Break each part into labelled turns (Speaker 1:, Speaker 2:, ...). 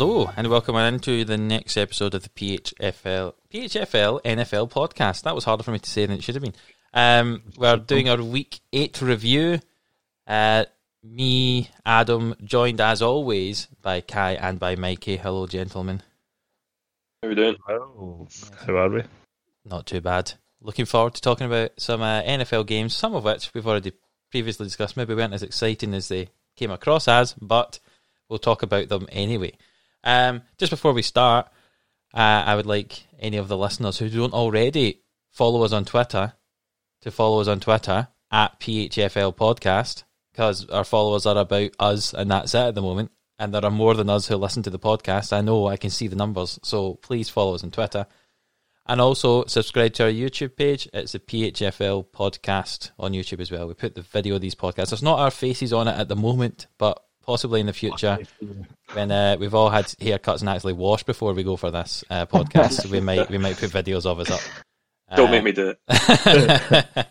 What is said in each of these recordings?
Speaker 1: Hello, and welcome into the next episode of the PHFL PHFL NFL podcast. That was harder for me to say than it should have been. Um, we're doing our week eight review. Uh, me, Adam, joined as always by Kai and by Mikey. Hello, gentlemen.
Speaker 2: How are we doing?
Speaker 3: Oh, how are we?
Speaker 1: Not too bad. Looking forward to talking about some uh, NFL games, some of which we've already previously discussed. Maybe weren't as exciting as they came across as, but we'll talk about them anyway. Um, just before we start, uh, I would like any of the listeners who don't already follow us on Twitter to follow us on Twitter at PHFL Podcast because our followers are about us and that's it at the moment. And there are more than us who listen to the podcast. I know I can see the numbers. So please follow us on Twitter. And also subscribe to our YouTube page. It's a PHFL podcast on YouTube as well. We put the video of these podcasts. There's not our faces on it at the moment, but possibly in the future when uh, we've all had haircuts and actually washed before we go for this uh, podcast. we might we might put videos of us up.
Speaker 2: Don't
Speaker 1: Uh,
Speaker 2: make me do it.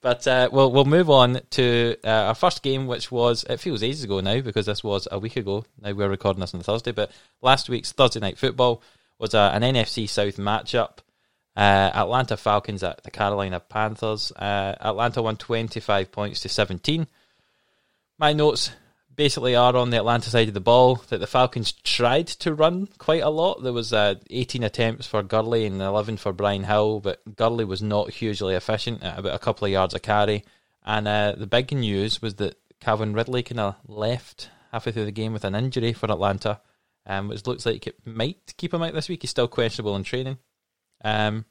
Speaker 1: but uh, we'll we'll move on to uh, our first game, which was it feels ages ago now because this was a week ago. Now we're recording this on the Thursday, but last week's Thursday night football was uh, an NFC South matchup. Uh, Atlanta Falcons at the Carolina Panthers. Uh, Atlanta won twenty five points to seventeen. My notes basically are on the Atlanta side of the ball that the Falcons tried to run quite a lot. There was uh, 18 attempts for Gurley and 11 for Brian Hill, but Gurley was not hugely efficient at about a couple of yards a carry. And uh, the big news was that Calvin Ridley kind of left halfway through the game with an injury for Atlanta, um, which looks like it might keep him out this week. He's still questionable in training. Um,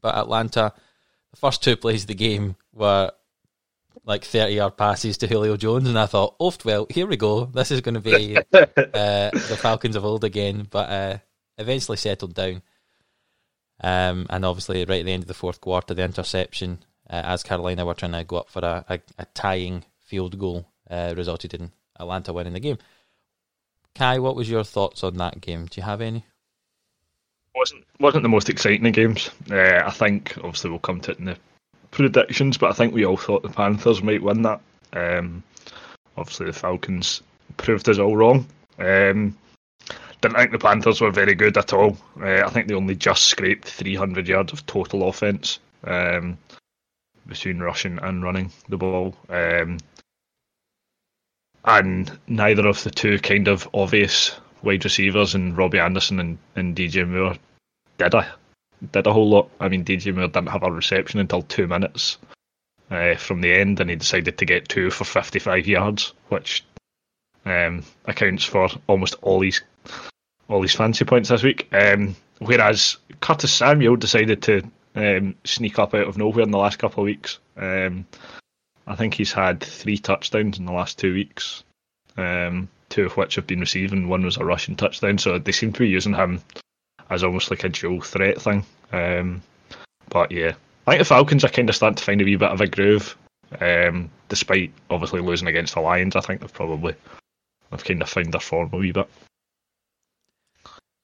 Speaker 1: but Atlanta, the first two plays of the game were like 30 yard passes to Julio Jones, and I thought, oh, well, here we go. This is going to be uh, the Falcons of old again, but uh, eventually settled down. Um, and obviously, right at the end of the fourth quarter, the interception, uh, as Carolina were trying to go up for a, a, a tying field goal, uh, resulted in Atlanta winning the game. Kai, what was your thoughts on that game? Do you have any?
Speaker 3: wasn't wasn't the most exciting of games. Uh, I think obviously we'll come to it in the predictions, but I think we all thought the Panthers might win that. Um, obviously the Falcons proved us all wrong. Um, didn't think the Panthers were very good at all. Uh, I think they only just scraped 300 yards of total offense um, between rushing and running the ball. Um, and neither of the two kind of obvious wide receivers and Robbie Anderson and, and DJ Moore did a did a whole lot. I mean, DJ Moore didn't have a reception until two minutes uh, from the end, and he decided to get two for 55 yards, which um, accounts for almost all his all his fancy points this week. Um, whereas Curtis Samuel decided to um, sneak up out of nowhere in the last couple of weeks. Um, I think he's had three touchdowns in the last two weeks, um, two of which have been receiving. One was a rushing touchdown, so they seem to be using him as almost like a dual threat thing. Um, but yeah, I think the Falcons are kind of starting to find a wee bit of a groove, um, despite obviously losing against the Lions. I think they've probably they've kind of found their form a wee bit.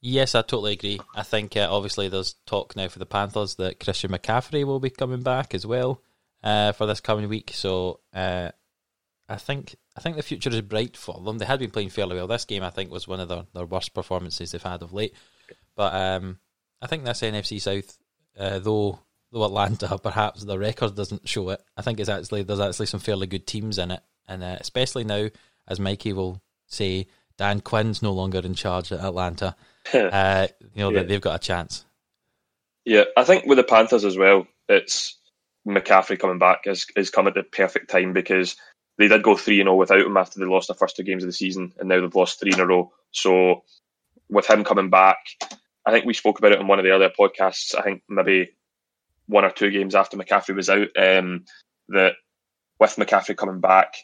Speaker 1: Yes, I totally agree. I think uh, obviously there's talk now for the Panthers that Christian McCaffrey will be coming back as well uh, for this coming week. So uh, I think I think the future is bright for them. They had been playing fairly well. This game I think was one of their, their worst performances they've had of late. But um, I think this NFC South, uh, though though Atlanta perhaps the record doesn't show it, I think it's actually there's actually some fairly good teams in it, and uh, especially now as Mikey will say, Dan Quinn's no longer in charge at Atlanta. uh, you know
Speaker 2: Yeah.
Speaker 1: that they've got a chance.
Speaker 2: yeah, I think with the Panthers as well, it's McCaffrey coming back is has come at the perfect time because they did go 3 0 without him after they lost the first two games of the season, and now they've lost three in a row. So with him coming back, I think we spoke about it on one of the other podcasts. I think maybe one or two games after McCaffrey was out, um, that with McCaffrey coming back,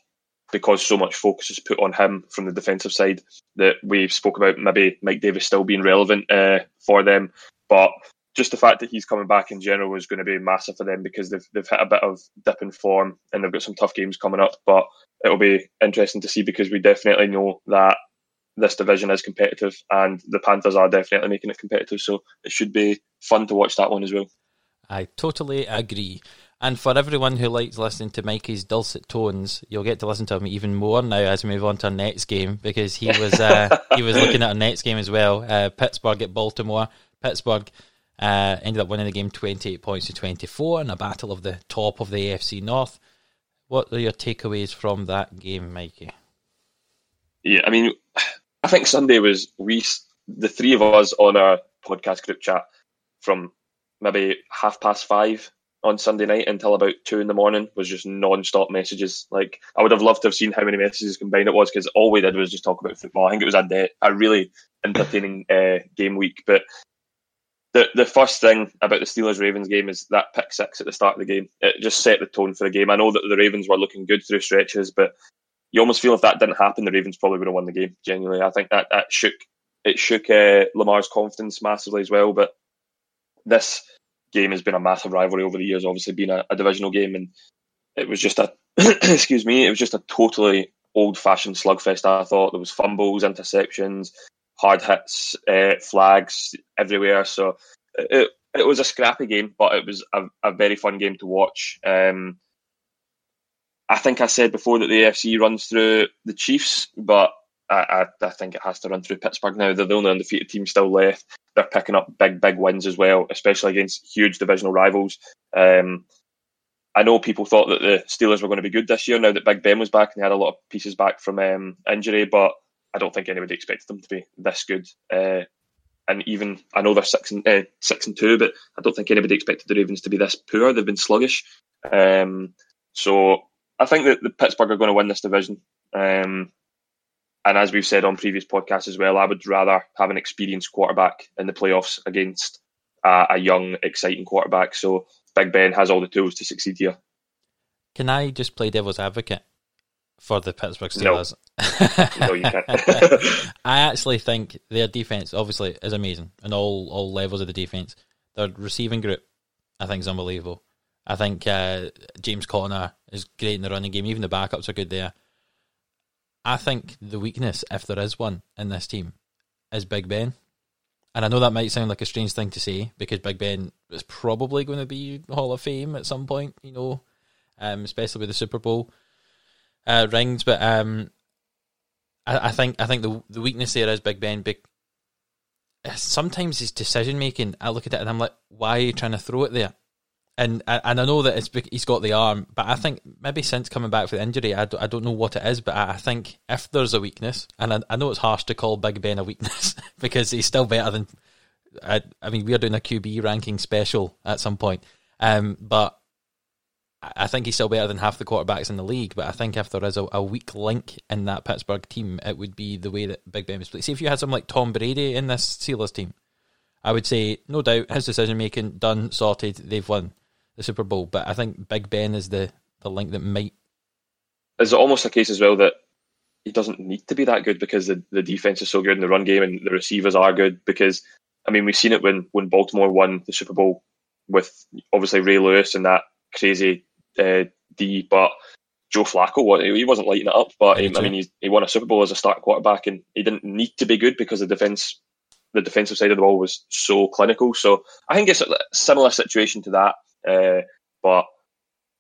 Speaker 2: because so much focus is put on him from the defensive side, that we spoke about maybe Mike Davis still being relevant uh, for them, but just the fact that he's coming back in general is going to be massive for them because they've they've hit a bit of dip in form and they've got some tough games coming up. But it'll be interesting to see because we definitely know that this division is competitive and the Panthers are definitely making it competitive. So it should be fun to watch that one as well.
Speaker 1: I totally agree. And for everyone who likes listening to Mikey's dulcet tones, you'll get to listen to him even more now as we move on to our next game because he was uh, he was looking at our next game as well. Uh, Pittsburgh at Baltimore. Pittsburgh uh, ended up winning the game 28 points to 24 in a battle of the top of the AFC North. What are your takeaways from that game, Mikey?
Speaker 2: Yeah, I mean, I think Sunday was we the three of us on our podcast group chat from maybe half past five on Sunday night until about two in the morning was just non-stop messages. Like I would have loved to have seen how many messages combined it was because all we did was just talk about football. I think it was a, a really entertaining uh, game week. But the the first thing about the Steelers Ravens game is that pick six at the start of the game. It just set the tone for the game. I know that the Ravens were looking good through stretches, but you almost feel if that didn't happen, the Ravens probably would have won the game. Genuinely, I think that that shook it shook uh, Lamar's confidence massively as well. But this game has been a massive rivalry over the years. Obviously, being a, a divisional game, and it was just a excuse me, it was just a totally old-fashioned slugfest. I thought there was fumbles, interceptions, hard hits, uh, flags everywhere. So it, it was a scrappy game, but it was a, a very fun game to watch. Um, I think I said before that the AFC runs through the Chiefs, but I, I, I, think it has to run through Pittsburgh now. They're the only undefeated team still left. They're picking up big, big wins as well, especially against huge divisional rivals. Um, I know people thought that the Steelers were going to be good this year now that Big Ben was back and they had a lot of pieces back from um, injury, but I don't think anybody expected them to be this good. Uh, and even I know they're six and uh, six and two, but I don't think anybody expected the Ravens to be this poor. They've been sluggish. Um, so I think that the Pittsburgh are going to win this division. Um, and as we've said on previous podcasts as well, I would rather have an experienced quarterback in the playoffs against uh, a young, exciting quarterback. So Big Ben has all the tools to succeed here.
Speaker 1: Can I just play devil's advocate for the Pittsburgh Steelers?
Speaker 2: No, no you can't.
Speaker 1: I actually think their defense, obviously, is amazing in all all levels of the defense. Their receiving group, I think, is unbelievable. I think uh, James Conner is great in the running game. Even the backups are good there. I think the weakness, if there is one in this team, is Big Ben. And I know that might sound like a strange thing to say because Big Ben is probably going to be Hall of Fame at some point, you know, um, especially with the Super Bowl uh, rings. But um, I, I, think I think the the weakness there is Big Ben. Big, sometimes his decision making, I look at it and I'm like, why are you trying to throw it there? And and I know that it's he's got the arm, but I think maybe since coming back from the injury, I don't, I don't know what it is, but I, think if there's a weakness, and I, I, know it's harsh to call Big Ben a weakness because he's still better than. I, I mean, we are doing a QB ranking special at some point, um, but I think he's still better than half the quarterbacks in the league. But I think if there is a, a weak link in that Pittsburgh team, it would be the way that Big Ben was played. See, if you had someone like Tom Brady in this Steelers team, I would say no doubt his decision making done sorted. They've won the Super Bowl. But I think Big Ben is the, the link that might.
Speaker 2: Is it almost a case as well that he doesn't need to be that good because the, the defense is so good in the run game and the receivers are good? Because I mean, we've seen it when when Baltimore won the Super Bowl with obviously Ray Lewis and that crazy uh, D, but Joe Flacco, he wasn't lighting it up, but he, I mean, he, he won a Super Bowl as a starting quarterback, and he didn't need to be good because the defense, the defensive side of the ball was so clinical. So I think it's a similar situation to that. Uh, but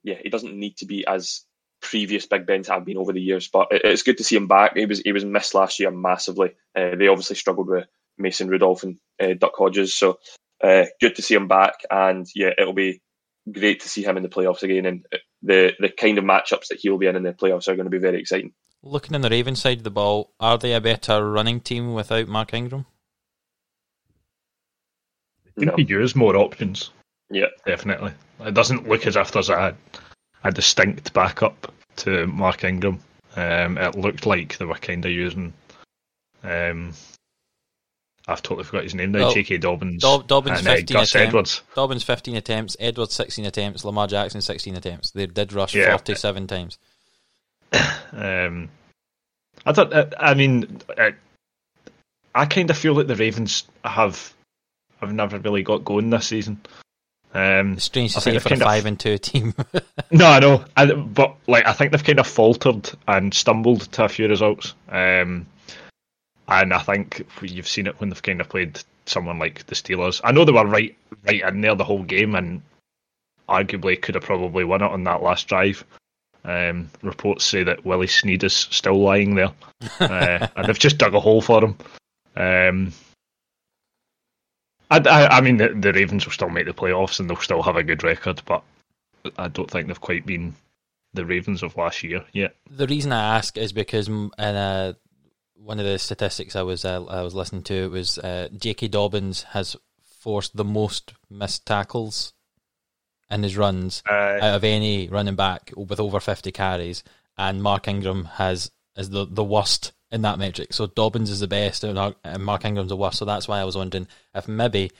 Speaker 2: yeah, he doesn't need to be as previous Big Bens have been over the years. But it's good to see him back. He was he was missed last year massively. Uh, they obviously struggled with Mason Rudolph and uh, Duck Hodges, so uh, good to see him back. And yeah, it'll be great to see him in the playoffs again. And the the kind of matchups that he'll be in in the playoffs are going to be very exciting.
Speaker 1: Looking on the Ravens side of the ball, are they a better running team without Mark Ingram?
Speaker 3: I think no. he use more options.
Speaker 2: Yeah,
Speaker 3: definitely. It doesn't look as if there's a a distinct backup to Mark Ingram. Um, it looked like they were kind of using. Um, I've totally forgot his name now. Well, J.K. Dobbins.
Speaker 1: Dob- Dobbins and, uh, fifteen uh, attempts. Edwards. Dobbins fifteen attempts. Edwards sixteen attempts. Lamar Jackson sixteen attempts. They did rush yeah. forty-seven times.
Speaker 3: um, I thought. Uh, I mean, uh, I kind of feel like the Ravens have have never really got going this season. Um,
Speaker 1: it's strange to say for a five of, and two team.
Speaker 3: no, I know, I, but like I think they've kind of faltered and stumbled to a few results. Um, and I think you've seen it when they've kind of played someone like the Steelers. I know they were right, right in there the whole game, and arguably could have probably won it on that last drive. Um, reports say that Willie Snead is still lying there, uh, and they've just dug a hole for him. Um, I, I, I, mean, the, the, Ravens will still make the playoffs and they'll still have a good record, but I don't think they've quite been the Ravens of last year yet.
Speaker 1: The reason I ask is because in uh, one of the statistics I was uh, I was listening to was uh, J.K. Dobbins has forced the most missed tackles in his runs
Speaker 2: uh,
Speaker 1: out of any running back with over fifty carries, and Mark Ingram has is the the worst in that metric. So Dobbins is the best, and Mark Ingram's the worst. So that's why I was wondering if maybe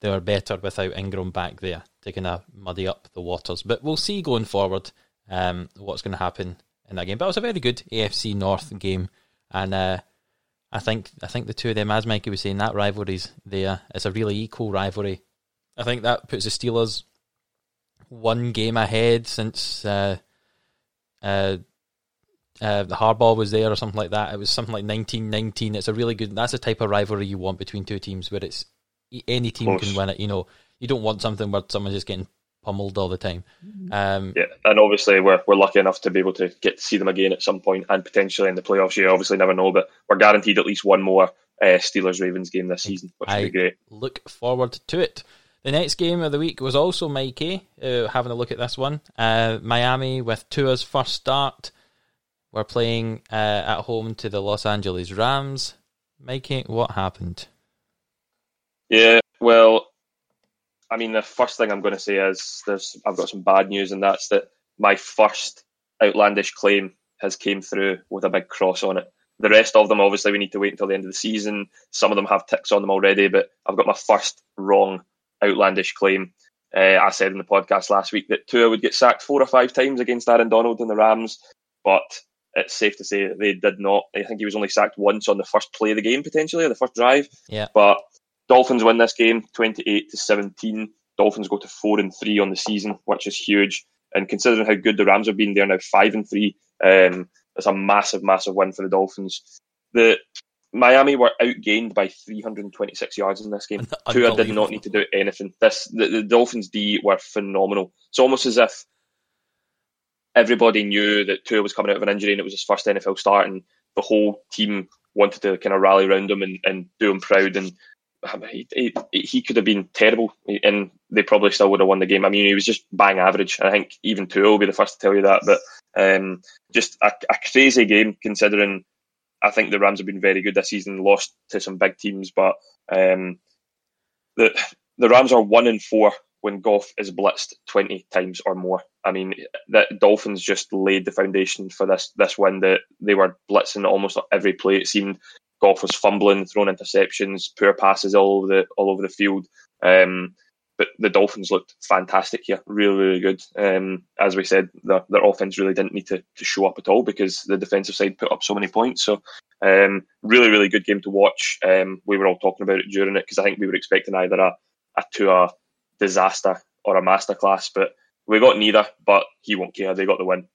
Speaker 1: they were better without Ingram back there to kind of muddy up the waters. But we'll see going forward um, what's going to happen in that game. But it was a very good AFC North game, and uh, I think I think the two of them, as Mikey was saying, that rivalry's there. It's a really equal rivalry. I think that puts the Steelers one game ahead since uh, uh, uh, the Harbaugh was there or something like that. It was something like nineteen nineteen. It's a really good. That's the type of rivalry you want between two teams where it's any team can win it. You know, you don't want something where someone's just getting pummeled all the time. Um,
Speaker 2: yeah, and obviously we're we're lucky enough to be able to get to see them again at some point and potentially in the playoffs. You obviously never know, but we're guaranteed at least one more uh, Steelers Ravens game this season, which
Speaker 1: I
Speaker 2: would be great.
Speaker 1: Look forward to it. The next game of the week was also Mikey, uh, having a look at this one. Uh, Miami with Tua's first start. We're playing uh, at home to the Los Angeles Rams. Mikey, what happened?
Speaker 2: Yeah, well, I mean, the first thing I'm going to say is there's I've got some bad news, and that's that my first outlandish claim has came through with a big cross on it. The rest of them, obviously, we need to wait until the end of the season. Some of them have ticks on them already, but I've got my first wrong outlandish claim. Uh, I said in the podcast last week that Tua would get sacked four or five times against Aaron Donald and the Rams, but it's safe to say they did not. I think he was only sacked once on the first play of the game, potentially, or the first drive.
Speaker 1: Yeah.
Speaker 2: But Dolphins win this game 28 to 17. Dolphins go to 4 and 3 on the season, which is huge. And considering how good the Rams have been, they're now 5 and 3. Um, it's a massive, massive win for the Dolphins. The Miami were outgained by 326 yards in this game. Tua did not need to do anything. This the, the Dolphins D were phenomenal. It's almost as if everybody knew that Tua was coming out of an injury and it was his first NFL start, and the whole team wanted to kind of rally around him and, and do him proud. And he, he, he, could have been terrible, and they probably still would have won the game. I mean, he was just bang average. I think even Tua will be the first to tell you that. But um, just a, a, crazy game considering. I think the Rams have been very good this season. Lost to some big teams, but um, the the Rams are one in four when Goff is blitzed 20 times or more. I mean, the Dolphins just laid the foundation for this this win. That they were blitzing almost every play. It seemed Goff was fumbling, throwing interceptions, poor passes all over the all over the field. Um, but the Dolphins looked fantastic here, really, really good. Um, as we said, the, their offense really didn't need to, to show up at all because the defensive side put up so many points. So, um, really, really good game to watch. Um, we were all talking about it during it because I think we were expecting either a, a Tua disaster or a masterclass. But we got neither, but he won't care. They got the win.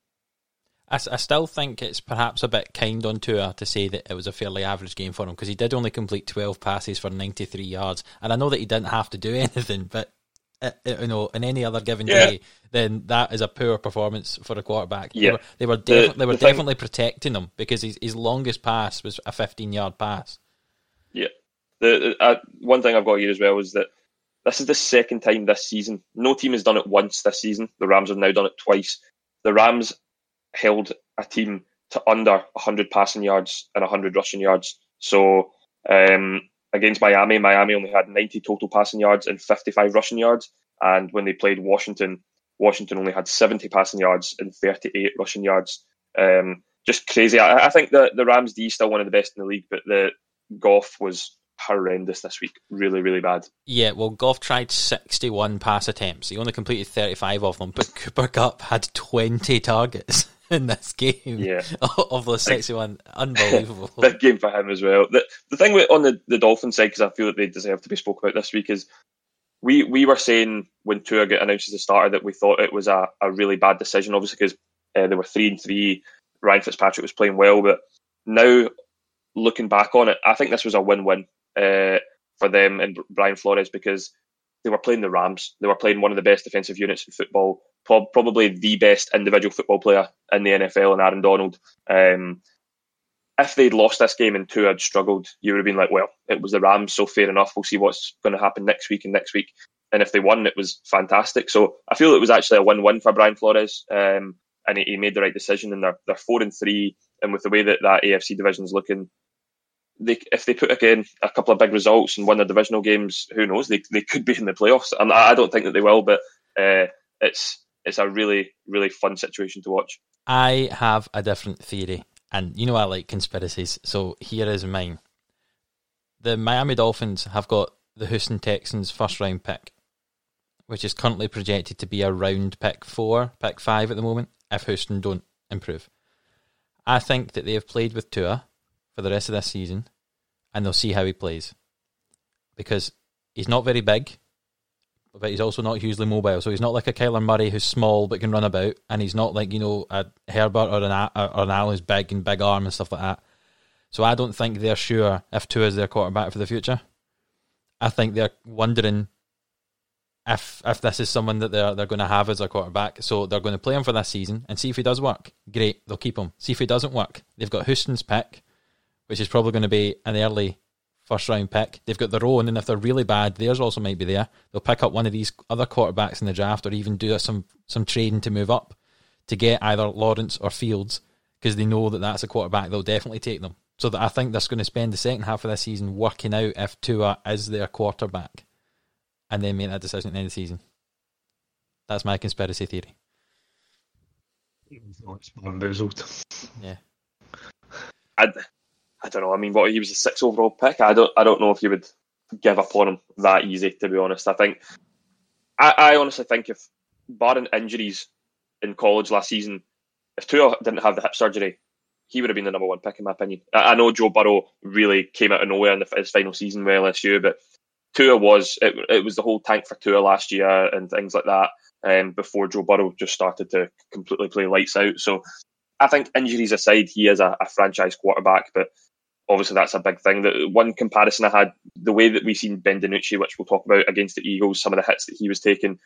Speaker 1: I, I still think it's perhaps a bit kind on Tua to say that it was a fairly average game for him because he did only complete 12 passes for 93 yards. And I know that he didn't have to do anything, but uh, uh, you know, in any other given yeah. day, then that is a poor performance for a quarterback.
Speaker 2: Yeah.
Speaker 1: They were, they were, defi- the, they were definitely thing... protecting him because his, his longest pass was a 15 yard pass.
Speaker 2: Yeah. The uh, one thing I've got here as well is that this is the second time this season. No team has done it once this season. The Rams have now done it twice. The Rams held a team to under 100 passing yards and 100 rushing yards. So um, against Miami, Miami only had 90 total passing yards and 55 rushing yards. And when they played Washington, Washington only had 70 passing yards and 38 rushing yards. Um, just crazy. I, I think the, the Rams D is still one of the best in the league, but the Goff was horrendous this week. Really, really bad.
Speaker 1: Yeah, well, Goff tried 61 pass attempts. He only completed 35 of them, but Cooper Kupp had 20 targets in this game.
Speaker 2: Yeah.
Speaker 1: of the 61. Unbelievable.
Speaker 2: Big game for him as well. The, the thing with, on the, the Dolphin side, because I feel that they deserve to be spoke about this week, is we, we were saying when Tua got announced as a starter that we thought it was a, a really bad decision, obviously, because uh, they were 3 and 3. Ryan Fitzpatrick was playing well, but now looking back on it, I think this was a win win uh, for them and Brian Flores because they were playing the Rams. They were playing one of the best defensive units in football, probably the best individual football player in the NFL, and Aaron Donald. Um, if they'd lost this game and Tua had struggled, you would have been like, well, it was the Rams, so fair enough. We'll see what's going to happen next week and next week. And if they won, it was fantastic. So I feel it was actually a win-win for Brian Flores, um, and he made the right decision. And they're they're four and three, and with the way that that AFC division is looking, they if they put again a couple of big results and win their divisional games, who knows? They they could be in the playoffs, and I don't think that they will. But uh, it's it's a really really fun situation to watch.
Speaker 1: I have a different theory. And you know I like conspiracies, so here is mine. The Miami Dolphins have got the Houston Texans first round pick, which is currently projected to be around pick four, pick five at the moment, if Houston don't improve. I think that they have played with Tua for the rest of this season, and they'll see how he plays. Because he's not very big, but he's also not hugely mobile. So he's not like a Kyler Murray who's small but can run about, and he's not like you know a Herbert or an or an who's big and big arm and stuff like that. So I don't think they're sure if Tua is their quarterback for the future. I think they're wondering if if this is someone that they're they're going to have as a quarterback. So they're going to play him for this season and see if he does work. Great, they'll keep him. See if he doesn't work. They've got Houston's pick, which is probably going to be an early first round pick. They've got their own, and if they're really bad, theirs also might be there. They'll pick up one of these other quarterbacks in the draft, or even do some some trading to move up to get either Lawrence or Fields because they know that that's a quarterback. They'll definitely take them. So that I think they're going to spend the second half of this season working out if Tua is their quarterback, and then make that decision at the end of the season. That's my conspiracy theory.
Speaker 3: It's bamboozled.
Speaker 1: Yeah.
Speaker 2: I, I don't know. I mean, what he was a six overall pick. I don't. I don't know if you would give up on him that easy. To be honest, I think. I, I honestly think if barring injuries in college last season, if Tua didn't have the hip surgery, he would have been the number one pick in my opinion. I, I know Joe Burrow really came out of nowhere in the, his final season with LSU, but Tua was it, it was the whole tank for Tua last year and things like that. Um, before Joe Burrow just started to completely play lights out. So I think injuries aside, he is a, a franchise quarterback, but obviously that's a big thing. That one comparison I had, the way that we've seen Ben DiNucci, which we'll talk about against the Eagles, some of the hits that he was taking,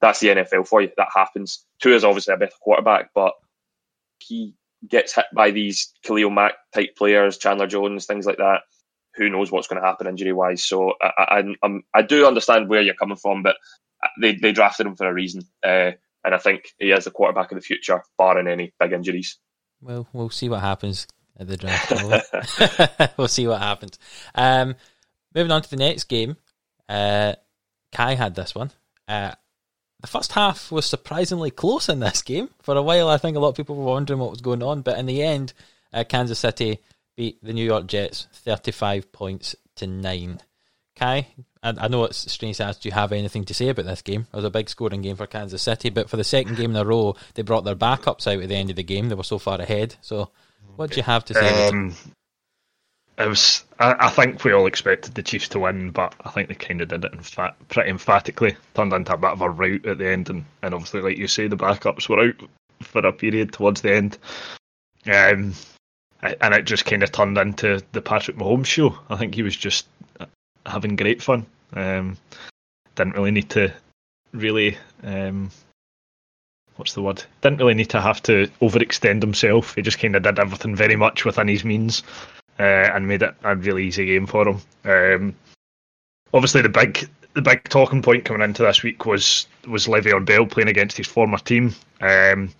Speaker 2: that's the NFL for you. That happens. Tua is obviously a better quarterback, but he gets hit by these Khalil Mack type players, Chandler Jones, things like that. Who knows what's going to happen injury wise? So I, I, I do understand where you're coming from, but they, they drafted him for a reason. Uh, and I think he is the quarterback of the future, barring any big injuries.
Speaker 1: Well, we'll see what happens at the draft. we'll see what happens. Um, moving on to the next game, uh, Kai had this one. Uh, the first half was surprisingly close in this game. For a while, I think a lot of people were wondering what was going on, but in the end, uh, Kansas City beat the New York Jets 35 points to 9. Kai, I, I know it's strange to ask, do you have anything to say about this game? It was a big scoring game for Kansas City, but for the second game in a row, they brought their backups out at the end of the game. They were so far ahead. So what do you have to say? Um,
Speaker 3: it was. I, I, think we all expected the Chiefs to win, but I think they kind of did it in fa- pretty emphatically. Turned into a bit of a rout at the end, and, and obviously, like you say, the backups were out for a period towards the end. Um, and it just kind of turned into the Patrick Mahomes show. I think he was just having great fun. Um, didn't really need to really um, what's the word? Didn't really need to have to overextend himself. He just kind of did everything very much within his means uh, and made it a really easy game for him. Um, obviously, the big the big talking point coming into this week was was Le'Veon Bell playing against his former team. Um,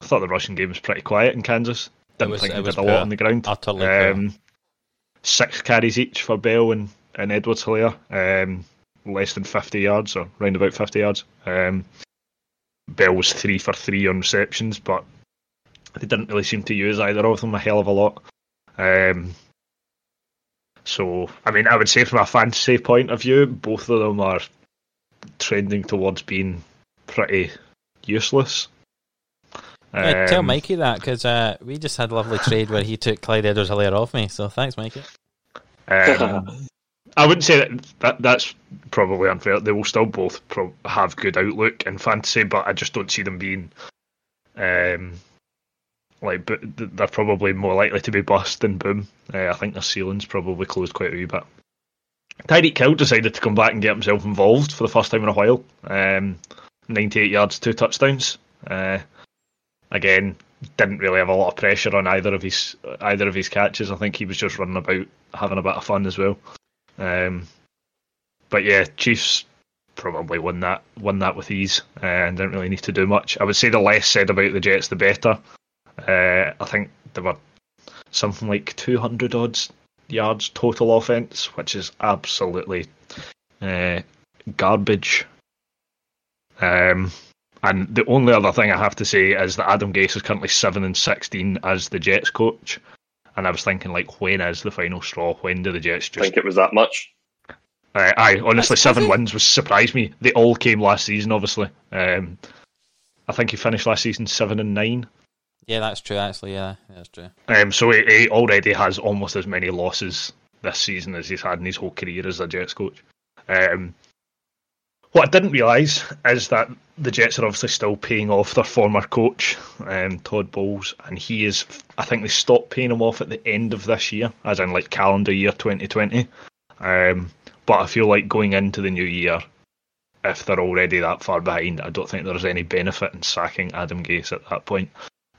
Speaker 3: I thought the rushing game was pretty quiet in Kansas. Didn't was, think he did a lot on the ground.
Speaker 1: Utterly um,
Speaker 3: six carries each for Bell and, and Edwards Helaire. Um, less than 50 yards or round about 50 yards. Um, Bell was three for three on receptions, but they didn't really seem to use either of them a hell of a lot. Um, so, I mean, I would say from a fantasy point of view, both of them are trending towards being pretty useless.
Speaker 1: Yeah, tell um, Mikey that because uh, we just had a lovely trade where he took Clyde Edwards Helaire off me. So thanks, Mikey.
Speaker 3: Um, I wouldn't say that, that that's probably unfair. They will still both pro- have good outlook in fantasy, but I just don't see them being um, like but they're probably more likely to be bust than boom. Uh, I think their ceiling's probably closed quite a wee bit. Tyreek Hill decided to come back and get himself involved for the first time in a while. Um, 98 yards, two touchdowns. Uh, again, didn't really have a lot of pressure on either of his either of his catches. I think he was just running about having a bit of fun as well. Um, but yeah, Chiefs probably won that won that with ease uh, and didn't really need to do much. I would say the less said about the Jets, the better. Uh, I think there were something like 200 odds yards total offense, which is absolutely uh, garbage. Um, and the only other thing I have to say is that Adam Gase is currently seven and sixteen as the Jets coach. And I was thinking, like, when is the final straw? When do the Jets just?
Speaker 2: I think it was that much.
Speaker 3: Uh, aye, honestly, seven wins was surprised me. They all came last season, obviously. Um, I think he finished last season seven and nine.
Speaker 1: Yeah, that's true. Actually, yeah, that's true.
Speaker 3: Um, so he, he already has almost as many losses this season as he's had in his whole career as a Jets coach. Um, what I didn't realise is that the Jets are obviously still paying off their former coach, um, Todd Bowles, and he is. I think they stopped paying him off at the end of this year, as in like calendar year 2020. Um, but I feel like going into the new year, if they're already that far behind, I don't think there's any benefit in sacking Adam Gase at that point.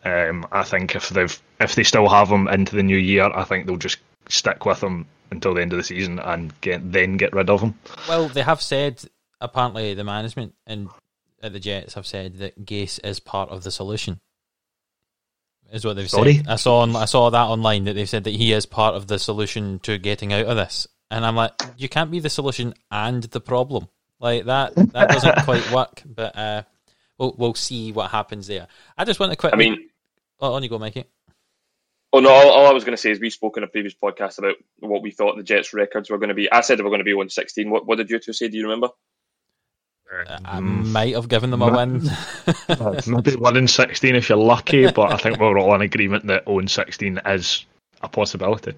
Speaker 3: Um, I think if they've if they still have him into the new year, I think they'll just stick with him until the end of the season and get then get rid of him.
Speaker 1: Well, they have said apparently the management and at the Jets have said that Gase is part of the solution. Is what they've
Speaker 3: Sorry?
Speaker 1: said. I saw on, I saw that online that they've said that he is part of the solution to getting out of this. And I'm like, you can't be the solution and the problem. Like that that doesn't quite work. But uh, we'll we'll see what happens there. I just want to quickly.
Speaker 2: I mean,
Speaker 1: oh, on you go, Mikey.
Speaker 2: oh no, all, all I was going to say is we spoke in a previous podcast about what we thought the Jets' records were going to be. I said they were going to be 116. What, what did you two say? Do you remember?
Speaker 1: I might have given them a win.
Speaker 3: Uh, Maybe one in sixteen if you're lucky, but I think we're all in agreement that 0 sixteen is a possibility.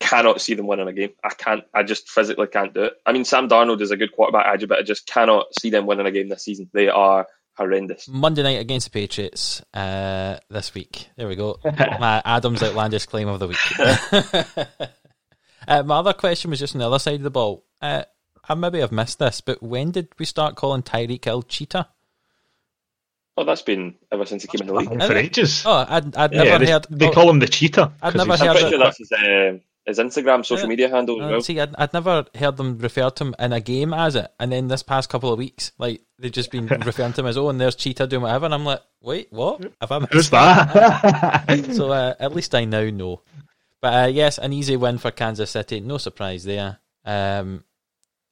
Speaker 2: Cannot see them winning a game. I can't. I just physically can't do it. I mean, Sam Darnold is a good quarterback, I but I just cannot see them winning a game this season. They are horrendous.
Speaker 1: Monday night against the Patriots uh, this week. There we go. my Adams outlandish claim of the week. uh, my other question was just on the other side of the ball. Uh, I maybe I've missed this, but when did we start calling Tyreek Hill cheetah?
Speaker 2: Oh, that's been ever since he came in the league.
Speaker 3: For ages.
Speaker 1: Oh, I'd, I'd
Speaker 3: yeah,
Speaker 1: never
Speaker 3: they,
Speaker 1: heard.
Speaker 3: they
Speaker 1: oh,
Speaker 3: call him the cheetah.
Speaker 1: I'd
Speaker 3: 'cause
Speaker 1: never
Speaker 3: he's-
Speaker 2: I'm
Speaker 1: heard
Speaker 2: pretty
Speaker 1: it.
Speaker 2: sure that's his, uh, his Instagram social
Speaker 1: Yeah.
Speaker 2: media handle as well.
Speaker 1: see, I'd, I'd never heard them refer to him in a game as it, and then this past couple of weeks, like they've just been referring to him as oh, and there's cheetah doing whatever, and I'm like, wait, what? Have I missed
Speaker 3: Who's that?
Speaker 1: so uh, at least I now know. But uh, yes, an easy win for Kansas City. No surprise there. Um,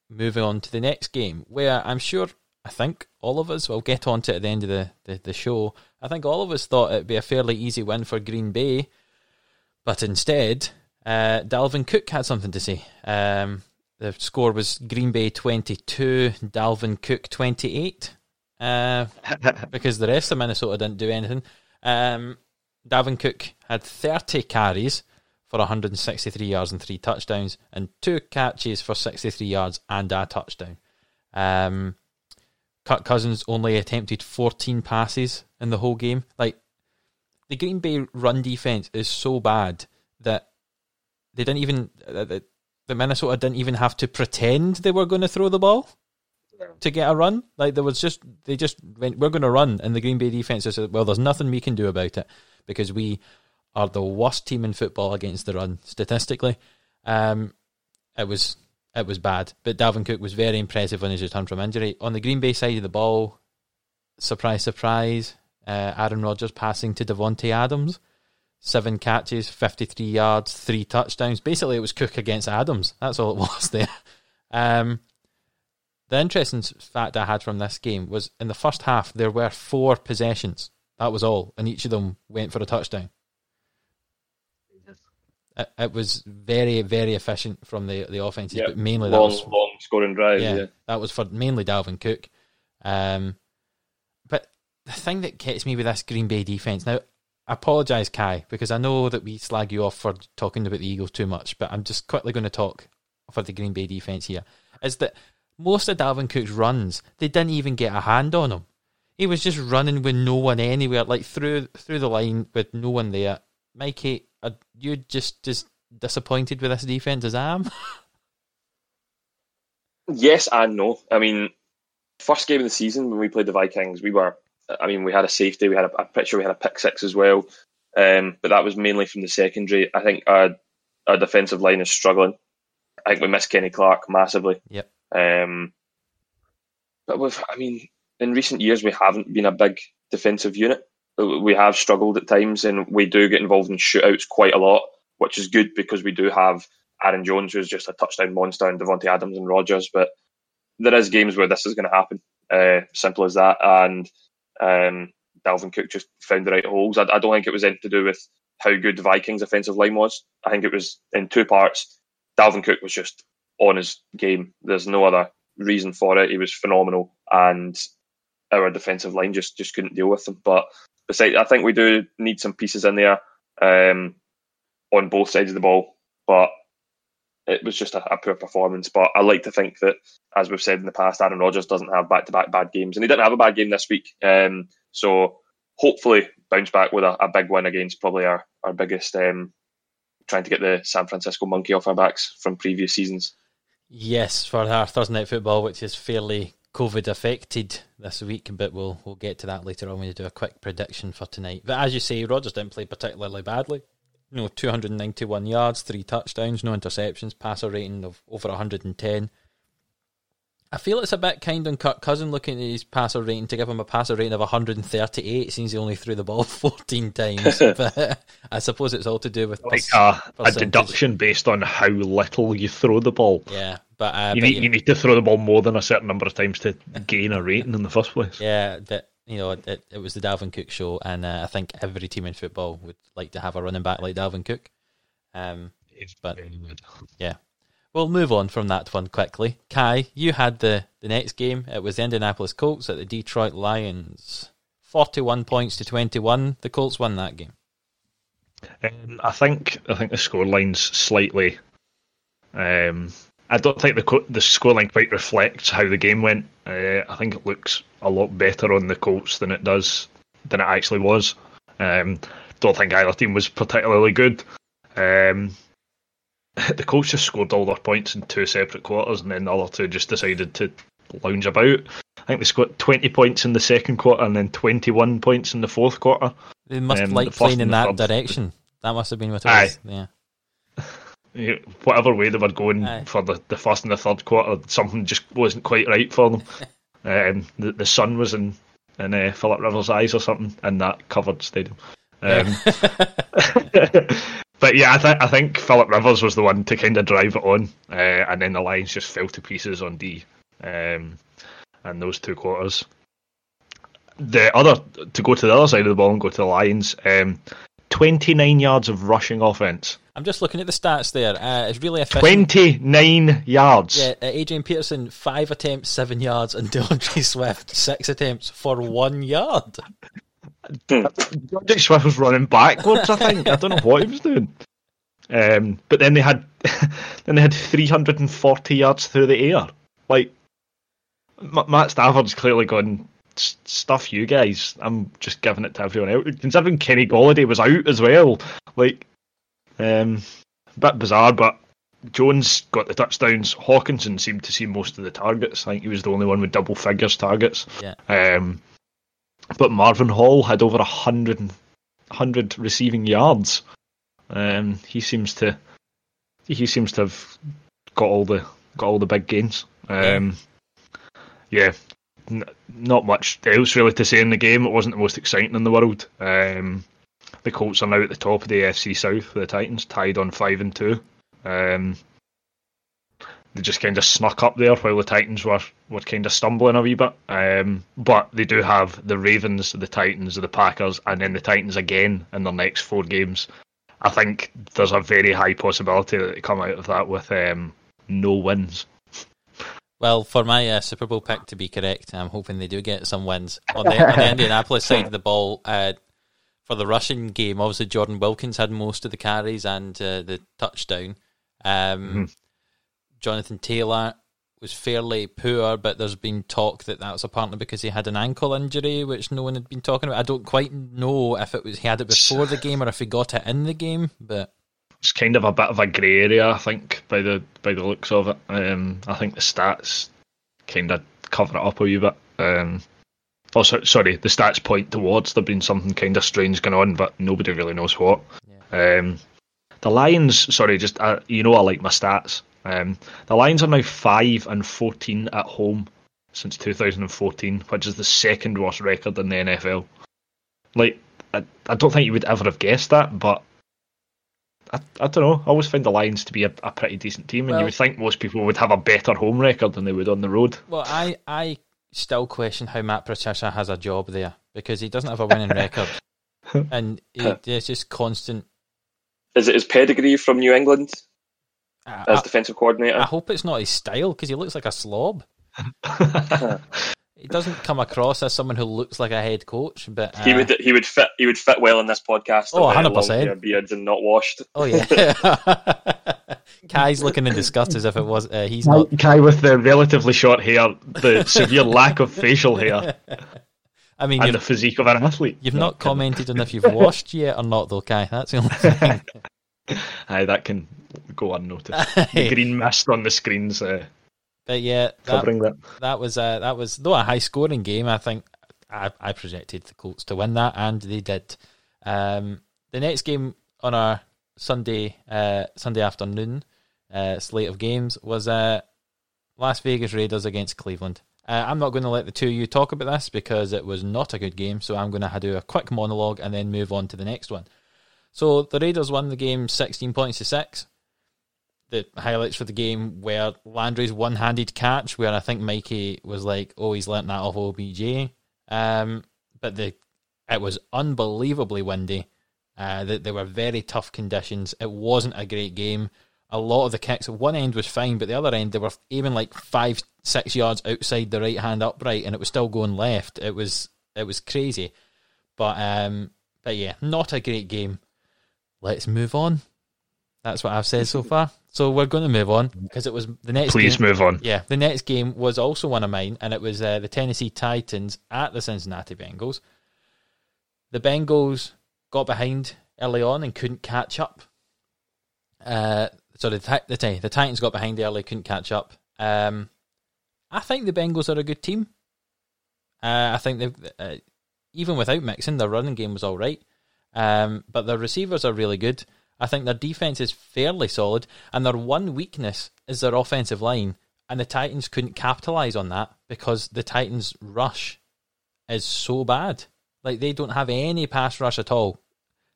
Speaker 1: moving on to the next game, where I'm sure, I think all of us, we'll get on to it at the end of the, the, the show. I think all of us thought it'd be a fairly easy win for Green Bay. But instead, uh, Dalvin Cook had something to say. Um, the score was Green Bay 22, Dalvin Cook 28. Uh, because the rest of Minnesota didn't do anything. Um, Dalvin Cook had 30 carries for 163 yards and three touchdowns, and two catches for 63 yards and a touchdown. Um, Kirk Cousins only attempted 14 passes in the whole game. Like the Green Bay run defense is so bad that they didn't even uh, the, the Minnesota didn't even have to pretend they were going to throw the ball to get a run. Like there was just they just went, we're going to run, and the Green Bay defense said, well, there's nothing we can do about it because we are the worst team in football against the run statistically. Um, it was it was bad, but Dalvin Cook was very impressive on his return from injury. On the Green Bay side of the ball, surprise, surprise, uh, Aaron Rodgers passing to Davante Adams. Seven catches, 53 yards, three touchdowns. Basically, it was Cook against Adams. That's all it was there. Um, the interesting fact I had from this game was in the first half, there were four possessions. That was all, and each of them went for a touchdown. It, it was very, very efficient from the the offenses,
Speaker 2: Yeah,
Speaker 1: but mainly that was
Speaker 2: long scoring drives.
Speaker 1: yeah,
Speaker 2: Yeah.
Speaker 1: that was for mainly Dalvin Cook. Um, but the thing that gets me with this Green Bay defense now, I apologise, Kai, because I know that we slag you off for talking about the Eagles too much, but I'm just quickly going to talk for the Green Bay defense here. Is that most of Dalvin Cook's runs, they didn't even get a hand on him. He was just running with no one anywhere, like through through the line with no one there. Mikey, are you just as disappointed with this defense as I am?
Speaker 2: Yes and no. I mean, first game of the season when we played the Vikings, we were. I mean, we had a safety. We had a, a pitcher. We had a pick six as well. Um, but that was mainly from the secondary. I think our, our defensive line is struggling. I think we miss Kenny Clark massively.
Speaker 1: Yep.
Speaker 2: Um, but we've, I mean, in recent years we haven't been a big defensive unit. We have struggled at times, and we do get involved in shootouts quite a lot, which is good because we do have Aaron Jones, who's just a touchdown monster, and Davante Adams and Rodgers. But there is games where this is going to happen. Uh, simple as that. And um, Dalvin Cook just found the right holes. I, I don't think it was anything to do with how good the Vikings' offensive line was. I think it was in two parts. Dalvin Cook was just on his game. There's no other reason for it. He was phenomenal, and our defensive line just just couldn't deal with him. But besides, I think we do need some pieces in there um, on both sides of the ball. But it was just a, a, poor performance. But I like to think that, as we've said in the past, Aaron Rodgers doesn't have back to back bad games, and he didn't have a bad game this week. Um, so hopefully bounce back with a, a, big win against probably our our biggest um, trying to get the San Francisco monkey off our backs from previous seasons.
Speaker 1: Yes, for our Thursday night football, which is fairly COVID affected this week, but we'll we'll get to that later on when we do a quick prediction for tonight. But as you say, Rodgers didn't play particularly badly. You know, 291 yards, three touchdowns, no interceptions, passer rating of over 110. I feel it's a bit kind on Kirk Cousin looking at his passer rating to give him a passer rating of 138 since he only threw the ball 14 times. but I suppose it's all to do with
Speaker 3: like a, a, deduction based on how little you throw the ball.
Speaker 1: Yeah, but uh,
Speaker 3: you,
Speaker 1: but,
Speaker 3: need, you need to throw the ball more than a certain number of times to gain a rating in the first place.
Speaker 1: Yeah, that you know it, it was the Dalvin Cook show, and uh, I think every team in football would like to have a running back like Dalvin Cook. Um, but yeah, We'll move on from that one quickly. Kai, you had the, the next game. It was the Indianapolis Colts at the Detroit Lions. 41 points to 21. The Colts won that game.
Speaker 3: Um, I think I think the scoreline's slightly. Um, I don't think the the scoreline quite reflects how the game went. Uh, I think it looks a lot better on the Colts than it does than it actually was. Um, don't think either team was particularly good. Um, the Colts just scored all their points in two separate quarters, and then the other two just decided to lounge about. I think they scored 20 points in the second quarter and then 21 points in the fourth quarter.
Speaker 1: They must um, like the playing in that third. direction. That must have been what it Aye. was. Yeah.
Speaker 3: Whatever way they were going Aye. for the, the first and the third quarter, something just wasn't quite right for them. um, the, the sun was in, in uh, Philip Rivers' eyes or something in that covered stadium. Um, but yeah, I, th- I think Philip Rivers was the one to kind of drive it on, uh, and then the Lions just fell to pieces on D, um, and those two quarters. The other to go to the other side of the ball and go to the Lions, um, twenty nine yards of rushing offense.
Speaker 1: I'm just looking at the stats there. Uh, it's really efficient.
Speaker 3: Twenty nine yards.
Speaker 1: Yeah, uh, Adrian Peterson five attempts, seven yards, and D'Andre Swift six attempts for one yard.
Speaker 3: Dick Swift was running backwards. I think I don't know what he was doing. Um, but then they had then they had 340 yards through the air. Like Matt Stafford's clearly gone stuff you guys. I'm just giving it to everyone else. Considering Kenny Golladay was out as well, like um, a bit bizarre. But Jones got the touchdowns. Hockenson seemed to see most of the targets. I think he was the only one with double figures targets.
Speaker 1: Yeah.
Speaker 3: Um, but Marvin Hall had over a hundred hundred receiving yards. Um, he seems to he seems to have got all the got all the big gains. Um, yeah, n- not much else really to say in the game. It wasn't the most exciting in the world. Um, the Colts are now at the top of the AFC South. The Titans tied on five and two. Um, they just kind of snuck up there while the Titans were, were kind of stumbling a wee bit. Um, but they do have the Ravens, the Titans, the Packers, and then the Titans again in their next four games. I think there's a very high possibility that they come out of that with um, no wins.
Speaker 1: Well, for my uh, Super Bowl pick to be correct, I'm hoping they do get some wins on the, on the Indianapolis side of the ball. Uh, for the rushing game, obviously Jordan Wilkins had most of the carries and uh, the touchdown. Um, mm-hmm. Jonathan Taylor was fairly poor, but there's been talk that that was apparently because he had an ankle injury, which no one had been talking about. I don't quite know if it was he had it before the game or if he got it in the game, but
Speaker 3: it's kind of a bit of a grey area, I think, by the by the looks of it. Um, I think the stats kind of cover it up a wee bit. Um, oh, sorry, the stats point towards there being something kind of strange going on, but nobody really knows what.
Speaker 1: Yeah.
Speaker 3: Um, the Lions, sorry, just uh, you know, I like my stats. Um, the Lions are now five and fourteen at home since 2014, which is the second worst record in the NFL. Like, I, I don't think you would ever have guessed that, but I, I don't know. I always find the Lions to be a, a pretty decent team, and
Speaker 1: Well-
Speaker 3: you would think most people would have a better home record than they would on the road.
Speaker 1: Well, I, I still question how Matt Patricia has a job there because he doesn't have a winning record, and he, there's just constant.
Speaker 2: Is it his pedigree from New England
Speaker 1: I,
Speaker 2: as
Speaker 1: I,
Speaker 2: defensive coordinator?
Speaker 1: I hope it's not his style because he looks like a slob. He doesn't come across as someone who looks like a head coach, but uh,
Speaker 2: he would he would fit he would fit well in this podcast.
Speaker 1: Oh,
Speaker 2: of, uh,
Speaker 1: 100%.
Speaker 2: beards and not washed.
Speaker 1: Oh yeah, Kai's looking in disgust as if it was uh, he's not.
Speaker 3: Kai with the relatively short hair, the severe lack of facial hair,
Speaker 1: I mean,
Speaker 3: and
Speaker 1: you've,
Speaker 3: the physique of an athlete.
Speaker 1: you've not commented on if you've washed yet or not, though, Kai. That's the only thing.
Speaker 3: Aye, that can go unnoticed. the green mist on the screens uh,
Speaker 1: But yeah, that,
Speaker 3: covering that.
Speaker 1: that was uh, that was though a high scoring game. I think I, I projected the Colts to win that, and they did. Um, the next game on our Sunday uh, Sunday afternoon uh, slate of games was uh, Las Vegas Raiders against Cleveland. Uh, I'm not going to let the two of you talk about this because it was not a good game. So I'm going to do a quick monologue and then move on to the next one. So the Raiders won the game 16 points to six the highlights for the game were Landry's one-handed catch, where I think Mikey was like, "Oh, he's learnt that off OBJ." Um, but the it was unbelievably windy. Uh, that there were very tough conditions. It wasn't a great game. A lot of the kicks one end was fine, but the other end they were even like five, six yards outside the right hand upright, and it was still going left. It was it was crazy. But um, but yeah, not a great game. Let's move on. That's what I've said so far. So we're going to move on because it was the next.
Speaker 3: Please
Speaker 1: game,
Speaker 3: move on.
Speaker 1: Yeah, the next game was also one of mine, and it was uh, the Tennessee Titans at the Cincinnati Bengals. The Bengals got behind early on and couldn't catch up. Uh, so the the, the Titans got behind early, couldn't catch up. Um, I think the Bengals are a good team. Uh, I think they've uh, even without Mixon, their running game was all right. Um, but their receivers are really good. I think their defense is fairly solid, and their one weakness is their offensive line. And the Titans couldn't capitalize on that because the Titans' rush is so bad. Like they don't have any pass rush at all.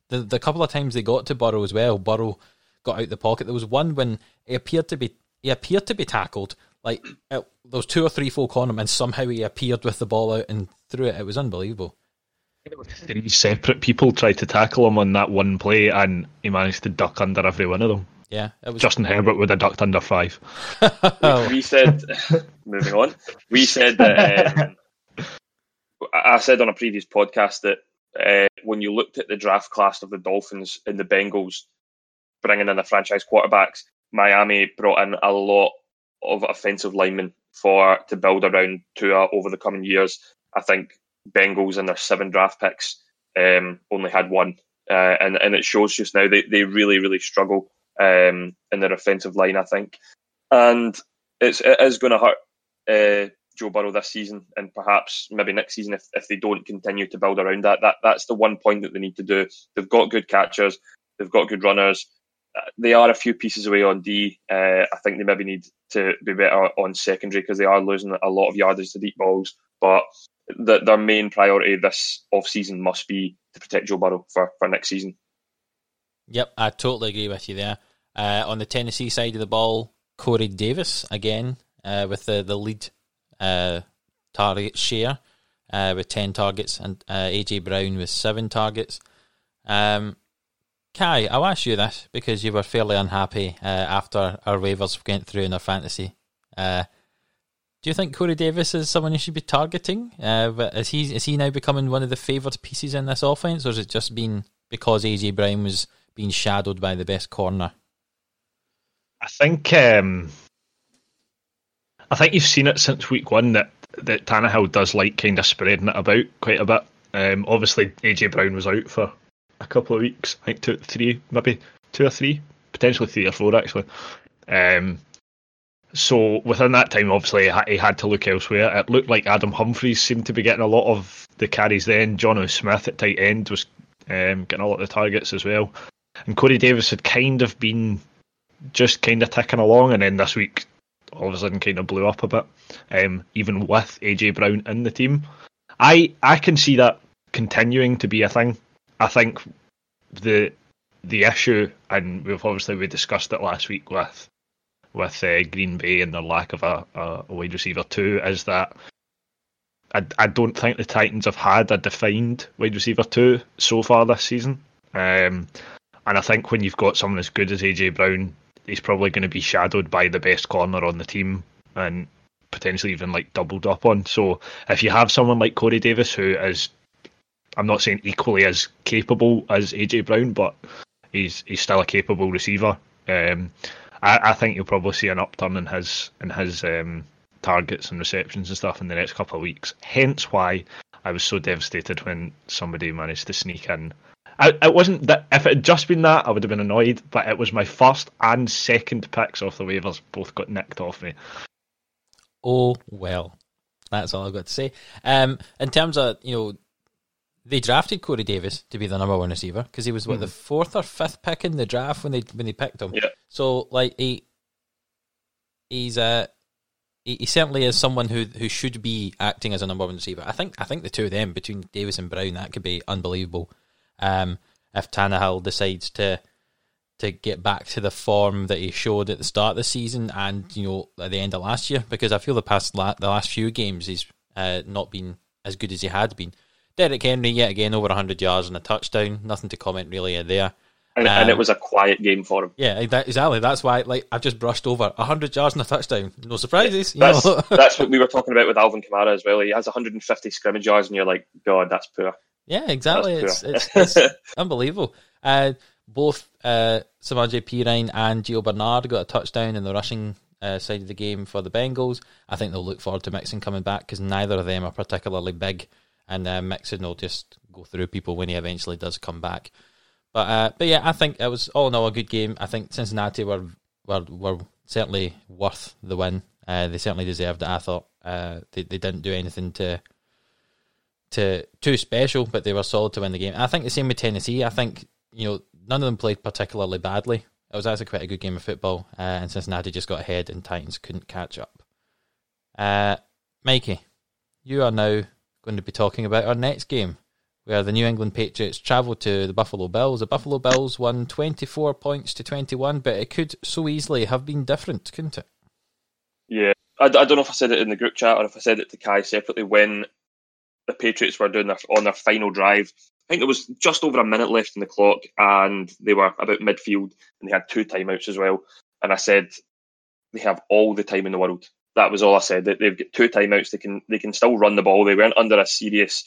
Speaker 1: The the couple of times they got to Burrow as well, Burrow got out the pocket. There was one when he appeared to be he appeared to be tackled. Like it, there was two or three folk on him, and somehow he appeared with the ball out and threw it. It was unbelievable.
Speaker 3: Three separate people tried to tackle him on that one play, and he managed to duck under every one of them.
Speaker 1: Yeah, it was.
Speaker 3: Justin Herbert would have ducked under five.
Speaker 1: Oh,
Speaker 2: We said, moving on, we said that. Um, I I said on a previous podcast that uh, when you looked at the draft class of the Dolphins and the Bengals bringing in the franchise quarterbacks, Miami brought in a lot of offensive linemen for to build around Tua over the coming years. I think Bengals and their seven draft picks um, only had one, uh, and and it shows just now they, they really really struggle um, in their offensive line. I think, and it's it is going to hurt uh, Joe Burrow this season, and perhaps maybe next season if, if they don't continue to build around that. That that's the one point that they need to do. They've got good catchers, they've got good runners. Uh, They are a few pieces away on D. Uh, I think they maybe need to be better on secondary because they are losing a lot of yardage to deep balls. But the, their main priority this off season must be to protect Joe Burrow for, for next season.
Speaker 1: Yep, I totally agree with you there. Uh, on the Tennessee side of the ball, Corey Davis again uh, with the the lead uh, target share uh, with ten targets, and uh, AJ Brown with seven targets. Um, Kai, I'll ask you this because you were fairly unhappy uh, after our waivers went through in our fantasy. Do you think Corey Davis is someone you should be targeting? Uh, is he is he now becoming one of the favoured pieces in this offense, or has it just been because AJ Brown was being shadowed by the best corner?
Speaker 3: I think um, I think you've seen it since week one that that Tannehill does like kind of spreading it about quite a bit. Um, obviously, AJ Brown was out for a couple of weeks. I think two, three, maybe two or three potentially three or four actually. Um, so within that time, obviously, he had to look elsewhere. It looked like Adam Humphries seemed to be getting a lot of the carries then. Jonnu Smith at tight end was um, getting a lot of the targets as well. And Corey Davis had kind of been just kind of ticking along, and then this week all of a sudden kind of blew up a bit, um, even with AJ Brown in the team. I I can see that continuing to be a thing. I think the the issue, and we've obviously we discussed it last week with with uh, Green Bay and their lack of a, a, wide receiver too, is that I, I don't think the Titans have had a defined wide receiver two so far this season. Um, and I think when you've got someone as good as AJ Brown, he's probably going to be shadowed by the best corner on the team and potentially even like doubled up on. So if you have someone like Corey Davis who is, I'm not saying equally as capable as AJ Brown, but he's he's still a capable receiver. Um, I, I, think you'll probably see an upturn in his in his um, targets and receptions and stuff in the next couple of weeks. Hence why I was so devastated when somebody managed to sneak in. I, it wasn't that if it had just been that I would have been annoyed, but it was my first and second picks off the waivers both got nicked off me.
Speaker 1: Oh well, that's all I've got to say. Um, in terms of you know they drafted Corey Davis to be the number one receiver because he was what mm. the fourth or fifth pick in the draft when they when they picked him.
Speaker 2: Yeah.
Speaker 1: So like he he's a he, he, certainly is someone who who should be acting as a number one receiver. I think I think the two of them between Davis and Brown that could be unbelievable. Um, if Tannehill decides to to get back to the form that he showed at the start of the season and you know at the end of last year, because I feel the past la- the last few games he's uh, not been as good as he had been. Derrick Henry yet again over 100 yards and a touchdown. Nothing to comment really there.
Speaker 2: And, um, and, it um, was a quiet game for him.
Speaker 1: Yeah, exactly. That's why, like, I've just brushed over 100 yards and a touchdown. No surprises.
Speaker 2: That's, that's what we were talking about with Alvin Kamara as well. He has 150 scrimmage yards, and you're like, God, that's poor.
Speaker 1: Yeah, exactly. It's, it's, it's unbelievable. Uh, both uh, Samaje Perine and Gio Bernard got a touchdown in the rushing uh, side of the game for the Bengals. I think they'll look forward to Mixon coming back because neither of them are particularly big and uh, Mixon will just go through people when he eventually does come back. But uh, but yeah, I think it was all in all a good game. I think Cincinnati were were, were certainly worth the win. Uh, they certainly deserved it. I thought uh, they they didn't do anything to to too special, but they were solid to win the game. I think the same with Tennessee. I think you know none of them played particularly badly. It was actually quite a good game of football, uh, and Cincinnati just got ahead, and Titans couldn't catch up. Uh, Mikey, you are now going to be talking about our next game, where the New England Patriots travel to the Buffalo Bills. The Buffalo Bills won 24 points to 21, but it could so easily have been different, couldn't it?
Speaker 2: Yeah, I, I don't know if I said it in the group chat or if I said it to Kai separately when the Patriots were doing their, on their final drive. I think there was just over a minute left in the clock, and they were about midfield, and they had two timeouts as well. And I said they have all the time in the world that was all I said. They've got two timeouts. They can they can still run the ball. They weren't under a serious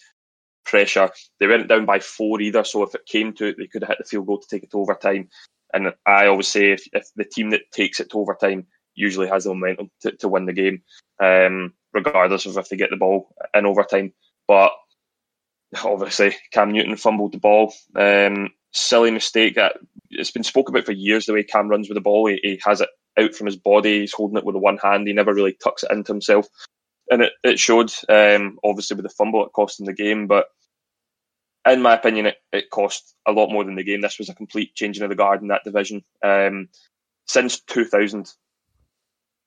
Speaker 2: pressure. They weren't down by four either. So if it came to it, they could have hit the field goal to take it to overtime. And I always say if, if the team that takes it to overtime usually has the momentum to, to win the game, um, regardless of if they get the ball in overtime. But obviously, Cam Newton fumbled the ball. Um, silly mistake. It's been spoken about for years the way Cam runs with the ball. He, he has it out from his body. He's holding it with the one hand. He never really tucks it into himself. And it, it showed, um, obviously, with the fumble, it cost him the game. But in my opinion, it, it cost a lot more than the game. This was a complete changing of the guard in that division. Um, since 2000,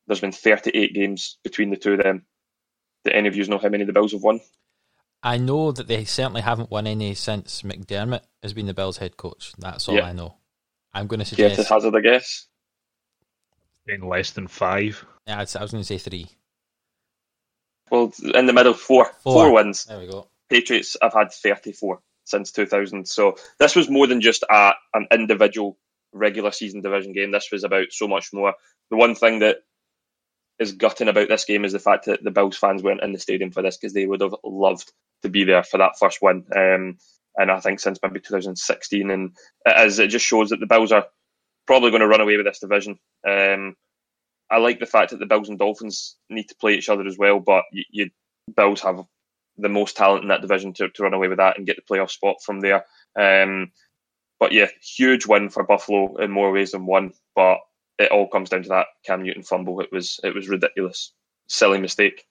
Speaker 2: there's been 38 games between the two of them. Do any of you know how many the Bills have won?
Speaker 1: I know that they certainly haven't won any since McDermott has been the Bills head coach. That's all yeah. I know. I'm going to suggest.
Speaker 2: Guess hazard a guess
Speaker 3: in less than five.
Speaker 1: Yeah, I was going to say three.
Speaker 2: Well, in the middle, four. Four, four wins.
Speaker 1: There we go.
Speaker 2: Patriots have had 34 since 2000. So this was more than just a, an individual regular season division game. This was about so much more. The one thing that is gutting about this game is the fact that the Bills fans weren't in the stadium for this because they would have loved to be there for that first win. Um, and I think since maybe 2016, and as it just shows that the Bills are probably going to run away with this division. Um, I like the fact that the Bills and Dolphins need to play each other as well, but you, you Bills have the most talent in that division to, to run away with that and get the playoff spot from there. Um, but yeah, huge win for Buffalo in more ways than one. But it all comes down to that Cam Newton fumble. It was it was ridiculous, silly mistake.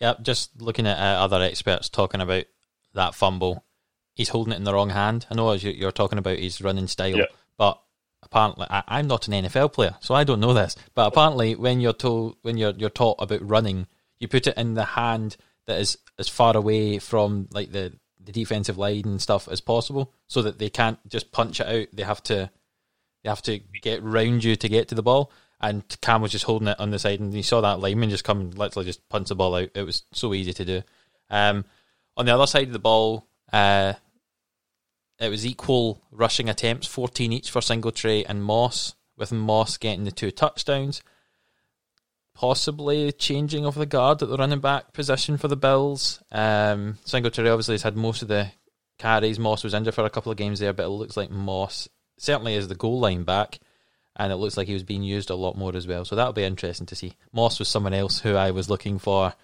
Speaker 1: Yep, just looking at uh, other experts talking about that fumble, he's holding it in the wrong hand. I know as you're talking about his running style,
Speaker 2: Yeah.
Speaker 1: but apparently I, I'm not an NFL player, so I don't know this. But apparently, when you're told when you're you're taught about running, you put it in the hand that is as far away from like the the defensive line and stuff as possible, so that they can't just punch it out. They have to they have to get round you to get to the ball. And Cam was just holding it on the side, and he saw that lineman just come, and literally just punch the ball out. It was so easy to do. Um, on the other side of the ball, uh, it was equal rushing attempts, 14 each for Singletary and Moss, with Moss getting the two touchdowns. Possibly changing of the guard at the running back position for the Bills. Um, Singletary obviously has had most of the carries. Moss was injured for a couple of games there, but it looks like Moss certainly is the goal line back, and it looks like he was being used a lot more as well. So that'll be interesting to see. Moss was someone else who I was looking for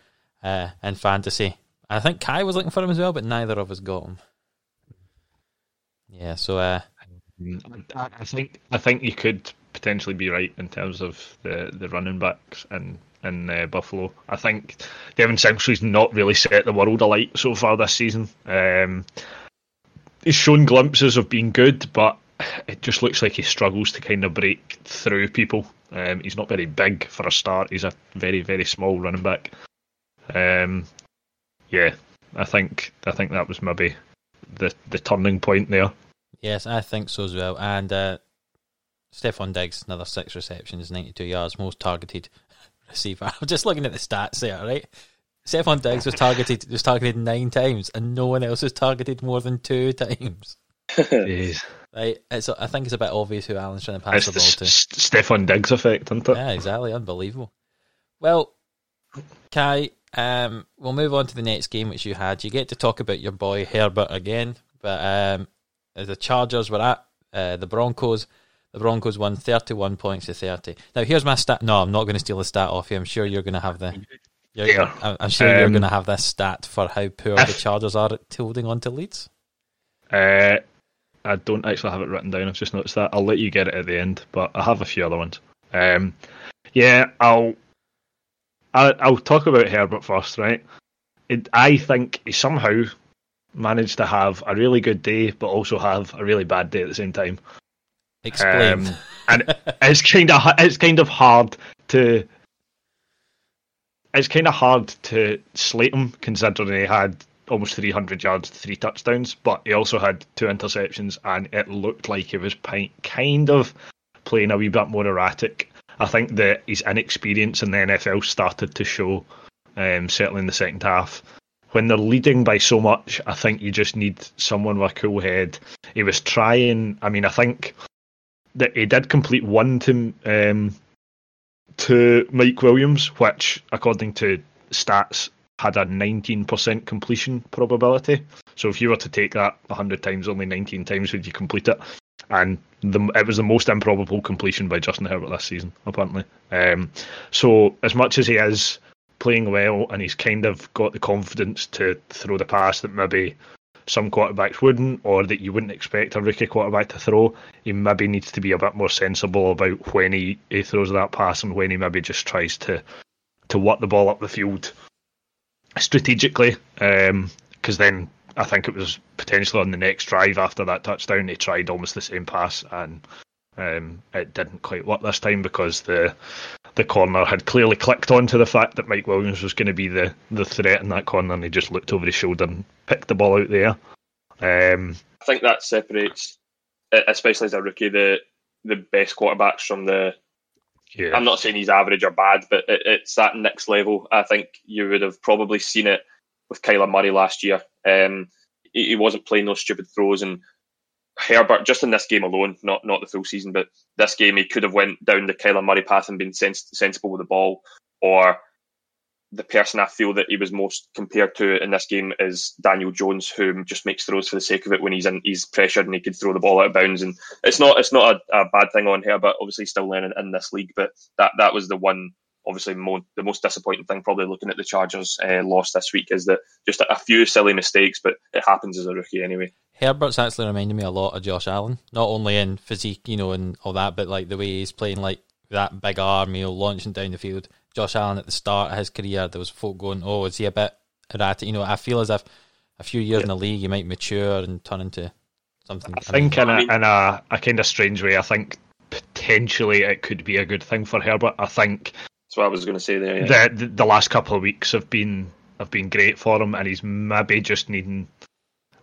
Speaker 1: uh, in fantasy. I think Kai was looking for him as well, but neither of us got him. Yeah, so uh,
Speaker 3: I I think I think you could potentially be right in terms of the, the running backs in in uh, Buffalo. I think Devin Singletary's not really set the world alight so far this season. Um, he's shown glimpses of being good, but it just looks like he struggles to kind of break through people. Um, he's not very big for a start. He's a very very small running back. Um, yeah, I think I think that was maybe the the turning point there.
Speaker 1: yes, I think so as well. And uh, Stefon Diggs, another six receptions, 92 yards, most targeted receiver. I'm just looking at the stats there, right? Stefon Diggs was targeted was targeted nine times, and no one else was targeted more than two times.
Speaker 3: Jeez.
Speaker 1: Right? It's, I think it's a bit obvious who Allen's trying to pass
Speaker 3: It's
Speaker 1: the ball to.
Speaker 3: S- Stefon Diggs effect, isn't it?
Speaker 1: Yeah, exactly. Unbelievable. Well, Kai, um, we'll move on to the next game which you had. You get to talk about your boy Herbert again, but um, as the Chargers were at uh, the Broncos, the Broncos won 31 points to 30. Now, here's my stat. No, I'm not going to steal the stat off you. I'm sure you're going to have the. You're,
Speaker 3: Yeah.
Speaker 1: I'm, I'm sure you're
Speaker 3: Um,
Speaker 1: going to have this stat for how poor the Chargers are at holding on to leads.
Speaker 3: Uh, I don't actually have it written down. I've just noticed that. I'll let you get it at the end, but I have a few other ones. Um, yeah, I'll I'll, I'll talk about Herbert first, right? It, I think he somehow managed to have a really good day, but also have a really bad day at the same time.
Speaker 1: Explain.
Speaker 3: Um, and it's kind of it's kind of hard to it's kind of hard to slate him considering he had almost 300 yards, three touchdowns, but he also had two interceptions, and it looked like he was kind of playing a wee bit more erratic. I think that his inexperience in the NFL started to show, um, certainly in the second half. When they're leading by so much, I think you just need someone with a cool head. He was trying. I mean, I think that he did complete one to um, to Mike Williams, which, according to stats, had a 19% completion probability. So if you were to take that 100 times, only 19 times would you complete it. And the, it was the most improbable completion by Justin Herbert this season, apparently. Um, so as much as he is playing well and he's kind of got the confidence to throw the pass that maybe some quarterbacks wouldn't, or that you wouldn't expect a rookie quarterback to throw, he maybe needs to be a bit more sensible about when he, he throws that pass and when he maybe just tries to to work the ball up the field strategically. Because then I think it was potentially on the next drive after that touchdown, he tried almost the same pass and um, it didn't quite work this time because the the corner had clearly clicked onto the fact that Mike Williams was going to be the, the threat in that corner, and he just looked over his shoulder and picked the ball out there. Um,
Speaker 2: I think that separates, especially as a rookie, the the best quarterbacks from the.
Speaker 3: yeah,
Speaker 2: I'm not saying he's average or bad, but it, it's that next level. I think you would have probably seen it with Kyler Murray last year. Um, he, he wasn't playing those stupid throws, and Herbert just in this game alone, not not the full season, but this game he could have went down the Kyler Murray path and been sens- sensible with the ball, or the person I feel that he was most compared to in this game is Daniel Jones, who just makes throws for the sake of it when he's in, he's pressured and he can throw the ball out of bounds. And it's not it's not a, a bad thing on here, but obviously still learning in this league. But that that was the one obviously mo- the most disappointing thing. Probably looking at the Chargers uh, loss this week is that just a, a few silly mistakes, but it happens as a rookie anyway.
Speaker 1: Herbert's actually reminding me a lot of Josh Allen, not only in physique, you know, and all that, but like the way he's playing, like that big arm, you know, launching down the field. Josh Allen at the start of his career, there was folk going, "Oh, is he a bit erratic?" You know, I feel as if a few years yeah. in the league, you might mature and turn into something.
Speaker 3: I think in a in a, a kind of strange way, I think potentially it could be a good thing for Herbert. I think
Speaker 2: that's what I was going to say there. Yeah.
Speaker 3: The, the, the last couple of weeks have been have been great for him, and he's maybe just needing.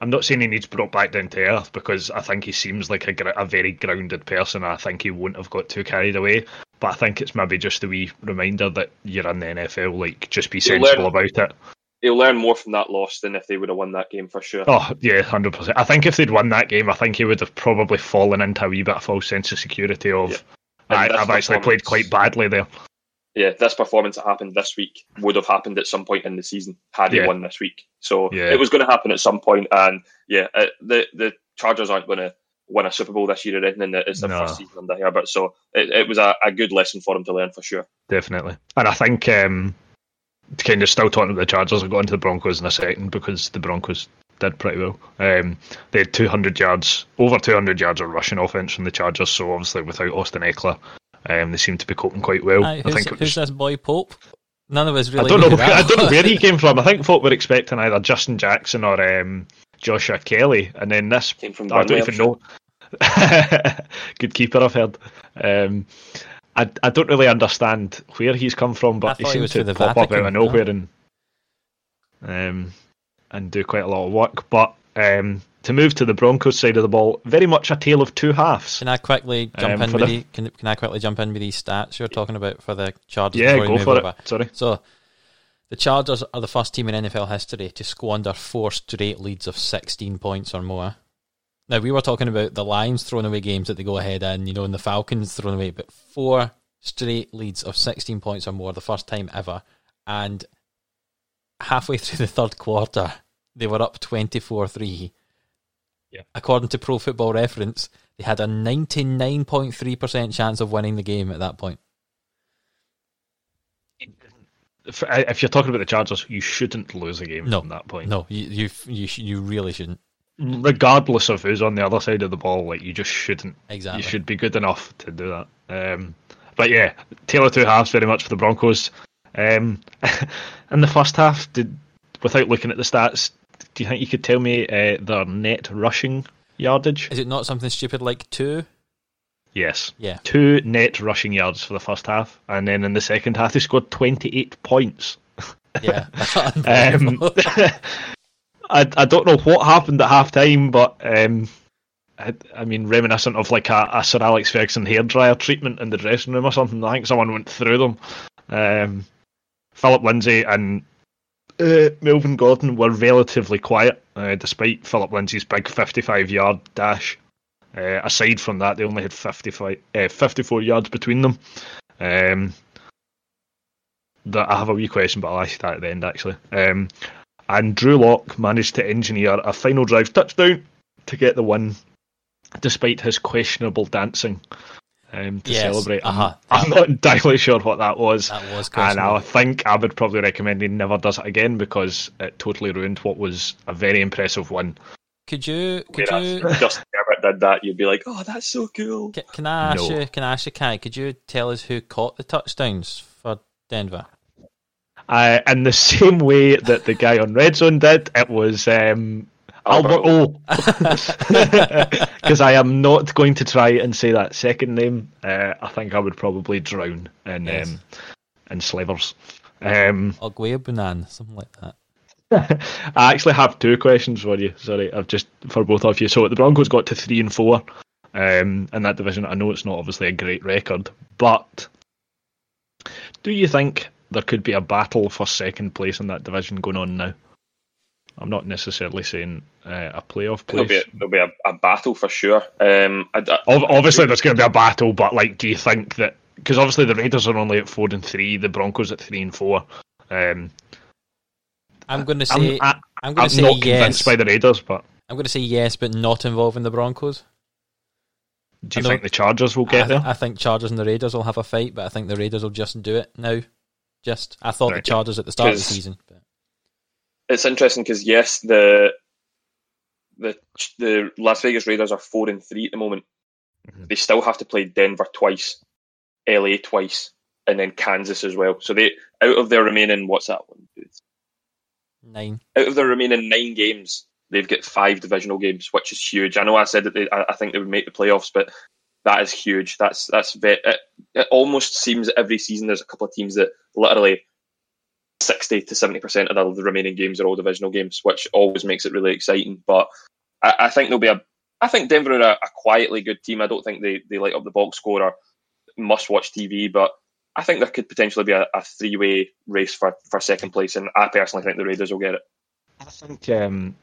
Speaker 3: I'm not saying he needs brought back down to earth because I think he seems like a, a very grounded person. I think he wouldn't have got too carried away. But I think it's maybe just a wee reminder that you're in the NFL. Like, just be sensible learn, about it.
Speaker 2: He'll learn more from that loss than if they would have won that game for sure.
Speaker 3: Oh yeah, hundred percent. I think if they'd won that game, I think he would have probably fallen into a wee bit of false sense of security. Of yeah. I, I've actually played quite badly there
Speaker 2: yeah, this performance that happened this week would have happened at some point in the season had he won this week. So yeah. it was going to happen at some point, and yeah, uh, the the Chargers aren't going to win a Super Bowl this year or anything. It's the no. first season under Herbert, so it, it was a, a, good lesson for him to learn for sure.
Speaker 3: Definitely, and I think um, kind of still talking about the Chargers, I'll go into the Broncos in a second because the Broncos did pretty well. Um, they had 200 yards, over 200 yards of rushing offense from the Chargers. So obviously without Austin Ekeler, um, they seem to be coping quite well.
Speaker 1: Aye, I think
Speaker 3: was,
Speaker 1: who's this boy Pope? None of us really.
Speaker 3: I don't know. I don't know where he came from. I think folk were expecting either Justin Jackson or um, Joshua Kelley, and then this
Speaker 2: came from.
Speaker 3: I don't even know. Good keeper, I've heard. Um, I I don't really understand where he's come from, but he seems to pop Vatican, up out of nowhere no? and um and do quite a lot of work. But um, to move to the Broncos side of the ball, very much a tale of two halves.
Speaker 1: Can I quickly jump um, in with the... the, can, can I quickly jump in with these stats you're talking about for the Chargers?
Speaker 3: Yeah, go for over? it. Sorry.
Speaker 1: So the Chargers are the first team in NFL history to squander four straight leads of 16 points or more. Now we were talking about the Lions throwing away games that they go ahead in, you know, and the Falcons throwing away, but four straight leads of 16 points or more, the first time ever, and halfway through the third quarter, they were up 24-3
Speaker 3: yeah.
Speaker 1: According to Pro Football Reference, they had a 99.3% chance of winning the game at that point.
Speaker 3: If you're talking about the Chargers, you shouldn't lose a game
Speaker 1: no,
Speaker 3: from that point.
Speaker 1: No, you you you, you really shouldn't.
Speaker 3: Regardless of who's on the other side of the ball, like you just shouldn't.
Speaker 1: Exactly.
Speaker 3: You should be good enough to do that. Um, but yeah, Taylor two halves very much for the Broncos. Um, in the first half, did without looking at the stats, do you think you could tell me uh, their net rushing yardage?
Speaker 1: Is it not something stupid like two?
Speaker 3: Yes.
Speaker 1: Yeah.
Speaker 3: Two net rushing yards for the first half, and then in the second half they scored twenty eight points.
Speaker 1: Yeah.
Speaker 3: um, I I don't know what happened at half time, but um, I, I, mean, reminiscent of like a, a Sir Alex Ferguson hairdryer treatment in the dressing room or something. I think someone went through them. Um, Phillip Lindsay and uh, Melvin Gordon were relatively quiet, uh, despite Phillip Lindsay's big 55 yard dash. Uh, aside from that, they only had 55, uh, 54 yards between them. Um, that I have a wee question, but I'll ask that at the end actually. Um, and Drew Lock managed to engineer a final drive touchdown to get the win, despite his questionable dancing um, to
Speaker 1: yes.
Speaker 3: celebrate.
Speaker 1: Uh-huh.
Speaker 3: I'm, not entirely sure what that was.
Speaker 1: That was
Speaker 3: and I think I would probably recommend he never does it again because it totally ruined what was a very impressive win.
Speaker 1: Could you? Could
Speaker 2: Whereas
Speaker 1: you?
Speaker 2: Justin Herbert did that, you'd be like, "Oh, that's so cool."
Speaker 1: Can, can I ask no. you? Can I ask you, Kai? Could you tell us who caught the touchdowns for Denver?
Speaker 3: Uh, in the same way that the guy on Red Zone did, it was um, Albert O. Because I am not going to try and say that second name. Uh, I think I would probably drown in yes. um, in slivers. Um,
Speaker 1: Bunan, something like that.
Speaker 3: I actually have two questions for you. Sorry, I've just for both of you. So the Broncos got to three and four um, in that division. I know it's not obviously a great record, but do you think there could be a battle for second place in that division going on now? I'm not necessarily saying uh, a playoff place.
Speaker 2: There'll be, a, there'll be a, a battle for sure. Um, I, I,
Speaker 3: obviously, there's going to be a battle, but like, do you think that because obviously the Raiders are only at four and three, the Broncos at three and four. Um,
Speaker 1: I'm going to say I'm, I, am going
Speaker 3: to say not convinced by the Raiders, but
Speaker 1: I'm going to say yes, but not involving the Broncos.
Speaker 3: Do you think the Chargers will get
Speaker 1: I,
Speaker 3: there?
Speaker 1: I think Chargers and the Raiders will have a fight, but I think the Raiders will just do it now. Just I thought right. the Chargers at the start of the season. But
Speaker 2: it's interesting because yes, the the the Las Vegas Raiders are four and three at the moment.
Speaker 3: Mm-hmm.
Speaker 2: They still have to play Denver twice, LA twice, and then Kansas as well. So they out of their remaining what's that one?
Speaker 1: Nine.
Speaker 2: Out of their remaining nine games, they've got five divisional games, which is huge. I know I said that they, I, think they would make the playoffs, but that is huge. That's that's ve- it, it almost seems every season there's a couple of teams that literally sixty to seventy percent of the, the remaining games are all divisional games, which always makes it really exciting. But I, I think there'll be a. I think Denver are a, a quietly good team. I don't think they, they light up the box score or must watch TV, but I think there could potentially be a, a three way race for, for second place, and I personally think the Raiders will get it.
Speaker 3: I think um,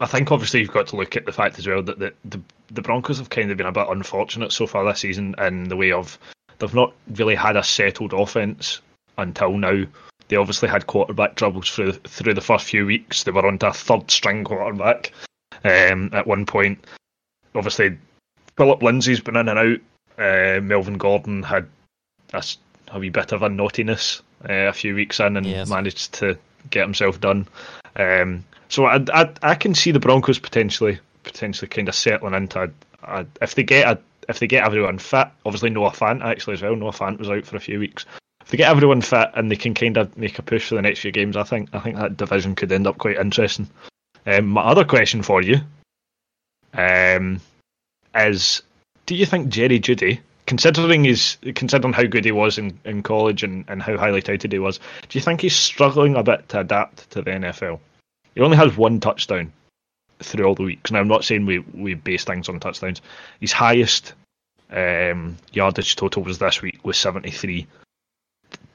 Speaker 3: I think obviously you've got to look at the fact as well that the, the the Broncos have kind of been a bit unfortunate so far this season in the way of they've not really had a settled offense until now. They obviously had quarterback troubles through through the first few weeks. They were onto a third string quarterback um, at one point. Obviously, Phillip Lindsay's been in and out. Uh, Melvin Gordon had a wee bit of a naughtiness uh, a few weeks in and
Speaker 1: Yes.
Speaker 3: managed to get himself done. Um, so I, I I can see the Broncos potentially potentially kind of settling into a, a, if they get a if they get everyone fit. Obviously Noah Fant actually as well. Noah Fant was out for a few weeks. They get everyone fit and they can kind of make a push for the next few games, I think I think that division could end up quite interesting. Um, my other question for you um, is: Do you think Jerry Jeudy, considering his considering how good he was in, in college and, and how highly touted he was, do you think he's struggling a bit to adapt to the NFL? He only has one touchdown through all the weeks. Now I'm not saying we, we base things on touchdowns. His highest um, yardage total was this week was 73.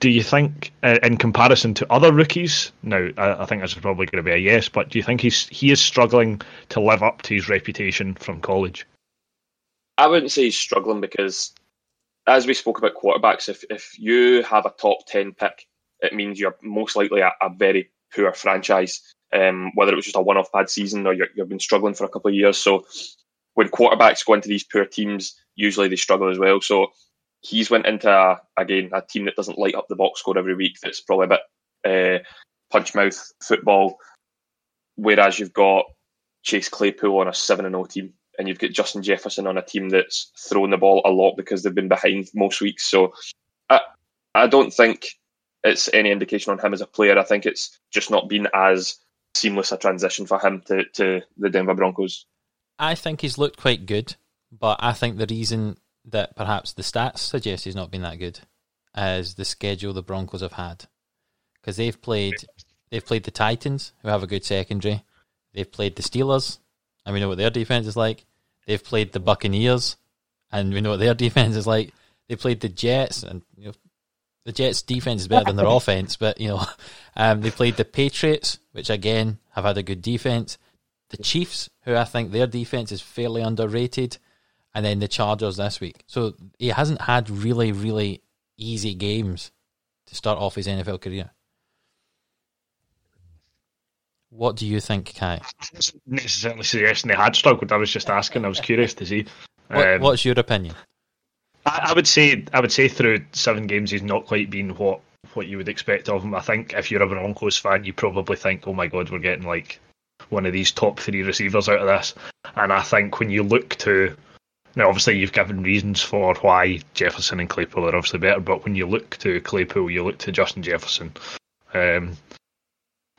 Speaker 3: Do you think, uh, in comparison to other rookies, now I, I think this is probably going to be a yes, but do you think he's he is struggling to live up to his reputation from college?
Speaker 2: I wouldn't say he's struggling because, as we spoke about quarterbacks, if if you have a top ten pick, it means you're most likely a, a very poor franchise. Um, whether it was just a one-off bad season or you're, you've been struggling for a couple of years, so when quarterbacks go into these poor teams, usually they struggle as well. So he's went into a, again a team that doesn't light up the box score every week. That's probably a bit uh, punch mouth football. Whereas you've got Chase Claypool on a seven and zero team, and you've got Justin Jefferson on a team that's thrown the ball a lot because they've been behind most weeks. So I I don't think it's any indication on him as a player. I think it's just not been as seamless a transition for him to, to the Denver Broncos.
Speaker 1: I think he's looked quite good, but I think the reason that perhaps the stats suggest he's not been that good as the schedule the Broncos have had, because they've played they've played the Titans, who have a good secondary. They've played the Steelers, and we know what their defense is like. They've played the Buccaneers, and we know what their defense is like. They played the Jets, and you know, the Jets' defense is better than their offense, but you know, um, they played the Patriots, which again have had a good defense. The Chiefs, who I think their defense is fairly underrated, and then the Chargers this week. So he hasn't had really, really easy games to start off his NFL career. What do you think, Kai?
Speaker 3: I wasn't necessarily suggesting they had struggled. I was just asking. I was curious to see.
Speaker 1: What,
Speaker 3: Um,
Speaker 1: what's your opinion?
Speaker 3: I, I would say I would say through seven games he's not quite been what what you would expect of him. I think if you're a Broncos fan, you probably think, "Oh my God, we're getting like one of these top three receivers out of this." And I think when you look to now, obviously you've given reasons for why Jefferson and Claypool are obviously better, but when you look to Claypool, you look to Justin Jefferson, um,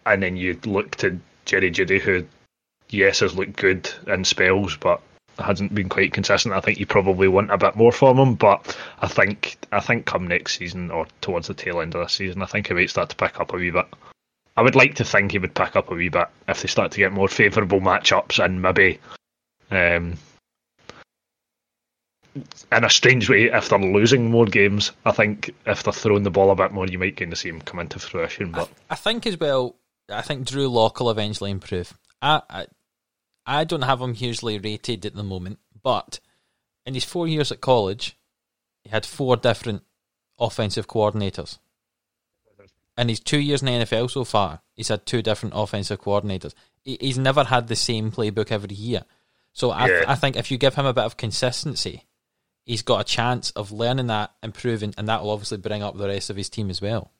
Speaker 3: and then you look to Jerry Jeudy, who yes has looked good in spells, but hasn't been quite consistent. I think you probably want a bit more from him, but I think I think come next season or towards the tail end of this season, I think he might start to pick up a wee bit. I would like to think he would pick up a wee bit if they start to get more favourable matchups and maybe, um, in a strange way, if they're losing more games, I think if they're throwing the ball a bit more, you might kind of see him come into fruition. But
Speaker 1: I think as well. I think Drew Lock will eventually improve. I, I I don't have him hugely rated at the moment, but in his four years at college, he had four different offensive coordinators. In his two years in the NFL so far, he's had two different offensive coordinators. He, he's never had the same playbook every year. So I,
Speaker 3: Yeah.
Speaker 1: I think if you give him a bit of consistency, he's got a chance of learning that, improving, and that will obviously bring up the rest of his team as well.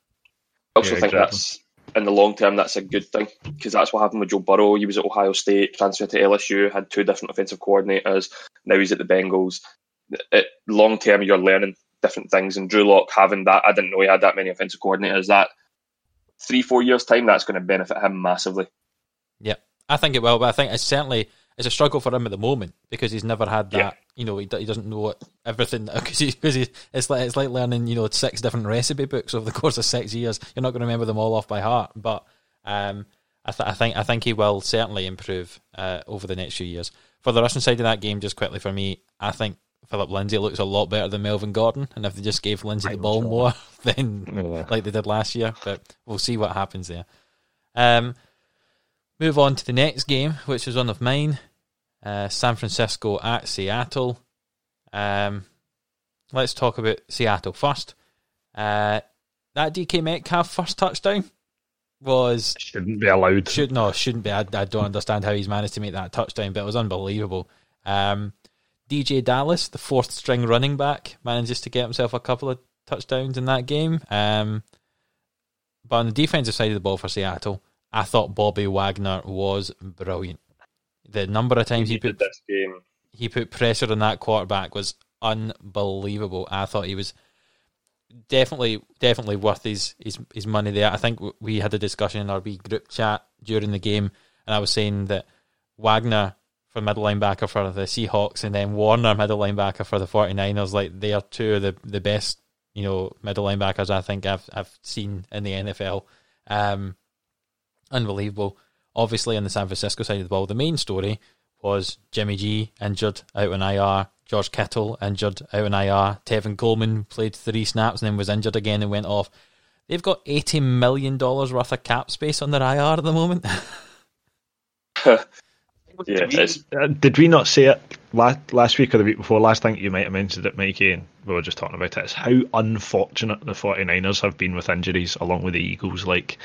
Speaker 2: I also
Speaker 3: Yeah,
Speaker 2: think
Speaker 3: exactly.
Speaker 2: that's in the long term, that's a good thing because that's what happened with Joe Burrow. He was at Ohio State, transferred to LSU, had two different offensive coordinators. Now he's at the Bengals. It, long term, you're learning different things. And Drew Lock having that, I didn't know he had that many offensive coordinators. That three, four years time, that's going to benefit him massively.
Speaker 1: Yeah, I think it will, but I think it's certainly it's a struggle for him at the moment because he's never had that.
Speaker 2: Yeah.
Speaker 1: You know, he, he doesn't know what everything because he, cause he, it's like it's like learning you know six different recipe books over the course of six years. You're not going to remember them all off by heart, but um, I, th- I think I think he will certainly improve uh, over the next few years. For the rushing side of that game, just quickly for me, I think Phillip Lindsay looks a lot better than Melvin Gordon, and if they just gave Lindsay the ball more, then
Speaker 3: Yeah.
Speaker 1: like they did last year, but we'll see what happens there. Um, move on to the next game, which is one of mine. Uh, San Francisco at Seattle. Um, let's talk about Seattle first. Uh, that DK Metcalf first touchdown was
Speaker 3: Shouldn't be allowed.
Speaker 1: should no shouldn't be. I, I don't understand how he's managed to make that touchdown, but it was unbelievable. Um, DeeJay Dallas, the fourth string running back, manages to get himself a couple of touchdowns in that game. Um, but on the defensive side of the ball for Seattle, I thought Bobby Wagner was brilliant. The number of times he
Speaker 2: did
Speaker 1: put he put pressure on that quarterback was unbelievable. I thought he was definitely definitely worth his his, his money there. I think we had a discussion in our wee group chat during the game, and I was saying that Wagner for middle linebacker for the Seahawks and then Warner middle linebacker for the 49ers like they are two of the the best you know middle linebackers I think I've I've seen in the NFL. Um, unbelievable. Obviously, on the San Francisco side of the ball, the main story was Jimmy G injured out on IR, George Kittle injured out on IR, Tevin Coleman played three snaps and then was injured again and went off. They've got eighty million dollars worth of cap space on their IR at the moment.
Speaker 2: yeah,
Speaker 3: Did we, uh, did we not say it last, last week or the week before? Last think you might have mentioned it, Mikey, and we were just talking about it. Is how unfortunate the 49ers have been with injuries, along with the Eagles. Like,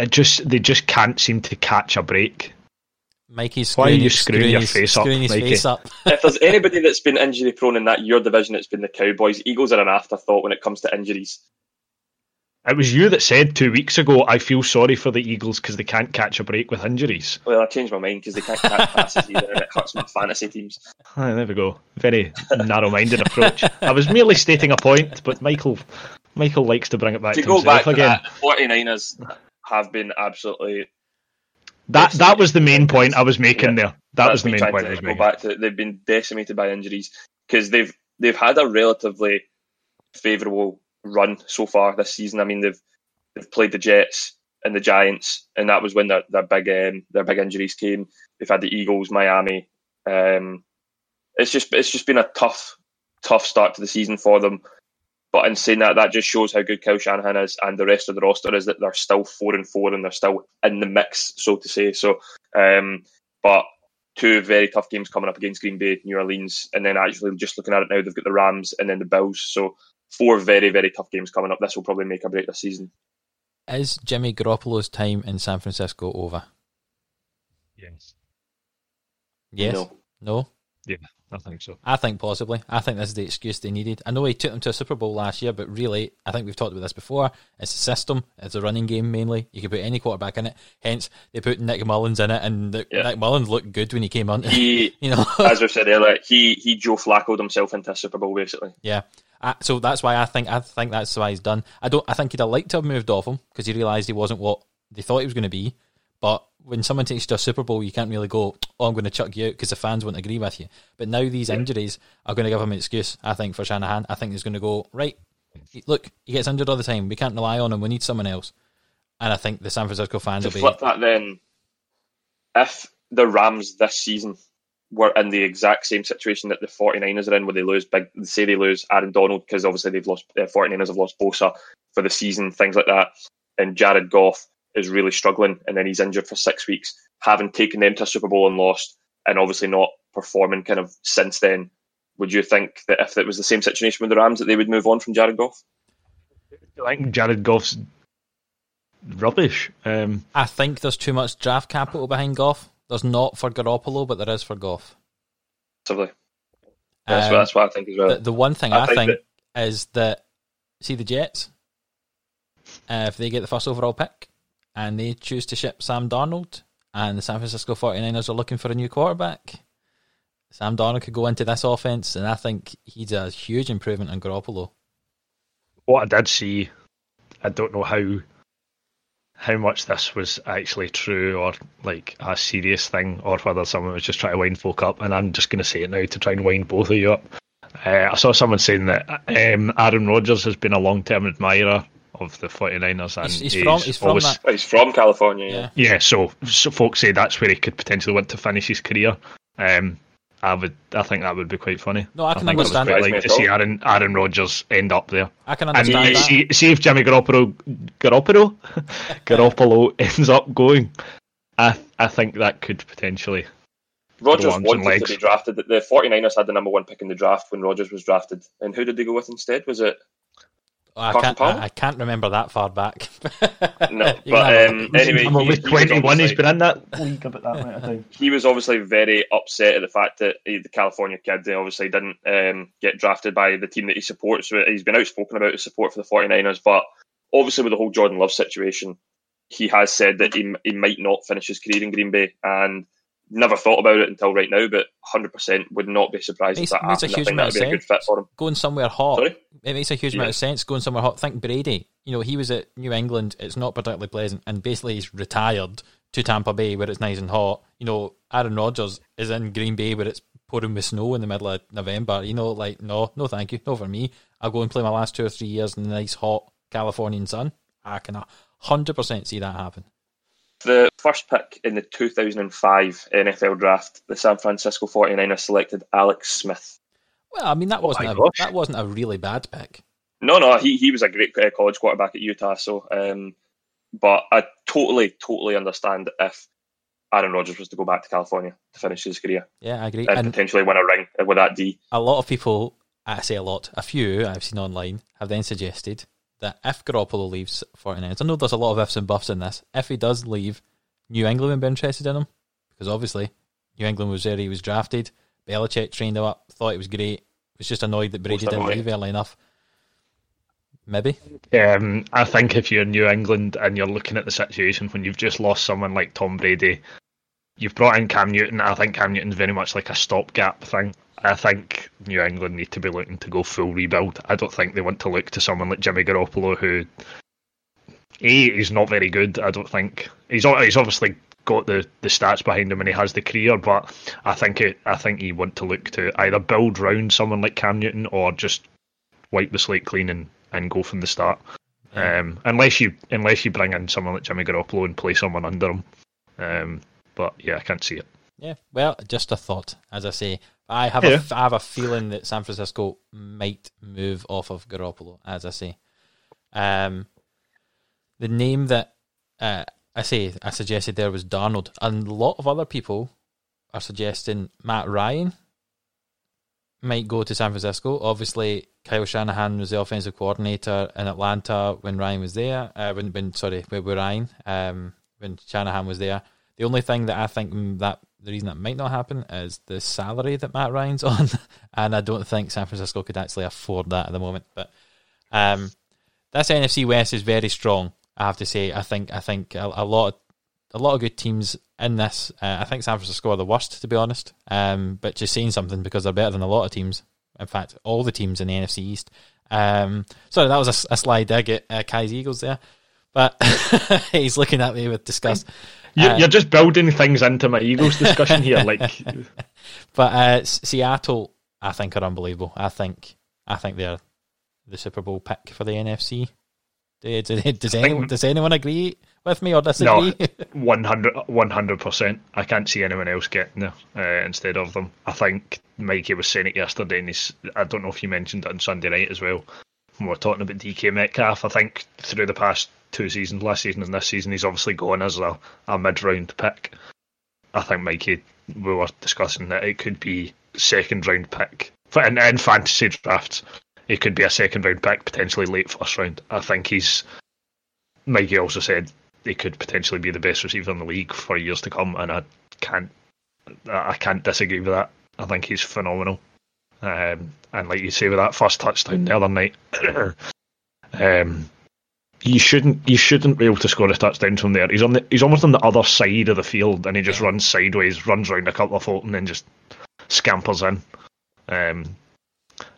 Speaker 3: it just they just can't seem to catch a break.
Speaker 1: Mikey's
Speaker 3: Why are you screwing
Speaker 1: screwing
Speaker 3: your
Speaker 1: his,
Speaker 3: face up,
Speaker 1: his
Speaker 3: Mikey?
Speaker 1: face up.
Speaker 2: if there's anybody that's been injury prone in that your division, it's been the Cowboys. Eagles are an afterthought when it comes to injuries.
Speaker 3: It was you that said two weeks ago, I feel sorry for the Eagles because they can't catch a break with injuries.
Speaker 2: Well, I changed my mind because they can't catch passes either, and it hurts my fantasy teams.
Speaker 3: Ah, there we go. Very narrow-minded approach. I was merely stating a point, but Michael, Michael likes to bring it back
Speaker 2: To
Speaker 3: to,
Speaker 2: go
Speaker 3: himself
Speaker 2: back to
Speaker 3: again.
Speaker 2: that, 49ers have been absolutely.
Speaker 3: That that was the main point I was making there. That
Speaker 2: That's
Speaker 3: was the main point
Speaker 2: to
Speaker 3: I was
Speaker 2: go
Speaker 3: making.
Speaker 2: back to. They've been decimated by injuries because they've they've had a relatively favourable run so far this season. I mean, they've they've played the Jets and the Giants, and that was when their their big um, their big injuries came. They've had the Eagles, Miami. Um, it's just it's just been a tough tough start to the season for them. But in saying that, that just shows how good Kyle Shanahan is, and the rest of the roster is that they're still four and four, and they're still in the mix, so to say. So, um, but two very tough games coming up against Green Bay, New Orleans, and then actually just looking at it now, they've got the Rams and then the Bills. So, four very very tough games coming up. This will probably make a break this season.
Speaker 1: Is Jimmy Garoppolo's time in San Francisco over?
Speaker 3: Yes,
Speaker 1: Yes.
Speaker 2: No.
Speaker 1: No.
Speaker 3: I think so.
Speaker 1: I think possibly. I think this is the excuse they needed. I know he took them to a Super Bowl last year, but really, I think we've talked about this before. It's a system. It's a running game mainly. You can put any quarterback in it. Hence, they put Nick Mullens in it, and the,
Speaker 2: Yeah.
Speaker 1: Nick Mullens looked good when he came on.
Speaker 2: He,
Speaker 1: you know,
Speaker 2: as we said earlier, he he Joe Flaccoed himself into a Super Bowl basically.
Speaker 1: yeah. I, so that's why I think I think that's why he's done. I don't. I think he'd have liked to have moved off him because he realised he wasn't what they thought he was going to be. But when someone takes you to a Super Bowl, you can't really go, "Oh, I'm going to chuck you out" because the fans won't agree with you. But now these injuries are going to give him an excuse. I think for Shanahan, I think he's going to go right. Look, he gets injured all the time. We can't rely on him. We need someone else. And I think the San Francisco fans
Speaker 2: To
Speaker 1: will be
Speaker 2: flip that, then, if the Rams this season were in the exact same situation that the 49ers are in, where they lose big, say they lose Aaron Donald because obviously they've lost, uh, 49ers have lost Bosa for the season, things like that, and Jared Goff is really struggling, and then he's injured for six weeks, having taken them to a Super Bowl and lost, and obviously not performing kind of since then. Would you think that if it was the same situation with the Rams, that they would move on from Jared Goff?
Speaker 3: I think Jared Goff's rubbish. Um,
Speaker 1: I think there's too much draft capital behind Goff. There's not for Garoppolo, but there is for Goff.
Speaker 2: Possibly. That's,
Speaker 1: Um,
Speaker 2: what, that's what I think as well.
Speaker 1: the, the one thing
Speaker 2: I
Speaker 1: I,
Speaker 2: think
Speaker 1: think, is that see the Jets. Uh, if they get the first overall pick, and they choose to ship Sam Darnold, and the San Francisco 49ers are looking for a new quarterback. Sam Darnold could go into this offense, and I think he's a huge improvement on Garoppolo.
Speaker 3: What I did see, I don't know how how much this was actually true or like a serious thing, or whether someone was just trying to wind folk up. And I'm just going to say it now to try and wind both of you up. Uh, I saw someone saying that um, Aaron Rodgers has been a long term admirer of the 49ers. And
Speaker 1: he's, he's from, he's from
Speaker 2: always, that. He's from California. Yeah.
Speaker 3: Yeah. so, so folks say that's where he could potentially want to finish his career. Um, I would, I think that would be quite funny.
Speaker 1: No, I can I understand.
Speaker 3: I'd like to see Aaron, Aaron Rodgers end up there.
Speaker 1: I can understand
Speaker 3: and
Speaker 1: that.
Speaker 3: See, see if Jimmy Garoppolo, Garoppolo, Garoppolo ends up going. I, I think that could potentially.
Speaker 2: Rodgers wanted to be drafted. The 49ers had the number one pick in the draft when Rodgers was drafted. And who did they go with instead? Was it
Speaker 1: I can't, I, I, can't remember that far back.
Speaker 2: no, but um, anyway,
Speaker 3: I'm only 21. He's been in that league about that amount of time.
Speaker 2: He was obviously very upset at the fact that he, the California kid obviously didn't um, get drafted by the team that he supports. He's been outspoken about his support for the 49ers, but obviously with the whole Jordan Love situation, he has said that he, he might not finish his career in Green Bay and never thought about it until right now, but 100% would not be surprised
Speaker 1: makes,
Speaker 2: if that
Speaker 1: makes
Speaker 2: happened.
Speaker 1: A huge
Speaker 2: I think that would be a good fit for him.
Speaker 1: Going somewhere hot.
Speaker 2: Sorry?
Speaker 1: It makes a huge yeah. amount of sense going somewhere hot. Think Brady. You know, he was at New England. It's not particularly pleasant, and basically he's retired to Tampa Bay where it's nice and hot. You know, Aaron Rodgers is in Green Bay where it's pouring with snow in the middle of November. You know, like no, no, thank you, no for me. I'll go and play my last two or three years in the nice hot Californian sun. Ah, I can hundred percent see that happen.
Speaker 2: The first pick in the 2005 NFL draft, the San Francisco 49ers selected Alex Smith.
Speaker 1: Well, I mean that wasn't oh a, that wasn't a really bad pick.
Speaker 2: No, no, he he was a great uh, college quarterback at Utah. So, um, but I totally, totally understand if Aaron Rodgers was to go back to California to finish his career.
Speaker 1: Yeah, I agree,
Speaker 2: and, and potentially win a ring with that D.
Speaker 1: A lot of people, I say a lot, a few I've seen online have then suggested that if Garoppolo leaves 49ers, I know there's a lot of ifs and buffs in this. If he does leave, New England would be interested in him because obviously New England was where he was drafted. Belichick trained him up, thought it was great. Was just annoyed that Brady didn't leave early enough. Maybe.
Speaker 3: Um, I think if you're New England and you're looking at the situation when you've just lost someone like Tom Brady, you've brought in Cam Newton. I think Cam Newton's very much like a stopgap thing. I think New England need to be looking to go full rebuild. I don't think they want to look to someone like Jimmy Garoppolo, who a is not very good. I don't think he's he's obviously got the, the stats behind him and he has the career, but I think it, I think you want to look to either build round someone like Cam Newton or just wipe the slate clean and, and go from the start. Um, unless you unless you bring in someone like Jimmy Garoppolo and play someone under him. Um, but yeah, I can't see it.
Speaker 1: Yeah, well, just a thought. As I say, I have yeah. a, I have a feeling that San Francisco might move off of Garoppolo. As I say, um, the name that uh, I say I suggested there was Darnold, and a lot of other people are suggesting Matt Ryan might go to San Francisco. Obviously, Kyle Shanahan was the offensive coordinator in Atlanta when Ryan was there. Uh, when, when sorry, with Ryan, um, when Shanahan was there. The only thing that I think that the reason that might not happen is the salary that Matt Ryan's on, and I don't think San Francisco could actually afford that at the moment. But um, this NFC West is very strong. I have to say. I think I think a, a lot of, a lot of good teams in this. Uh, I think San Francisco are the worst, to be honest. Um, but just saying something because they're better than a lot of teams. In fact, all the teams in the NFC East. Um, sorry, that was a, a slide dig at uh, Kai's Eagles there, but he's looking at me with disgust.
Speaker 3: You're, uh, you're just building things into my Eagles discussion here, like.
Speaker 1: But uh, Seattle, I think, are unbelievable. I think, I think they're the Super Bowl pick for the NFC. Does, does, anyone, does anyone agree with me or disagree?
Speaker 3: No, 100 percent. I can't see anyone else getting there uh, instead of them. I think Mikey was saying it yesterday, and he's, I don't know if you mentioned it on Sunday night as well. When we are talking about DK Metcalf, I think through the past two seasons, last season and this season, he's obviously gone as a, a mid-round pick. I think Mikey, we were discussing that it could be second round pick in, in fantasy drafts It could be a second round pick, potentially late first round. I think he's. Mikey also said he could potentially be the best receiver in the league for years to come, and I can't. I can't disagree with that. I think he's phenomenal. Um, and like you say, with that first touchdown the other night, um, you shouldn't you shouldn't be able to score a touchdown from there. He's on the he's almost on the other side of the field, and he just runs sideways, runs around a couple of folk, and then just scampers in. Um,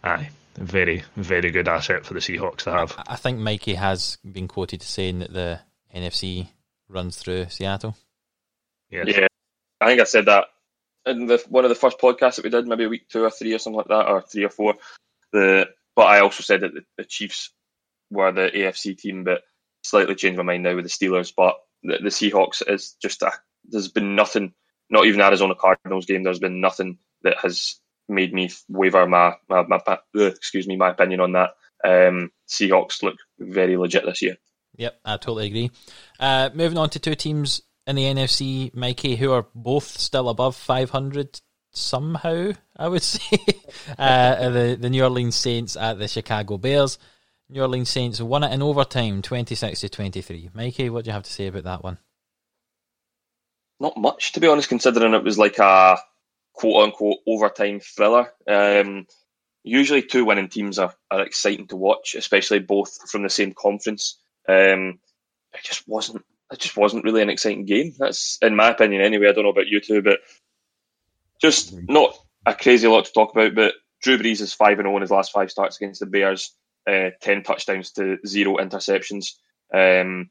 Speaker 3: aye, very very good asset for the Seahawks to have.
Speaker 1: I think Mikey has been quoted as saying that the NFC runs through Seattle.
Speaker 3: Yes.
Speaker 2: Yeah, I think I said that in the one of the first podcasts that we did, maybe a week two or three or something like that, or three or four. The but I also said that the, the Chiefs were the AFC team, but slightly changed my mind now with the Steelers. But the, the Seahawks is just a, there's been nothing, not even Arizona Cardinals game. There's been nothing that has made me waver my, my, my uh, excuse me my opinion on that. Um, Seahawks look very legit this year.
Speaker 1: Yep, I totally agree. Uh, moving on to two teams in the NFC, Mikey, who are both still above 500 somehow, I would say. uh, the, the New Orleans Saints at the Chicago Bears. New Orleans Saints won it in overtime, 26 to 23. Mikey, what do you have to say about that one?
Speaker 2: Not much, to be honest, considering it was like a quote unquote overtime thriller. Um, usually, two winning teams are, are exciting to watch, especially both from the same conference. Um, it just wasn't. It just wasn't really an exciting game. That's in my opinion, anyway. I don't know about you two, but just not a crazy lot to talk about. But Drew Brees is five and zero in his last five starts against the Bears. Uh, ten touchdowns to zero interceptions. Um,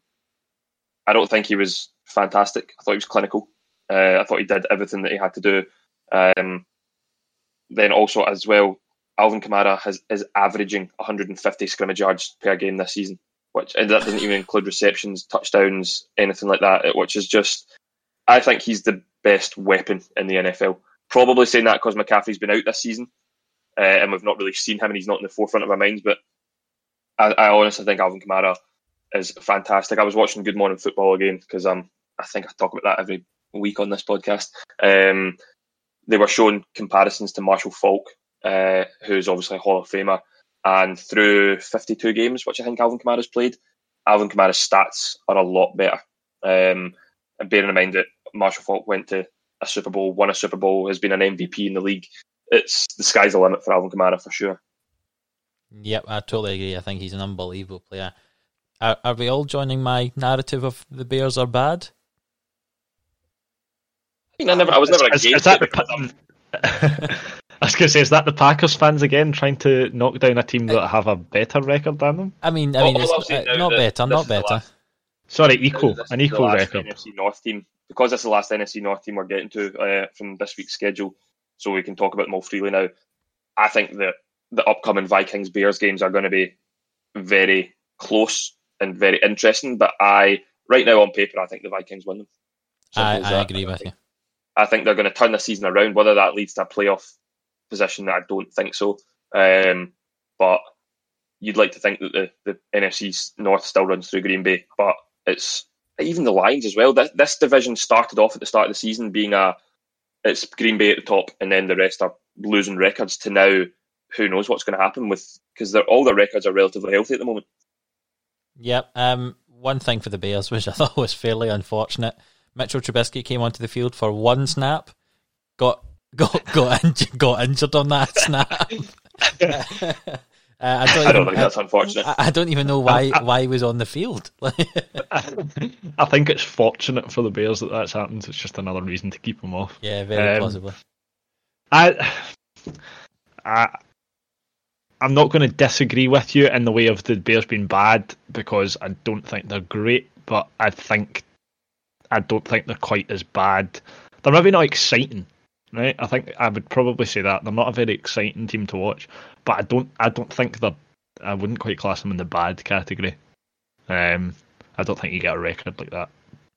Speaker 2: I don't think he was fantastic. I thought he was clinical. Uh, I thought he did everything that he had to do. Um, then also as well, Alvin Kamara has is averaging 150 scrimmage yards per game this season, which and that doesn't even include receptions, touchdowns, anything like that. Which is just, I think he's the best weapon in the NFL. Probably saying that because McCaffrey's been out this season, uh, and we've not really seen him, and he's not in the forefront of our minds. But I, I honestly think Alvin Kamara is fantastic. I was watching Good Morning Football again because um, I think I talk about that every week on this podcast. Um, they were showing comparisons to Marshall Faulk, uh, who's obviously a Hall of Famer, and through 52 games, which I think Alvin Kamara's played, Alvin Kamara's stats are a lot better. Um, and bearing in mind that Marshall Faulk went to a Super Bowl, won a Super Bowl, has been an MVP in the league, it's the sky's the limit for Alvin Kamara for sure.
Speaker 1: Yep, I totally agree. I think he's an unbelievable player. Are, are we all joining my narrative of the Bears are bad?
Speaker 2: I, mean, I, never, I was never against
Speaker 3: is that
Speaker 2: it
Speaker 3: the,
Speaker 2: because
Speaker 3: Pa- I was going to say, is that the Packers fans again trying to knock down a team that have a better record than them?
Speaker 1: I mean, I
Speaker 2: All-
Speaker 1: mean,
Speaker 2: all
Speaker 1: it's uh, not better, not better.
Speaker 2: last-
Speaker 3: Sorry, equal,
Speaker 2: This is
Speaker 3: an
Speaker 2: the
Speaker 3: equal
Speaker 2: last
Speaker 3: record.
Speaker 2: NFC North team because this is the last NFC North team we're getting to uh, from this week's schedule, so we can talk about them all freely now. I think that the upcoming Vikings Bears games are going to be very close and very interesting. But I, right now on paper, I think the Vikings win them. Simple
Speaker 1: I, I agree with you.
Speaker 2: I think they're going to turn the season around. Whether that leads to a playoff position, that I don't think so. Um, but you'd like to think that the, the NFC North still runs through Green Bay, but it's even the Lions as well. This, this division started off at the start of the season being a it's Green Bay at the top, and then the rest are losing records. To now, who knows what's going to happen with because all their records are relatively healthy at the moment.
Speaker 1: Yep. Um, one thing for the Bears, which I thought was fairly unfortunate, Mitchell Trubisky came onto the field for one snap, got got got injured, got injured on that snap. uh, I don't,
Speaker 2: I
Speaker 1: even,
Speaker 2: don't think that's unfortunate.
Speaker 1: I, I don't even know why why he was on the field.
Speaker 3: I think it's fortunate for the Bears that that's happened. It's just another reason to keep them off.
Speaker 1: yeah, very
Speaker 3: Um,
Speaker 1: possibly.
Speaker 3: I, I, I'm not going to disagree with you in the way of the Bears being bad because I don't think they're great, but I think I don't think they're quite as bad. They're maybe not exciting, right? I think I would probably say that they're not a very exciting team to watch, but I don't I don't think they're I wouldn't quite class them in the bad category. Um, I don't think you get a record like that.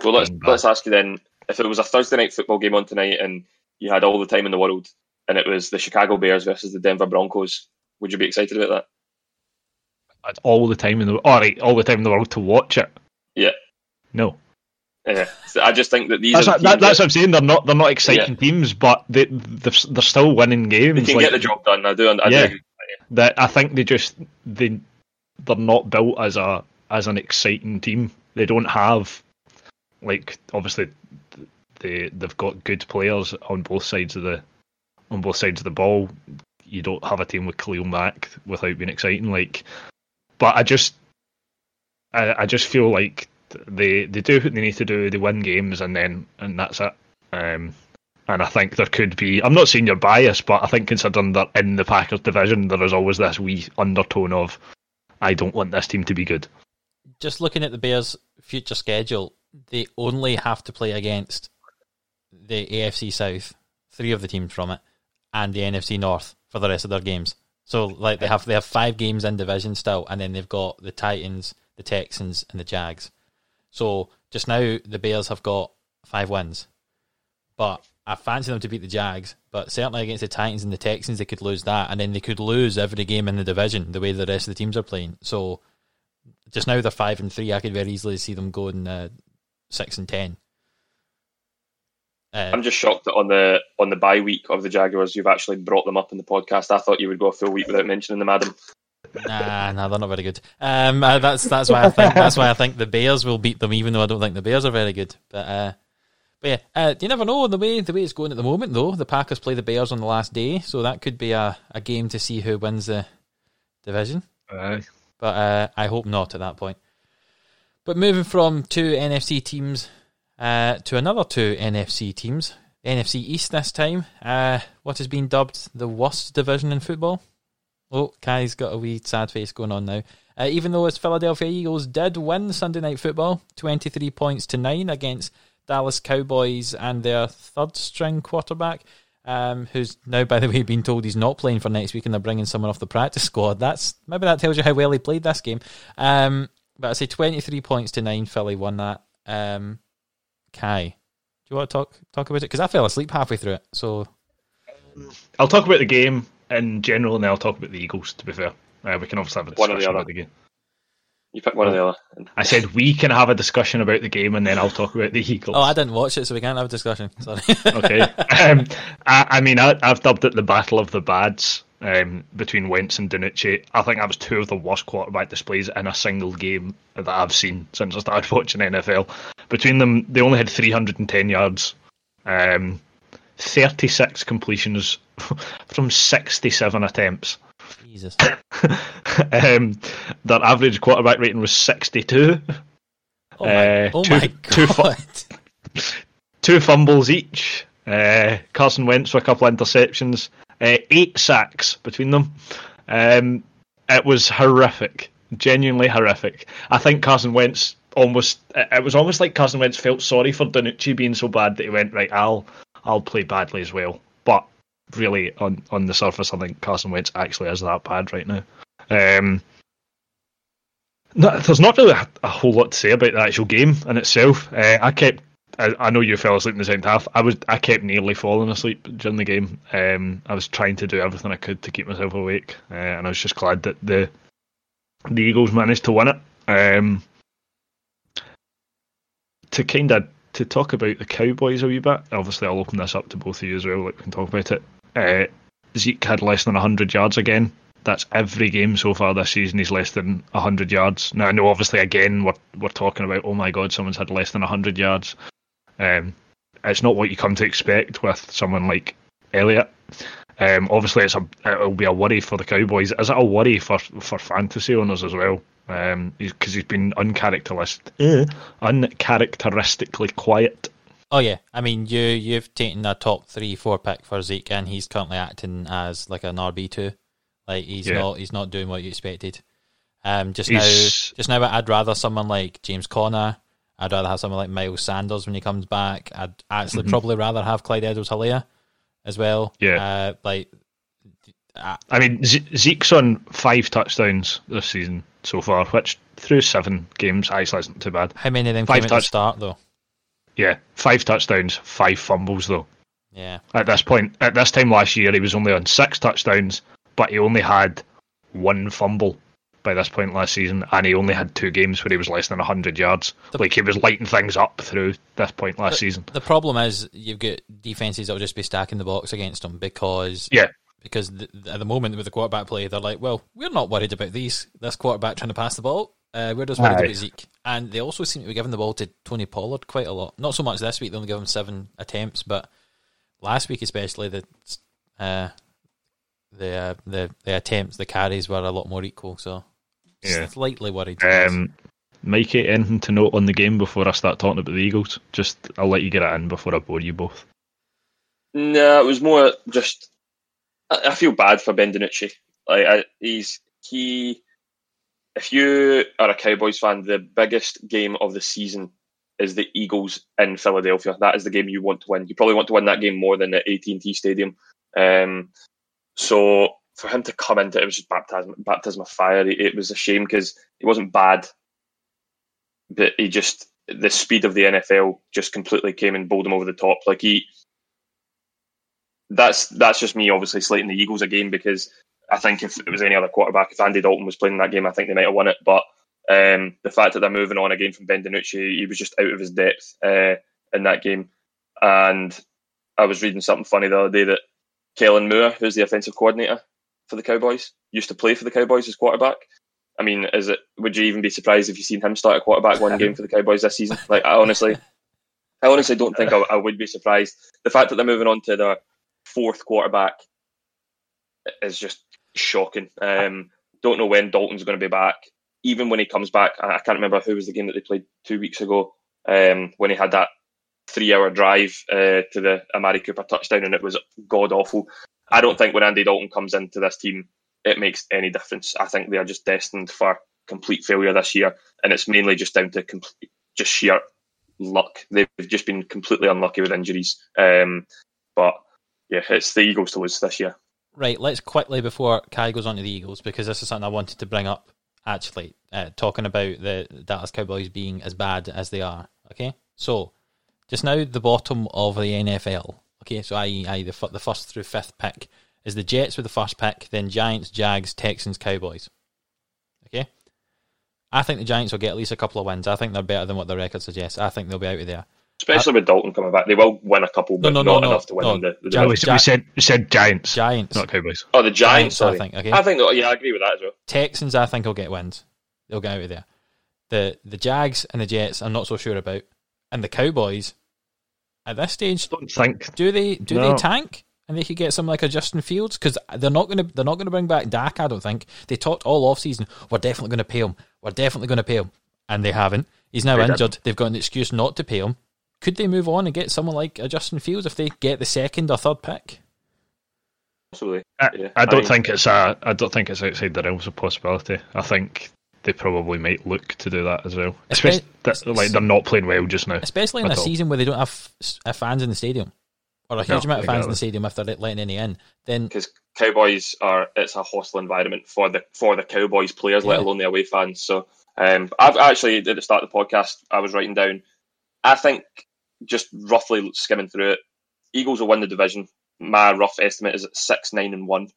Speaker 2: Well, let's let's ask you then: if it was a Thursday night football game on tonight, and you had all the time in the world, and it was the Chicago Bears versus the Denver Broncos, would you be excited about that?
Speaker 3: All the time in the all right, all the time in the world to watch it.
Speaker 2: Yeah.
Speaker 3: No.
Speaker 2: Uh, yeah, I just think that these
Speaker 3: That's,
Speaker 2: are
Speaker 3: what,
Speaker 2: the
Speaker 3: that, that's
Speaker 2: that-
Speaker 3: what I'm saying. They're not they're not exciting teams, but they they're, they're still winning games.
Speaker 2: they can
Speaker 3: like,
Speaker 2: get the job done. I do. I do
Speaker 3: Yeah.
Speaker 2: agree.
Speaker 3: That I think they just they they're not built as a as an exciting team. They don't have like obviously they they've got good players on both sides of the on both sides of the ball. You don't have a team with Khalil Mack without being exciting. Like, but I just I, I just feel like they they do what they need to do. They win games, and then and that's it. Um, and I think there could be. I'm not saying you're biased, but I think considering that in the Packers division, there is always this wee undertone of, I don't want this team to be good.
Speaker 1: Just looking at the Bears' future schedule, they only have to play against the AFC South, three of the teams from it, and the NFC North for the rest of their games. So like they have they have five games in division still, and then they've got the Titans, the Texans, and the Jags. So just now the Bears have got five wins, but I fancy them to beat the Jags. But certainly against the Titans and the Texans, they could lose that, and then they could lose every game in the division the way the rest of the teams are playing. So just now they're five and three. I could very easily see them going uh, six and ten.
Speaker 2: Uh, I'm just shocked that on the on the bye week of the Jaguars, you've actually brought them up in the podcast. I thought you would go a full week without mentioning them, Adam.
Speaker 1: Nah, nah, they're not very good. Um, uh, that's that's why I think that's why I think the Bears will beat them, even though I don't think the Bears are very good. But uh, but yeah, uh, you never know the way the way it's going at the moment. Though the Packers play the Bears on the last day, so that could be a, a game to see who wins the division.
Speaker 3: Aye.
Speaker 1: But uh, I hope not at that point. But moving from two NFC teams uh, to another two NFC teams, NFC East this time. Uh, what has been dubbed the worst division in football? Oh, Kai's got a wee sad face going on now. Uh, even though his Philadelphia Eagles did win Sunday Night Football, 23 points to 9 against Dallas Cowboys and their third string quarterback, um, who's now, by the way, been told he's not playing for next week and they're bringing someone off the practice squad. That's Maybe that tells you how well he played this game. Um, but I say 23 points to 9, Philly won that. Um, Kai, do you want to talk talk about it? Because I fell asleep halfway through it. So
Speaker 3: I'll talk about the game in general, and then I'll talk about the Eagles. To be fair, uh, we can obviously have a
Speaker 2: One or the other.
Speaker 3: about the game.
Speaker 2: You pick one or the other.
Speaker 3: I said we can have a discussion about the game, and then I'll talk about the Eagles.
Speaker 1: Oh, I didn't watch it, so we can't have a discussion. Sorry.
Speaker 3: okay. Um, I, I mean, I, I've dubbed it the Battle of the Bads um, between Wentz and DiNucci. I think that was two of the worst quarterback displays in a single game that I've seen since I started watching NFL. Between them, they only had 310 yards, um, 36 completions from 67 attempts.
Speaker 1: Jesus.
Speaker 3: um, their average quarterback rating was 62.
Speaker 1: Oh my,
Speaker 3: Uh,
Speaker 1: oh
Speaker 3: two-
Speaker 1: my
Speaker 3: two fu-
Speaker 1: god.
Speaker 3: two fumbles each. Uh, Carson Wentz with a couple of interceptions, uh, eight sacks between them. Um, it was horrific, genuinely horrific. I think Carson Wentz almost. It was almost like Carson Wentz felt sorry for DiNucci being so bad that he went right. I'll I'll play badly as well. Really, on on the surface, I think Carson Wentz actually is that bad right now. Um, no, there's not really a, a whole lot to say about the actual game in itself. Uh, I kept, I, I know you fell asleep in the second half. I was, I kept nearly falling asleep during the game. Um, I was trying to do everything I could to keep myself awake, uh, and I was just glad that the the Eagles managed to win it. Um, to kind of to talk about the Cowboys a wee bit. Obviously, I'll open this up to both of you as well. We can talk about it. Uh, Zeke had less than 100 yards again. That's every game so far this season. He's less than 100 yards. Now, I know, obviously, again, we're, we're talking about, oh my god, someone's had less than 100 yards. Um, it's not what you come to expect with someone like Elliot. Um, obviously, it's a it'll be a worry for the Cowboys. Is it a worry for for fantasy owners as well? Um, because he's been uncharacteristic, uncharacteristically quiet.
Speaker 1: Oh yeah, I mean you you've taken a top three four pick for Zeke, and he's currently acting as like an RB two. Like he's
Speaker 3: Yeah.
Speaker 1: not he's not doing what you expected. Um, just
Speaker 3: He's-
Speaker 1: now, just now, I'd rather someone like James Conner. I'd rather have someone like Miles Sanders when he comes back. I'd actually
Speaker 3: Mhm.
Speaker 1: probably rather have Clyde Edwards Helaire as well.
Speaker 3: Yeah.
Speaker 1: uh, like uh,
Speaker 3: I mean, Zeke's on five touchdowns this season so far, which through seven games actually isn't too bad.
Speaker 1: how many of them
Speaker 3: Five
Speaker 1: came at the
Speaker 3: touch-
Speaker 1: start though?
Speaker 3: Yeah, five touchdowns, five fumbles though.
Speaker 1: Yeah,
Speaker 3: At this point, at this time last year, he was only on six touchdowns, but he only had one fumble by this point last season, and he only had two games where he was less than 100 yards.
Speaker 1: The-
Speaker 3: like he was lighting things up through this point last
Speaker 1: The-
Speaker 3: season.
Speaker 1: The problem is you've got defenses that will just be stacking the box against him because
Speaker 3: Yeah.
Speaker 1: because th at the moment with the quarterback play they're like well we're not worried about these this quarterback trying to pass the ball uh, we're just worried
Speaker 3: Aye.
Speaker 1: about Zeke and they also seem to be giving the ball to Tony Pollard quite a lot not so much this week they only give him seven attempts but last week especially the uh, the uh, the the attempts the carries were a lot more equal so
Speaker 3: Yeah.
Speaker 1: slightly worried
Speaker 3: Um, Mikey, anything to note on the game before I start talking about the Eagles? Just I'll let you get it in before I bore you both.
Speaker 2: No, it was more just. I, I feel bad for Ben DiNucci. Like I, he's he. If you are a Cowboys fan, the biggest game of the season is the Eagles in Philadelphia. That is the game you want to win. You probably want to win that game more than at AT and T Stadium. Um, so for him to come into it was just baptism, baptism of fire. It was a shame because he wasn't bad, but he just the speed of the NFL just completely came and bowled him over the top. Like he, that's that's just me obviously slating the Eagles again because I think if it was any other quarterback, if Andy Dalton was playing that game, I think they might have won it. But um, the fact that they're moving on again from Ben DiNucci, he was just out of his depth uh, in that game. And I was reading something funny the other day that Kellen Moore, who's the offensive coordinator for the Cowboys, used to play for the Cowboys as quarterback. I mean, is it? Would you even be surprised if you seen him start a quarterback one game for the Cowboys this season? Like, I honestly, I honestly don't think I, I would be surprised. The fact that they're moving on to their fourth quarterback is just shocking. Um, don't know when Dalton's going to be back. Even when he comes back, I can't remember who was the game that they played two weeks ago um, when he had that three-hour drive uh, to the Amari Cooper touchdown, and it was god awful. I don't think when Andy Dalton comes into this team, it makes any difference. I think they are just destined for complete failure this year, and it's mainly just down to complete, just sheer luck. They've just been completely unlucky with injuries. Um, but yeah, it's the Eagles to lose this year.
Speaker 1: Right, let's quickly before Kai goes on to the Eagles because this is something I wanted to bring up. Actually, uh, talking about the Dallas Cowboys being as bad as they are. Okay, so just now the bottom of the NFL. Okay, so I, I the the first through fifth pick is the Jets with the first pick, then Giants, Jags, Texans, Cowboys. Okay, I think the Giants will get at least a couple of wins. I think they're better than what the record suggests. I think they'll be out of there.
Speaker 2: Especially with Dalton coming back, they will win a couple, but
Speaker 1: No, no,
Speaker 2: not
Speaker 1: no,
Speaker 2: enough to win
Speaker 1: no.
Speaker 2: the, the
Speaker 1: Giants-
Speaker 2: division.
Speaker 3: we, said we said Giants,
Speaker 1: Giants,
Speaker 3: not Cowboys.
Speaker 2: Oh, the Giants.
Speaker 1: Giants, I think, okay.
Speaker 2: I think. Oh, yeah, I agree with that as well.
Speaker 1: Texans, I think will get wins. They'll get out of there. The the Jags and the Jets, I'm not so sure about, and the Cowboys. At this stage,
Speaker 3: Don't think
Speaker 1: do they do
Speaker 3: No.
Speaker 1: they tank and they could get some like a Justin Fields because they're not going to they're not going to bring back Dak. I don't think they talked all off season. We're definitely going to pay him. We're definitely going to pay him, and they haven't. He's now
Speaker 3: They
Speaker 1: injured. They've got an excuse not to pay him. Could they move on and get someone like a Justin Fields if they get the second or third pick?
Speaker 2: Possibly.
Speaker 3: I,
Speaker 2: Yeah,
Speaker 3: I don't
Speaker 2: I-
Speaker 3: think it's a. I don't think it's outside the realms of possibility. I think they probably might look to do that as well. Especially that, like they're not playing well just now.
Speaker 1: Especially in a
Speaker 3: all.
Speaker 1: season where they don't have s- uh, fans in the stadium or a huge
Speaker 3: No,
Speaker 1: amount of fans in the stadium if they're letting any in. Then
Speaker 2: because Cowboys are it's a hostile environment for the for the Cowboys players, let alone the away fans. So um, I've actually at the start of the podcast I was writing down. I think just roughly skimming through it, Eagles will win the division. My rough estimate is at six, nine, and one.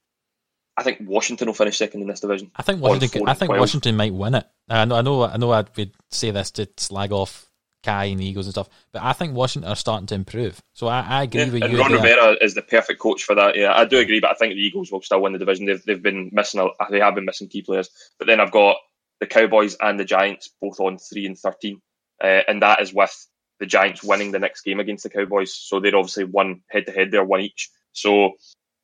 Speaker 2: I think Washington will finish second in this division.
Speaker 1: I think Washington. I think
Speaker 2: 12.
Speaker 1: Washington might win it. I know. I know. I know. I would say this to slag off Kai and the Eagles and stuff, but I think Washington are starting to improve. So I, I agree
Speaker 2: Yeah,
Speaker 1: with
Speaker 2: and
Speaker 1: you.
Speaker 2: Ron
Speaker 1: there.
Speaker 2: Rivera is the perfect coach for that. Yeah, I do agree, but I think the Eagles will still win the division. They've they've been missing a, they have been missing key players. But then I've got the Cowboys and the Giants both on three and thirteen, uh, and that is with the Giants winning the next game against the Cowboys. So they're obviously one head to head. They're one each. So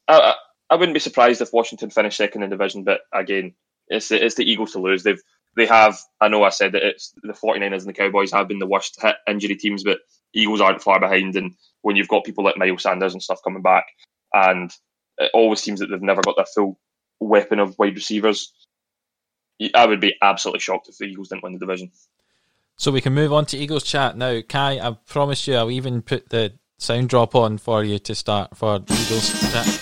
Speaker 2: I, I wouldn't be surprised if Washington finished second in division. But again, it's the, it's the Eagles to lose. They've they have. I know I said that it's the 49ers and the Cowboys have been the worst hit injury teams, but Eagles aren't far behind. And when you've got people like Miles Sanders and stuff coming back, and it always seems that they've never got their full weapon of wide receivers, I would be absolutely shocked if the Eagles didn't win the division.
Speaker 1: So we can move on to Eagles chat now. Kai, I promise you, I'll even put the sound drop on for you to start for Eagles chat.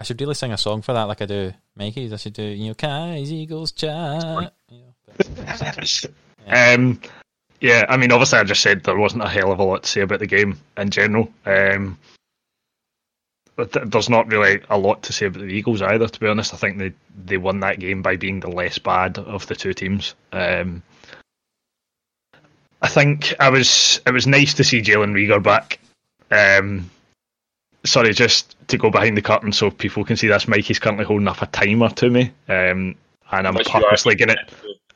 Speaker 1: I should really sing a song for that, like I do Mikey's. I should do, you know, Kai's Eagles chat. But-
Speaker 3: Um, yeah, I mean, obviously, I just said there wasn't a hell of a lot to say about the game in general. Um, there's not really a lot to say about the Eagles either. To be honest, I think they they won that game by being the less bad of the two teams. Um, I think I was it was nice to see Jalen Reagor back. Um, sorry, just to go behind the curtain so people can see this. Mikey's currently holding up a timer to me, um, and I'm
Speaker 2: Which
Speaker 3: purposely gonna.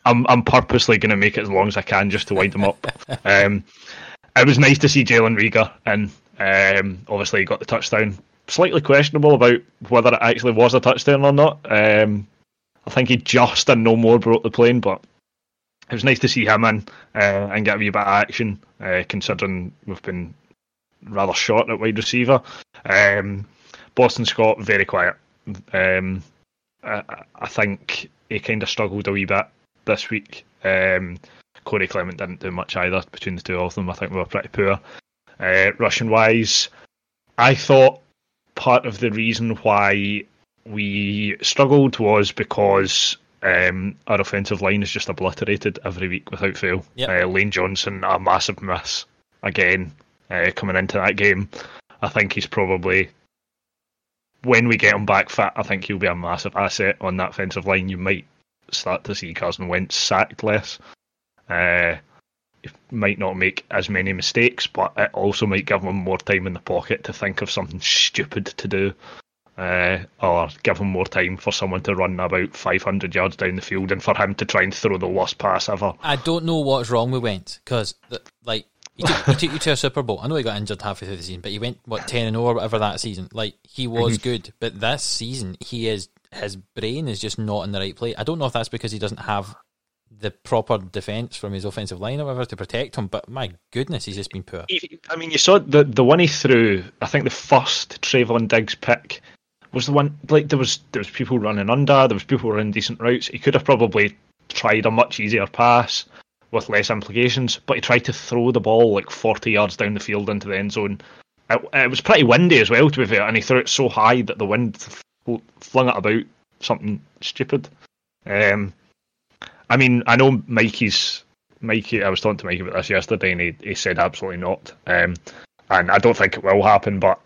Speaker 3: I'm I'm purposely going to make it as long as I can just to wind them up. um, it was nice to see Jalen Reagor, and um, obviously he got the touchdown. Slightly questionable about whether it actually was a touchdown or not. Um, I think he just and no more broke the plane, but it was nice to see him in uh, and get a wee bit of action, uh, considering we've been rather short at wide receiver. Um, Boston Scott very quiet. Um, I, I, think he kind of struggled a wee bit this week. Um, Corey Clement didn't do much either between the two of them. I think we were pretty poor. Uh, Rushing wise, I thought part of the reason why we struggled was because um, our offensive line is just obliterated every week without fail.
Speaker 1: Yep.
Speaker 3: Uh, Lane Johnson, a massive miss again uh, coming into that game. I think he's probably when we get him back fit, I think he'll be a massive asset on that offensive line. You might start to see Carson Wentz sacked less. Uh, might not make as many mistakes, but it also might give him more time in the pocket to think of something stupid to do, uh, or give him more time for someone to run about 500 yards down the field and for him to try and throw the worst pass ever.
Speaker 1: I don't know what's wrong with Wentz because, like, he took, he took, you to a Super Bowl. I know he got injured halfway through the season, but he went what ten and zero or whatever that season. Like he was
Speaker 3: Mhm.
Speaker 1: good, but this season he is his brain is just not in the right place. I don't know if that's because he doesn't have the proper defense from his offensive line or whatever to protect him. But my goodness, he's just been poor.
Speaker 3: I mean, you saw the the one he threw. I think the first Trevon Diggs pick was the one. Like there was there was people running under. There was people running decent routes. He could have probably tried a much easier pass with less implications, but he tried to throw the ball like forty yards down the field into the end zone. It, it was pretty windy as well, to be fair, and he threw it so high that the wind fl- flung it about something stupid. Um, I mean, I know Mikey's Mikey. I was talking to Mikey about this yesterday, and he, he said absolutely not. Um, and I don't think it will happen. But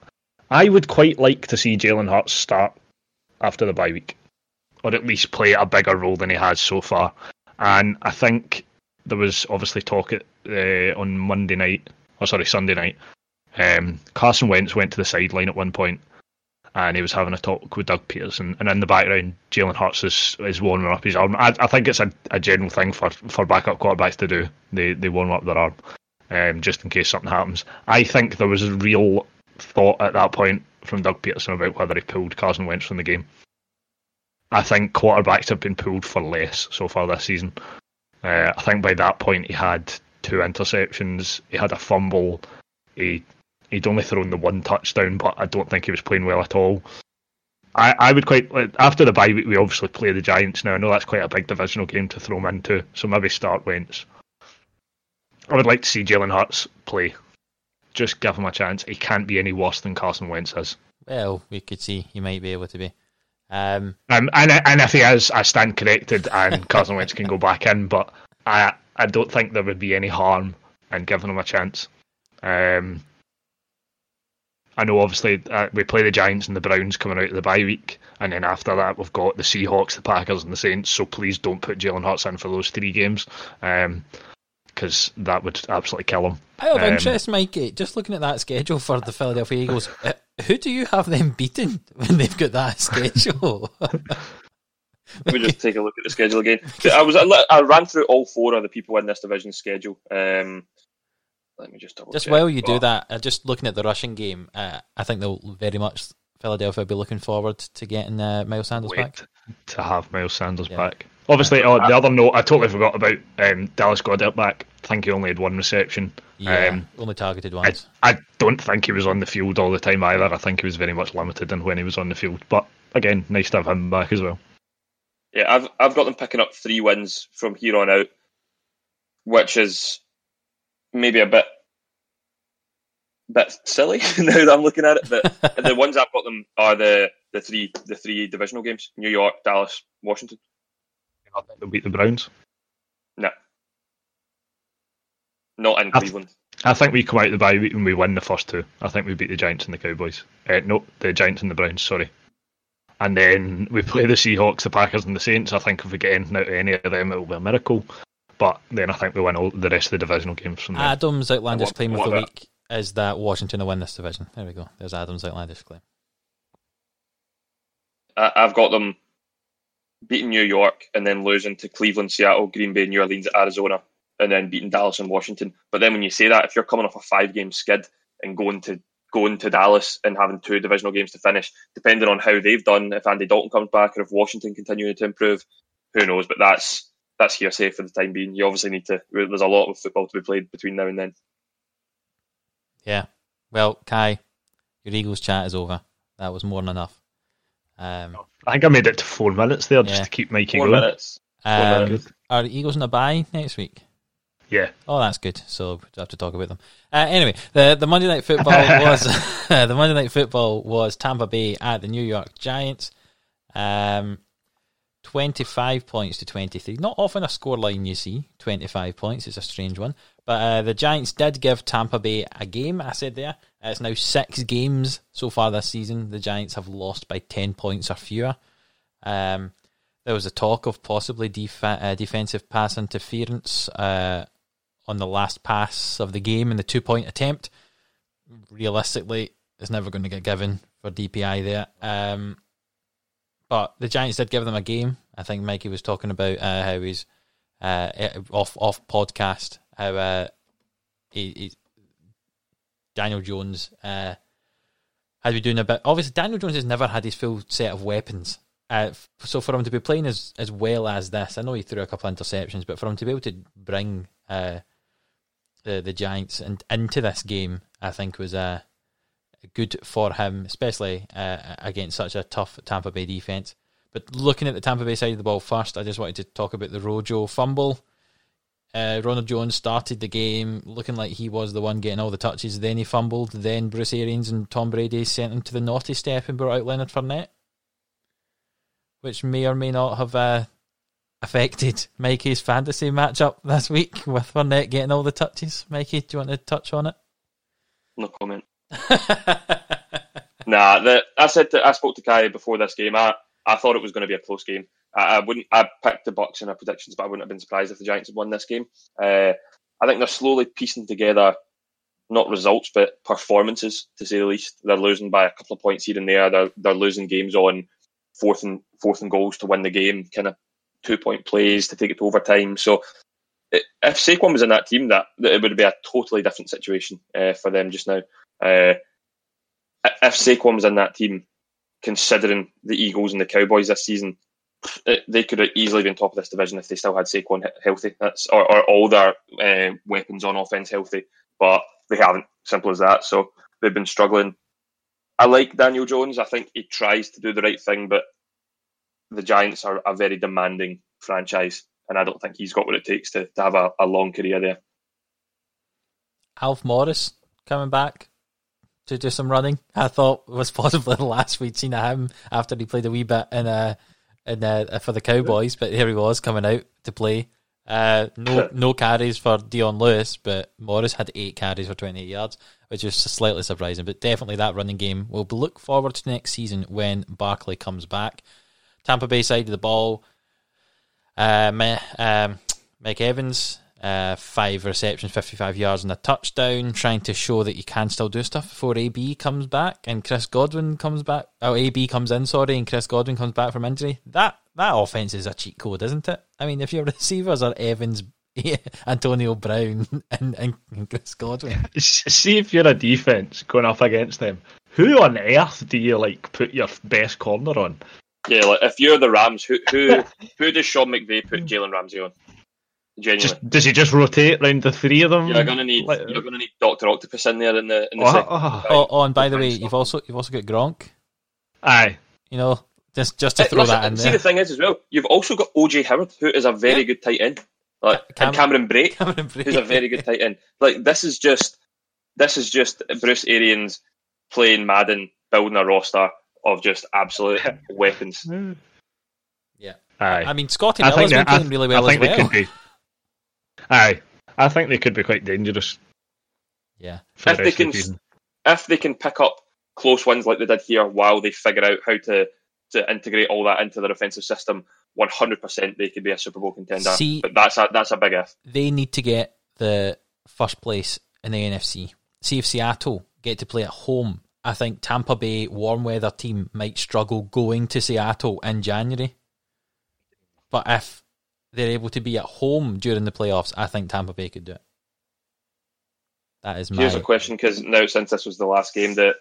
Speaker 3: I would quite like to see Jalen Hurts start after the bye week, or at least play a bigger role than he has so far. And I think there was obviously talk at, uh, on Monday night, or sorry, Sunday night. Um, Carson Wentz went to the sideline at one point, and he was having a talk with Doug Pederson. And in the background, Jalen Hurts is, is warming up his arm. I, I think it's a, a general thing for, for backup quarterbacks to do. They they warm up their arm, um, just in case something happens. I think there was a real thought at that point from Doug Pederson about whether he pulled Carson Wentz from the game. I think quarterbacks have been pulled for less so far this season. Uh, I think by that point he had two interceptions, he had a fumble, he he'd only thrown the one touchdown, but I don't think he was playing well at all. I, I would quite after the bye week we obviously play the Giants now. I know that's quite a big divisional game to throw him into, so maybe start Wentz. I would like to see Jalen Hurts play. Just give him a chance. He can't be any worse than Carson Wentz is.
Speaker 1: Well, we could see he might be able to be. Um,
Speaker 3: Um, and and if he is, I stand corrected, and Carson Wentz can go back in. But I I don't think there would be any harm in giving him a chance. Um, I know obviously uh, we play the Giants and the Browns coming out of the bye week, and then after that we've got the Seahawks, the Packers, and the Saints. So please don't put Jalen Hurts in for those three games, because that would absolutely kill him.
Speaker 1: out of
Speaker 3: Um,
Speaker 1: interest, Mikey, just looking at that schedule for the Philadelphia Eagles, uh, who do you have them beaten when they've got that schedule?
Speaker 2: Let me just take a look at the schedule again. I was I ran through all four of the people in this division schedule. Um, let me just double
Speaker 1: just
Speaker 2: check.
Speaker 1: while you do that, uh, just looking at the rushing game, uh, I think they'll very much Philadelphia will be looking forward to getting uh, Miles Sanders
Speaker 3: Wait
Speaker 1: back.
Speaker 3: to have Miles Sanders
Speaker 1: Yeah.
Speaker 3: back. Obviously, oh, the other note I totally forgot about um, Dallas Goedert back. I think he only had one reception.
Speaker 1: Yeah,
Speaker 3: Um,
Speaker 1: only targeted
Speaker 3: I. I don't think he was on the field all the time either. I think he was very much limited in when he was on the field. But again, nice to have him back as well.
Speaker 2: yeah, I've I've got them picking up three wins from here on out, which is maybe a bit bit silly now that I'm looking at it. But the ones I've got them are the the three the three divisional games: New York, Dallas, Washington.
Speaker 3: I think they'll beat the Browns.
Speaker 2: No, not in
Speaker 3: I've-
Speaker 2: Cleveland.
Speaker 3: I think we come out of the bye week and we win the first two. I think we beat the Giants and the Cowboys. Uh, no, the Giants and the Browns. Sorry. And then we play the Seahawks, the Packers, and the Saints. I think if we get anything out of any of them, it will be a miracle. But then I think we win all the rest of the divisional games from there.
Speaker 1: Adam's outlandish
Speaker 2: What-
Speaker 1: claim of the week is that Washington will win this division. There we go. There's Adam's outlandish claim.
Speaker 2: I, I've got them beating New York and then losing to Cleveland, Seattle, Green Bay, New Orleans, Arizona, and then beating Dallas and Washington. But then when you say that, if you're coming off a five game skid and going to going to Dallas and having two divisional games to finish, depending on how they've done. If Andy Dalton comes back or if Washington continuing to improve, who knows? But that's that's hearsay for the time being. You obviously need to. There's a lot of football to be played between now and then.
Speaker 1: Yeah. Well, Kai, your Eagles chat is over. That was more than enough. Um,
Speaker 3: I think I made it to four minutes there just
Speaker 1: Yeah.
Speaker 3: to keep making
Speaker 2: Four
Speaker 3: going.
Speaker 2: minutes.
Speaker 1: um,
Speaker 2: minutes.
Speaker 1: are the Eagles in a bye next week?
Speaker 3: Yeah.
Speaker 1: Oh, that's good. So we don't have to talk about them. Uh, anyway, the the Monday night football was the Monday night football was Tampa Bay at the New York Giants. Um, twenty five points to twenty three. Not often a score line you see. Twenty five points. It's a strange one. But uh, the Giants did give Tampa Bay a game. I said there. It's now six games so far this season. The Giants have lost by ten points or fewer. Um, there was a talk of possibly def- uh, defensive pass interference uh, on the last pass of the game in the two point attempt. Realistically, it's never going to get given for DPI there. Um, but the Giants did give them a game. I think Mikey was talking about uh, how he's uh, eh, off off podcast how uh, he, he Daniel Jones uh, has been doing a bit. Obviously, Daniel Jones has never had his full set of weapons. Uh, so for him to be playing as as well as this, I know he threw a couple of interceptions, but for him to be able to bring uh, the the Giants and into this game, I think was uh, good for him, especially uh, against such a tough Tampa Bay defense. But looking at the Tampa Bay side of the ball first, I just wanted to talk about the Rojo fumble. Uh, Ronald Jones started the game looking like he was the one getting all the touches. Then he fumbled. Then Bruce Arians and Tom Brady sent him to the naughty step and brought out Leonard Fournette, which may or may not have uh, affected Mikey's fantasy matchup this week with Fournette getting all the touches. Mikey, do you want to touch on it?
Speaker 2: No comment. Nah, the, I said to, I spoke to Kai before this game. I, I thought it was going to be a close game. I, I wouldn't. I picked the Bucs in our predictions, but I wouldn't have been surprised if the Giants had won this game. Uh, I think they're slowly piecing together, not results but performances, to say the least. They're losing by a couple of points here and there. They're they're losing games on fourth and fourth and goals to win the game, kind of two point plays to take it to overtime. So. If Saquon was in that team, that, it would be a totally different situation uh, for them just now. Uh, if Saquon was in that team, considering the Eagles and the Cowboys this season, it, they could have easily been top of this division if they still had Saquon healthy. That's or, or all their uh, weapons on offense healthy, but they haven't. Simple as that. So they've been struggling. I like Daniel Jones. I think he tries to do the right thing, but the Giants are a very demanding franchise, and I don't think he's got what it takes to, to have a, a long career there.
Speaker 1: Alf Morris coming back to do some running. I thought was possibly the last we'd seen of him after he played a wee bit in uh, in uh, for the Cowboys, but here he was coming out to play. Uh, no no carries for Dion Lewis, but Morris had eight carries for 28 yards, which is slightly surprising. But definitely that running game. We'll look forward to next season when Barkley comes back. Tampa Bay side of the ball. Uh, um, Mike Evans, uh, five receptions, 55 yards, and a touchdown, trying to show that you can still do stuff before AB comes back and Chris Godwin comes back. Oh, AB comes in, sorry, and Chris Godwin comes back from injury. That that offense is a cheat code, isn't it? I mean, if your receivers are Evans, Antonio Brown, and, and Chris Godwin,
Speaker 3: See if you're a defense going up against them. Who on earth do you like put your best corner on?
Speaker 2: Yeah, like if you're the Rams, who who who does Sean McVay put Jalen Ramsey on? Genuinely.
Speaker 3: Just does he just rotate round the three of them?
Speaker 2: You're gonna need
Speaker 3: Like-
Speaker 2: you're gonna need Doctor Octopus in there in the in the
Speaker 3: Oh,
Speaker 2: second.
Speaker 3: oh.
Speaker 1: oh, oh, oh, and by the way,
Speaker 2: Defense.
Speaker 1: you've also you've also got Gronk.
Speaker 3: Aye.
Speaker 1: You know, just just to throw
Speaker 2: listen,
Speaker 1: that in
Speaker 2: see
Speaker 1: there.
Speaker 2: the thing is as well, you've also got OJ Howard, who is a very
Speaker 1: Yeah.
Speaker 2: good tight end, like
Speaker 1: Cam-
Speaker 2: and Cameron Bray,
Speaker 1: Cameron Brate.
Speaker 2: who's a very good tight end. Like this is just this is just Bruce Arians playing Madden, building a roster of just absolute weapons.
Speaker 1: Yeah.
Speaker 3: Aye.
Speaker 1: I mean, Scotty
Speaker 3: I
Speaker 1: Miller's
Speaker 3: think,
Speaker 1: been playing really
Speaker 3: I
Speaker 1: well as
Speaker 3: think they
Speaker 1: well.
Speaker 3: could be. Aye, I think they could be quite dangerous
Speaker 1: Yeah.
Speaker 2: If
Speaker 3: the
Speaker 2: they can
Speaker 3: the.
Speaker 2: If they can pick up close wins like they did here, while they figure out how to to integrate all that into their offensive system, one hundred percent they could be a Super Bowl contender.
Speaker 1: See-
Speaker 2: but that's a that's a big if.
Speaker 1: They need to get the first place in the NFC. See if Seattle get to play at home. I think Tampa Bay warm weather team might struggle going to Seattle in January. But if they're able to be at home during the playoffs, I think Tampa Bay could do it. That is my.
Speaker 2: Here's a question because now since this was the last game, that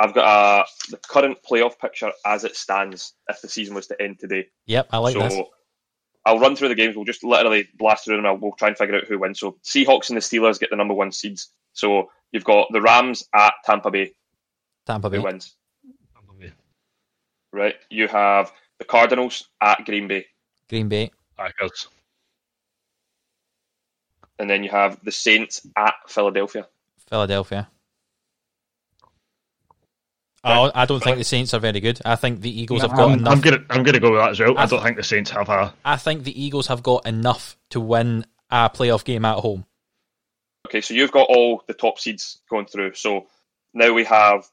Speaker 2: I've got a the current playoff picture as it stands. If the season was to end today,
Speaker 1: Yep, I like
Speaker 2: so
Speaker 1: this.
Speaker 2: I'll run through the games. We'll just literally blast through them. and We'll try and figure out who wins. So Seahawks and the Steelers get the number one seeds. So you've got the Rams at Tampa Bay.
Speaker 1: Tampa Bay.
Speaker 2: Who wins? Right. You have the Cardinals at Green Bay,
Speaker 1: Green Bay.
Speaker 3: Packers.
Speaker 2: and then you have the Saints at Philadelphia.
Speaker 1: Philadelphia. Oh, I don't think the Saints are very good. I think the Eagles have got
Speaker 3: I'm,
Speaker 1: enough.
Speaker 3: I'm gonna I'm gonna go with that as well. I
Speaker 1: I
Speaker 3: don't think the Saints have a
Speaker 1: I think the Eagles have got enough to win a playoff game at home.
Speaker 2: Okay, so you've got all the top seeds going through. So now we have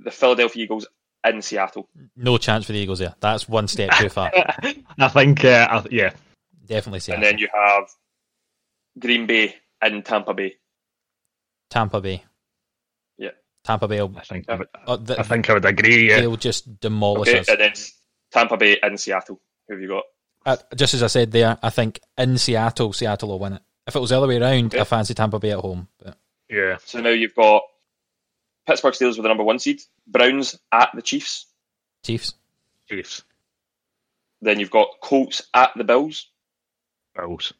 Speaker 2: the Philadelphia Eagles in Seattle.
Speaker 1: No chance for the Eagles there. That's one step too far.
Speaker 3: I think uh, I, yeah.
Speaker 1: Definitely say
Speaker 2: And then you have Green Bay and Tampa Bay.
Speaker 1: Tampa Bay.
Speaker 2: Yeah.
Speaker 1: Tampa Bay. Will,
Speaker 3: I think I would,
Speaker 1: uh, th-
Speaker 3: I think I would agree. Yeah.
Speaker 1: they'll just demolish
Speaker 2: Okay,
Speaker 1: us.
Speaker 2: and then Tampa Bay and Seattle. Who have you got?
Speaker 1: Uh, just as I said there, I think in Seattle, Seattle will win it. If it was the other way around,
Speaker 2: Okay.
Speaker 1: I fancy Tampa Bay at home. But
Speaker 3: Yeah.
Speaker 2: So now you've got Pittsburgh Steelers with the number one seed, Browns at the Chiefs.
Speaker 1: Chiefs,
Speaker 3: Chiefs.
Speaker 2: Then you've got Colts at the Bills.
Speaker 3: Bills.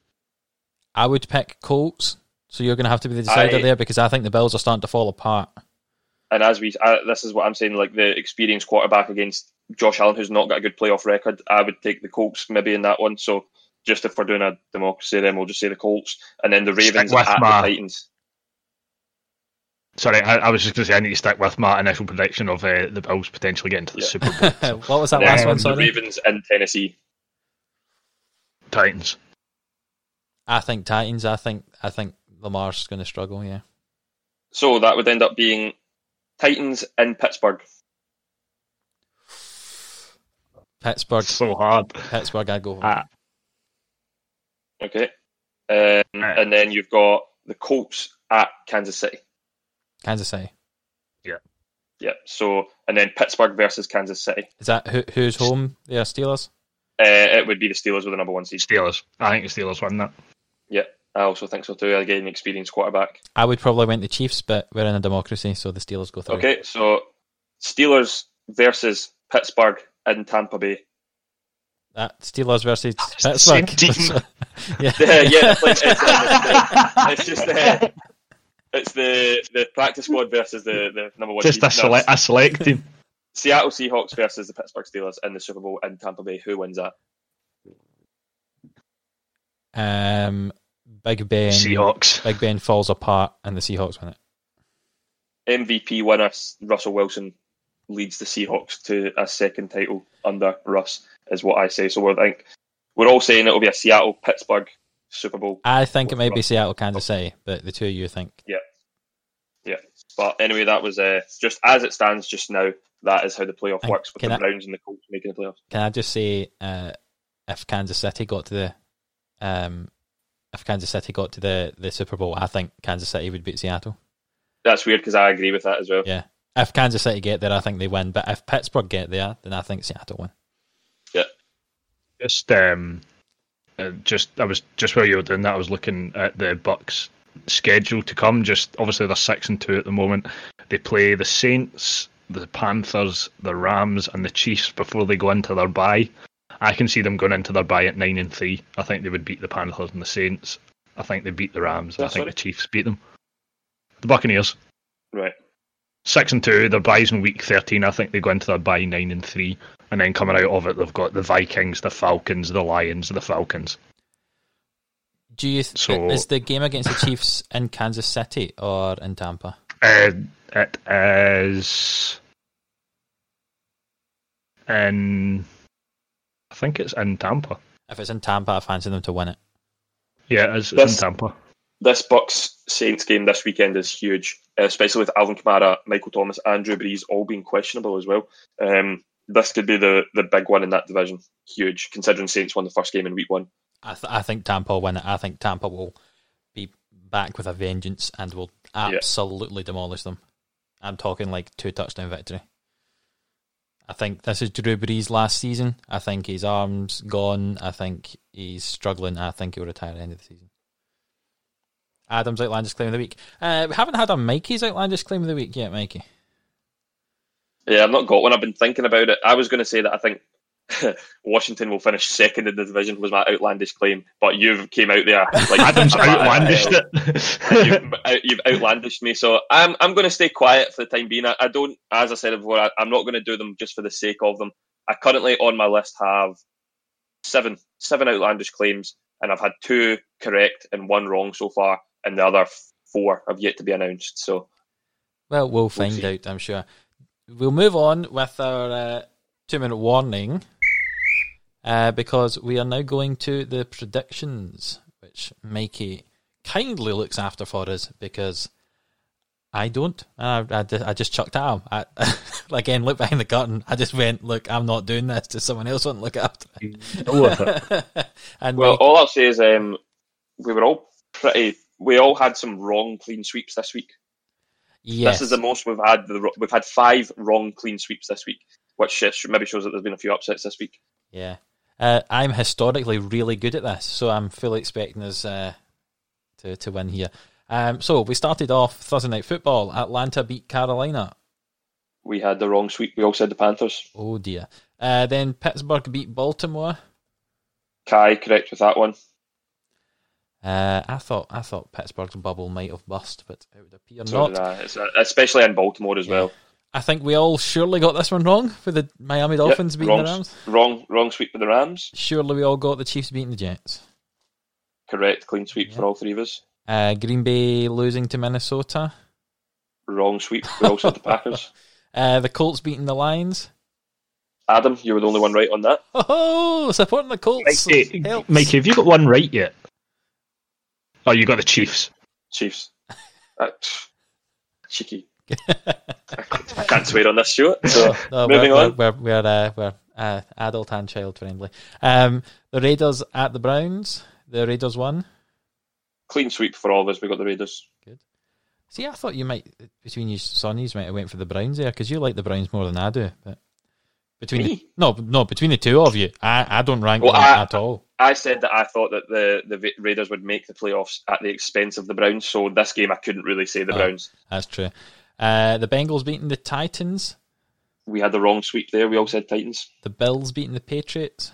Speaker 1: I would pick Colts. So you're going to have to be the decider
Speaker 2: I-
Speaker 1: there because I think the Bills are starting to fall apart.
Speaker 2: And as we, uh, this is what I'm saying, like the experienced quarterback against Josh Allen, who's not got a good playoff record. I would take the Colts maybe in that one. So just if we're doing a democracy, then we'll just say the Colts, and then the Ravens
Speaker 3: with
Speaker 2: at
Speaker 3: my-
Speaker 2: the Titans.
Speaker 3: Sorry, I, I was just going to say I need to stick with my initial prediction of uh, the Bills potentially getting to the
Speaker 2: Yeah.
Speaker 3: Super Bowl.
Speaker 1: what was that
Speaker 2: Then
Speaker 1: last one?
Speaker 2: the
Speaker 1: Sorry.
Speaker 2: Ravens in Tennessee.
Speaker 3: Titans.
Speaker 1: I think Titans. I think I think Lamar's going to struggle. Yeah.
Speaker 2: So that would end up being Titans in Pittsburgh.
Speaker 1: Pittsburgh.
Speaker 3: So hard.
Speaker 1: Pittsburgh. I'd go.
Speaker 3: Ah.
Speaker 2: Okay. Um,
Speaker 3: Right.
Speaker 2: and then you've got the Colts at Kansas City.
Speaker 1: Kansas City.
Speaker 2: Yep. So and then Pittsburgh versus Kansas City.
Speaker 1: Is that who, who's home? Yeah, Steelers.
Speaker 2: Uh, it would be the Steelers with the number one seed.
Speaker 3: Steelers. I think the Steelers win that.
Speaker 2: Yeah, I also think so too. Again, an experienced quarterback.
Speaker 1: I would probably went the Chiefs, but we're in a democracy, so the Steelers go through.
Speaker 2: Okay, so Steelers versus Pittsburgh in Tampa Bay.
Speaker 1: That Steelers versus
Speaker 3: It's same
Speaker 1: Pittsburgh. yeah.
Speaker 2: yeah, yeah, it's, like, it's, uh, it's just uh, it's the the practice squad versus the, the number one.
Speaker 3: Just
Speaker 2: seed.
Speaker 3: a select a select team.
Speaker 2: Seattle Seahawks versus the Pittsburgh Steelers in the Super Bowl in Tampa Bay. Who wins that?
Speaker 1: Um, Big Ben.
Speaker 3: Seahawks.
Speaker 1: Big Ben falls apart, and the Seahawks win it.
Speaker 2: MVP winner Russell Wilson leads the Seahawks to a second title under Russ, is what I say. So we're think we're all saying it'll be a Seattle Pittsburgh Super Bowl.
Speaker 1: I think it
Speaker 2: may
Speaker 1: might be
Speaker 2: Russ.
Speaker 1: Seattle, Kansas City, but the two of you think.
Speaker 2: Yeah. But anyway, that was uh, just as it stands just now. That is how the playoff
Speaker 1: And
Speaker 2: works with
Speaker 1: can
Speaker 2: the
Speaker 1: I-
Speaker 2: Browns and the Colts making the playoffs.
Speaker 1: Can I just say, uh, if Kansas City got to the, um, if Kansas City got to the, the Super Bowl, I think Kansas City would beat Seattle.
Speaker 2: That's weird because I agree with that as well.
Speaker 1: Yeah. If Kansas City get there, I think they win. But if Pittsburgh get there, then I think Seattle win. Yeah.
Speaker 3: Just um, uh, just I was just while you were doing that, I was looking at the Bucs schedule to come. Just obviously they're six and two at the moment. They play the Saints, the Panthers, the Rams, and the Chiefs before they go into their bye. I can see them going into their bye at nine and three. I think they would beat the Panthers and the Saints. I think they beat the Rams. I think
Speaker 2: sorry.
Speaker 3: the Chiefs beat them. The Buccaneers
Speaker 2: Right.
Speaker 3: six and two. Their buys in week thirteen. I think they go into their bye nine and three, and then coming out of it, they've got the Vikings, the Falcons, the Lions, the Falcons.
Speaker 1: Do you th-
Speaker 3: So-
Speaker 1: is the game against the Chiefs in Kansas City or in Tampa?
Speaker 3: Uh, it is in. I think it's in Tampa.
Speaker 1: If it's in Tampa, I fancy them to win it.
Speaker 3: Yeah, it is it's
Speaker 2: This-
Speaker 3: in Tampa.
Speaker 2: This Bucs Saints game this weekend is huge, especially with Alvin Kamara, Michael Thomas, Andrew Brees all being questionable as well. Um, this could be the, the big one in that division. Huge, considering Saints won the first game in week one.
Speaker 1: I, th- I think Tampa will win it. I think Tampa will be back with a vengeance and will absolutely demolish them. I'm talking like two touchdown victory. I think this is Drew Brees' last season. I think his arm's gone. I think he's struggling. I think he'll retire at the end of the season. Adam's outlandish claim of the week. Uh, we haven't had a Mikey's outlandish claim of the week yet, Mikey.
Speaker 2: Yeah, I've not got one. I've been thinking about it. I was going to say that I think Washington will finish second in the division was my outlandish claim, but you've came out there like
Speaker 3: Adam's outlandished
Speaker 2: out
Speaker 3: it.
Speaker 2: you've, out- you've outlandished me, so I'm I'm going to stay quiet for the time being. I, I don't, as I said before, I, I'm not going to do them just for the sake of them. I currently on my list have seven seven outlandish claims, and I've had two correct and one wrong so far, and the other four have yet to be announced. So
Speaker 1: Well, we'll find
Speaker 2: see.
Speaker 1: out, I'm sure. We'll move on with our uh, two minute warning uh, because we are now going to the predictions, which Mikey kindly looks after for us because I don't. I, I, I just chucked at him. I, again, look behind the curtain. I just went, look, I'm not doing this. Does someone else want to look after it?
Speaker 3: Go with it.
Speaker 1: and
Speaker 2: well,
Speaker 1: Mike-
Speaker 2: all I'll say is um, we were all pretty. We all had some wrong clean sweeps this week.
Speaker 1: yes.
Speaker 2: This is the most we've had. The, we've had five wrong clean sweeps this week, which maybe shows that there's been a few upsets this week.
Speaker 1: Yeah. Uh, I'm historically really good at this, so I'm fully expecting us uh, to, to win here. Um, so we started off Thursday Night Football. Atlanta beat Carolina.
Speaker 2: We had the wrong sweep. We all said the Panthers.
Speaker 1: Oh dear. Uh, then Pittsburgh beat Baltimore.
Speaker 2: Kai correct with that one.
Speaker 1: Uh, I thought I thought Pittsburgh's bubble might have bust, but it would appear
Speaker 2: So
Speaker 1: not.
Speaker 2: did I. It's, uh, especially in Baltimore as
Speaker 1: Yeah.
Speaker 2: well.
Speaker 1: I think we all surely got this one wrong for the Miami Dolphins
Speaker 2: Yep,
Speaker 1: beating
Speaker 2: wrong,
Speaker 1: the Rams.
Speaker 2: Wrong, wrong sweep for the Rams.
Speaker 1: Surely we all got the Chiefs beating the Jets.
Speaker 2: Correct, clean sweep for all three of us.
Speaker 1: Uh, Green Bay losing to Minnesota.
Speaker 2: Wrong sweep. We all said the Packers.
Speaker 1: Uh, the Colts beating the Lions.
Speaker 2: Adam, you were the only one right on that.
Speaker 1: Oh, supporting the Colts.
Speaker 3: Mikey,
Speaker 1: helps.
Speaker 3: Mikey, have you got one right yet? Oh, you got the Chiefs.
Speaker 2: Chiefs. Uh, cheeky. I can't swear on this show. So
Speaker 1: No,
Speaker 2: moving
Speaker 1: we're,
Speaker 2: on.
Speaker 1: We're we're uh, we're uh, adult and child friendly. Um, the Raiders at the Browns. The Raiders won.
Speaker 2: Clean sweep for all of us. We got the Raiders. Good.
Speaker 1: See, I thought you might between you Sonnies might have went for the Browns there because you like the Browns more than I do. But between the, no no between the two of you, I, I don't rank
Speaker 2: Well,
Speaker 1: them
Speaker 2: I-
Speaker 1: at all.
Speaker 2: I said that I thought that the, the Raiders would make the playoffs at the expense of the Browns. So this game, I couldn't really say the
Speaker 1: Oh.
Speaker 2: Browns.
Speaker 1: That's true. Uh, the Bengals beating the Titans.
Speaker 2: We had the wrong sweep there. We all said Titans.
Speaker 1: The Bills beating the Patriots.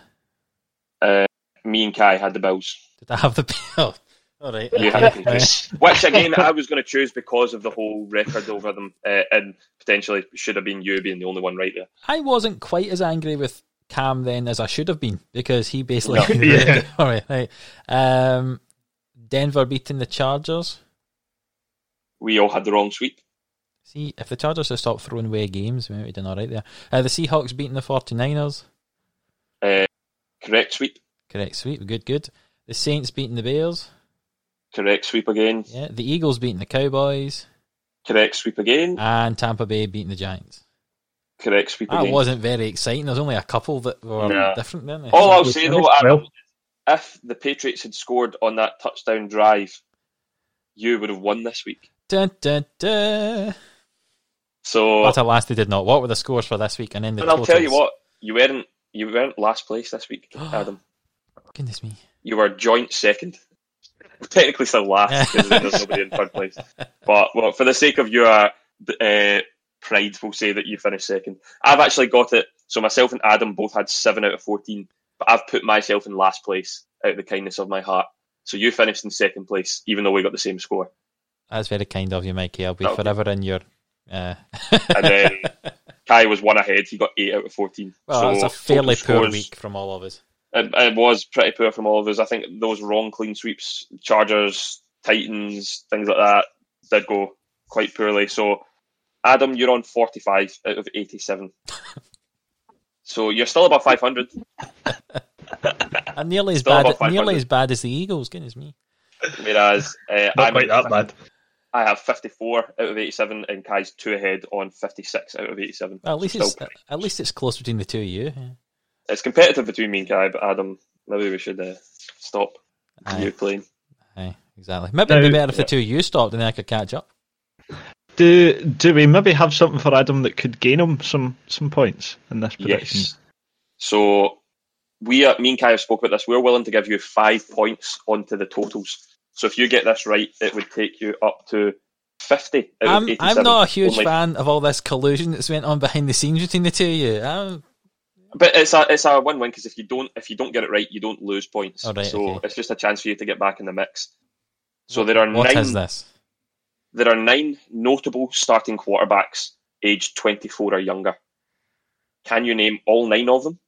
Speaker 2: Uh, me and Kai had the Bills.
Speaker 1: Did I have the Bills? All right.
Speaker 2: You had the Patriots. Which again, I was going to choose because of the whole record over them, uh, and potentially should have been you being the only one right there.
Speaker 1: I wasn't quite as angry with Cam then as I should have been because he basically.
Speaker 3: No. Yeah.
Speaker 1: All right, right. Um, Denver beating the Chargers.
Speaker 2: We all had the wrong sweep.
Speaker 1: See, if the Chargers had stopped throwing away games, we might have done all right there. Uh, the Seahawks beating the 49ers.
Speaker 2: Uh, correct sweep.
Speaker 1: Correct, sweep. Good, good. The Saints beating the Bears.
Speaker 2: Correct sweep again.
Speaker 1: Yeah. The Eagles beating the Cowboys.
Speaker 2: Correct sweep again.
Speaker 1: And Tampa Bay beating the Giants.
Speaker 2: Correct sweep
Speaker 1: That
Speaker 2: again.
Speaker 1: wasn't very exciting. There's only a couple that were
Speaker 2: Yeah.
Speaker 1: different, weren't there?
Speaker 2: All I'll say though, Adam,
Speaker 3: well.
Speaker 2: if the Patriots had scored on that touchdown drive, you would have won this week.
Speaker 1: Dun, dun, dun.
Speaker 2: So,
Speaker 1: But alas, they did not. What were the scores for this week? And then the
Speaker 2: and I'll tell you what, you weren't you weren't last place this week, Adam.
Speaker 1: Goodness me.
Speaker 2: You were joint second. Technically still last because there's nobody in third place. But well, for the sake of your uh, pride, we'll say that you finished second. I've actually got it. So myself and Adam both had seven out of fourteen, but I've put myself in last place out of the kindness of my heart. So you finished in second place, even though we got the same score.
Speaker 1: That's very kind of you, Mikey. I'll be forever in your. Uh...
Speaker 2: And then Kai was one ahead. He got eight out of fourteen.
Speaker 1: well,
Speaker 2: so
Speaker 1: that's a fairly poor
Speaker 2: scores-
Speaker 1: week from all of us.
Speaker 2: It, it was pretty poor from all of us. I think those wrong clean sweeps, Chargers, Titans, things like that, did go quite poorly. So, Adam, you're on 45 out of 87. so you're still about 500.
Speaker 1: And nearly as
Speaker 2: Still
Speaker 1: bad, nearly as bad as the Eagles. Goodness me.
Speaker 2: Whereas uh,
Speaker 3: Not
Speaker 2: I'm
Speaker 3: quite that bad.
Speaker 2: I have 54 out of 87, and Kai's two ahead on 56 out of 87.
Speaker 1: Well, at least
Speaker 2: So
Speaker 1: it's
Speaker 2: still-
Speaker 1: at least it's close between the two of you. Yeah.
Speaker 2: it's competitive between me and Kai, but Adam, maybe we should uh, stop
Speaker 1: Aye.
Speaker 2: you playing.
Speaker 1: Aye, exactly. Maybe it'd be better if the two of you stopped and then I could catch up.
Speaker 3: Do do we maybe have something for Adam that could gain him some some points in this prediction?
Speaker 2: Yes. So we, uh, me and Kai have spoke about this. We're willing to give you five points onto the totals. So if you get this right, it would take you up to 50
Speaker 1: I'm I'm not a huge
Speaker 2: only.
Speaker 1: fan of all this collusion that's went on behind the scenes between the two of you. I'm,
Speaker 2: But it's a it's a win win because if you don't if you don't get it right, you don't lose points.
Speaker 1: Oh, right,
Speaker 2: so
Speaker 1: okay.
Speaker 2: it's just a chance for you to get back in the mix. So there are
Speaker 1: what
Speaker 2: nine
Speaker 1: is this?
Speaker 2: there are nine notable starting quarterbacks aged 24 or younger. Can you name all nine of them?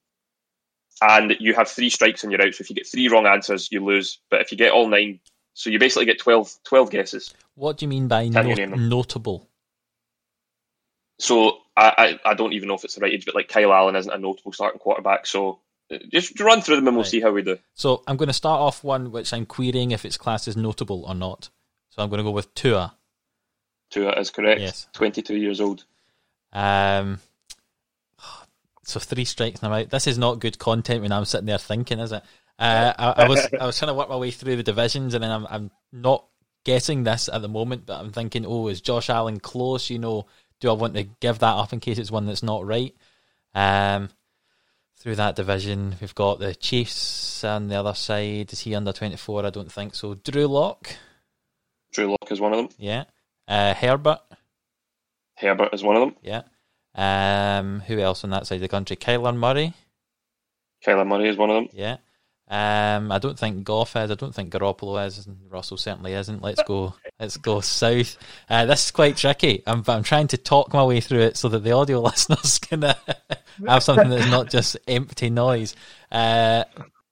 Speaker 2: And you have three strikes and you're out. So if you get three wrong answers, you lose. But if you get all nine, so you basically get 12, 12 guesses.
Speaker 1: What do you mean by
Speaker 2: you
Speaker 1: not- notable?
Speaker 2: So I, I, I don't even know if it's the right age, but like Kyle Allen isn't a notable starting quarterback. So uh, just run through them and we'll
Speaker 1: Right.
Speaker 2: see how we do.
Speaker 1: So I'm going to start off one which I'm querying if its class is notable or not. So I'm going to go with Tua.
Speaker 2: Tua is correct.
Speaker 1: Yes.
Speaker 2: 22 years old.
Speaker 1: Um, so three strikes and I'm out. This is not good content when I'm sitting there thinking, is it? Uh, I, I was I was trying to work my way through the divisions, and then I'm I'm not guessing this at the moment, but I'm thinking, oh, is Josh Allen close? You know, do I want to give that up in case it's one that's not right? Um, through that division, we've got the Chiefs on the other side. Is he under 24? I don't think so. Drew Lock,
Speaker 2: Drew Lock is one of them.
Speaker 1: yeah. Uh, Herbert,
Speaker 2: Herbert is one of them.
Speaker 1: yeah. Um, who else on that side of the country? Kyler Murray.
Speaker 2: Kyler Murray is one of them.
Speaker 1: Yeah. Um, I don't think Goff is. I don't think Garoppolo is. And Russell certainly isn't. Let's go. Let's go south. Uh, this is quite tricky. I'm, I'm trying to talk my way through it so that the audio listeners can uh, have something that's not just empty noise. Uh,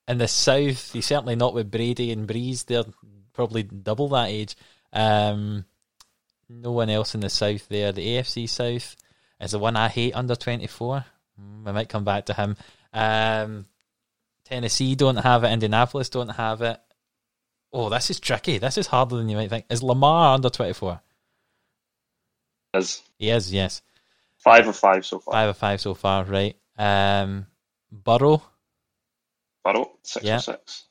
Speaker 1: in the south, he's certainly not with Brady and Brees. They're probably double that age. Um, no one else in the south there. The AFC South is the one I hate under 24. Mm, I might come back to him. Um, Tennessee don't have it. Indianapolis don't have it. Oh, this is tricky. This is harder than you might think. Is Lamar under 24?
Speaker 2: Is
Speaker 1: He is, yes.
Speaker 2: five of five so far.
Speaker 1: Five of five so far, right. Um, Burrow,
Speaker 2: Burrow, six
Speaker 1: Yeah.
Speaker 2: of six.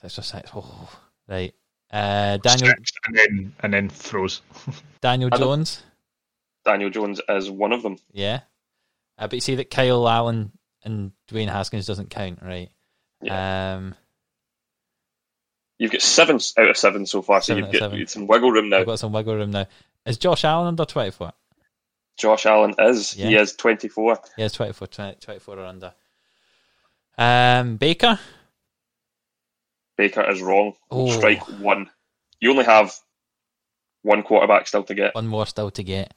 Speaker 1: six or six. Oh, right. Uh, Daniel
Speaker 3: Six, and then and then throws.
Speaker 1: Daniel Jones,
Speaker 2: Daniel Jones is one of them.
Speaker 1: yeah. Uh, but you see that Kyle Allen and Dwayne Haskins doesn't count, right? Um,
Speaker 2: You've got seven out of seven so far, so you've got
Speaker 1: seven.
Speaker 2: some wiggle room now.
Speaker 1: I've got some wiggle room now. Is Josh Allen under 24?
Speaker 2: Josh Allen is. He
Speaker 1: Yeah.
Speaker 2: is 24.
Speaker 1: Yes, 24, 20, 24 or under. Um, Baker,
Speaker 2: Baker is wrong.
Speaker 1: Oh.
Speaker 2: Strike one. You only have one quarterback still to get,
Speaker 1: one more still to get.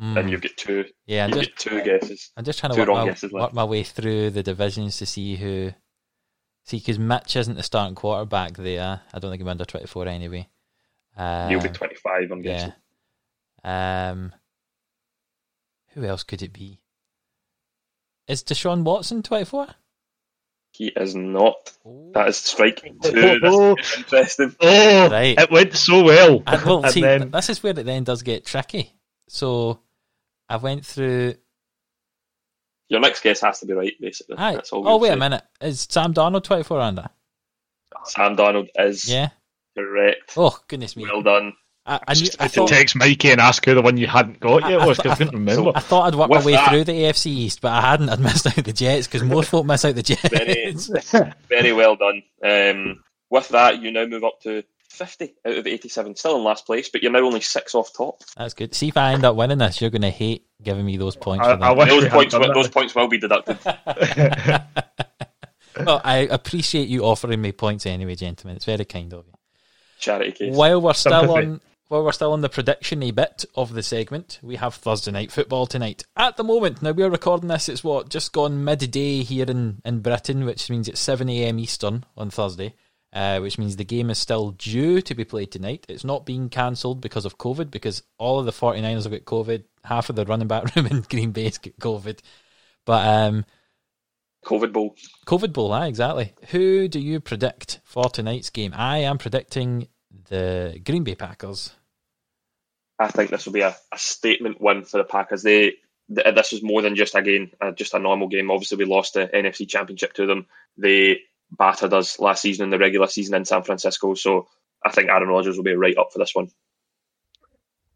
Speaker 1: Hmm.
Speaker 2: and you've got two.
Speaker 1: yeah, I'm
Speaker 2: You've
Speaker 1: just
Speaker 2: got two guesses.
Speaker 1: I'm just trying to work my, work my way through the divisions to see who. See, because Mitch isn't the starting quarterback there. I don't think I'm under 24 anyway. Uh,
Speaker 2: You'll be 25, I'm
Speaker 1: yeah.
Speaker 2: guessing.
Speaker 1: Um, who else could it be? Is Deshaun Watson 24?
Speaker 2: He is not.
Speaker 1: Oh.
Speaker 2: That is striking two.
Speaker 3: Oh,
Speaker 2: That's interesting.
Speaker 3: oh,
Speaker 1: Right.
Speaker 3: it went so well.
Speaker 1: And, well,
Speaker 3: And
Speaker 1: see,
Speaker 3: then-
Speaker 1: this is where it then does get tricky. So I went through.
Speaker 2: Your next guess has to be right, basically.
Speaker 1: Aye.
Speaker 2: That's all
Speaker 1: Oh, wait
Speaker 2: say.
Speaker 1: a minute. Is Sam Darnold 24 under?
Speaker 2: Sam Darnold is
Speaker 1: Yeah.
Speaker 2: correct.
Speaker 1: Oh, goodness me.
Speaker 2: Well done.
Speaker 1: I, I, knew, I
Speaker 3: I to
Speaker 1: thought.
Speaker 3: text Mikey and ask who the one you hadn't got yet
Speaker 1: I- I
Speaker 3: was because I,
Speaker 1: thought-
Speaker 3: couldn't remember.
Speaker 1: I thought I'd work my way
Speaker 2: that-
Speaker 1: through the AFC East, but I hadn't. I'd missed out the Jets because most folk miss out the
Speaker 2: Very-
Speaker 1: Jets.
Speaker 2: Very well done. Um, with that, you now move up to 50 out of 87. Still in last place, but you're now only six off top.
Speaker 1: That's good. See if I end up winning this, you're going to hate giving me those points.
Speaker 3: I, I wish
Speaker 2: Those points, will, those points will be deducted.
Speaker 1: Well, I appreciate you offering me points anyway, gentlemen. It's very kind of you.
Speaker 2: Charity case.
Speaker 1: While we're still
Speaker 3: Sympathy.
Speaker 1: on while we're still on the predictiony bit of the segment, we have Thursday night football tonight. At the moment, now we're recording this, it's what, just gone midday here in, in Britain, which means it's seven AM Eastern on Thursday. Uh, which means the game is still due to be played tonight. It's not being cancelled because of COVID, because all of the 49ers have got COVID. Half of the running back room in Green Bay's got COVID. But um,
Speaker 2: COVID Bowl.
Speaker 1: COVID Bowl, ah, exactly. Who do you predict for tonight's game? I am predicting the Green Bay Packers.
Speaker 2: I think this will be a, a statement win for the Packers. They th- this is more than just a game, uh, just a normal game. Obviously, we lost the NFC Championship to them. They battered us last season in the regular season in San Francisco. So I think Aaron Rodgers will be right up for this one.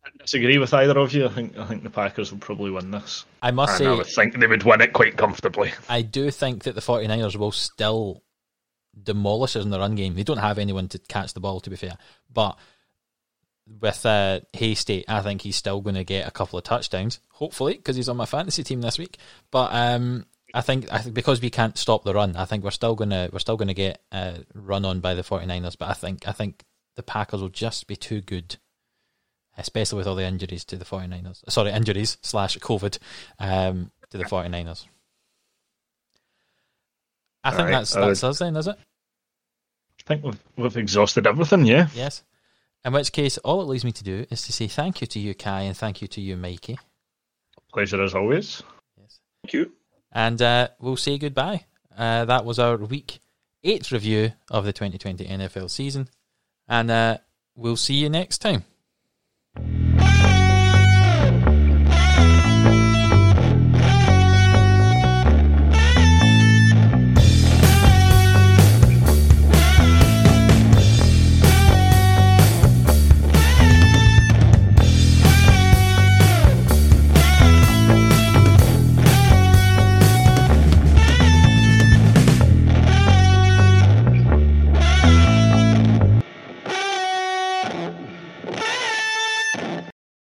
Speaker 3: I disagree with either of you. I think I think the Packers will probably win this.
Speaker 1: I must
Speaker 3: and I would think they would win it quite comfortably.
Speaker 1: I do think that the 49ers will still demolish us in the run game. They don't have anyone to catch the ball, to be fair. But with uh, Hasty, I think he's still going to get a couple of touchdowns, hopefully, because he's on my fantasy team this week. But um, I think I think because we can't stop the run, I think we're still gonna we're still gonna get uh, run on by the 49ers. But I think I think the Packers will just be too good, especially with all the injuries to the 49ers. Sorry, injuries slash COVID um, to the 49ers. I think
Speaker 3: Alright,
Speaker 1: that's that's us then, is it?
Speaker 3: I think we've, we've exhausted everything, yeah.
Speaker 1: Yes. In which case, all it leaves me to do is to say thank you to you, Kai, and thank you to you, Mikey.
Speaker 3: Pleasure as always.
Speaker 1: Yes.
Speaker 2: Thank you.
Speaker 1: And uh, we'll say goodbye. Uh, that was our week eight review of the 2020 NFL season. And uh, we'll see you next time.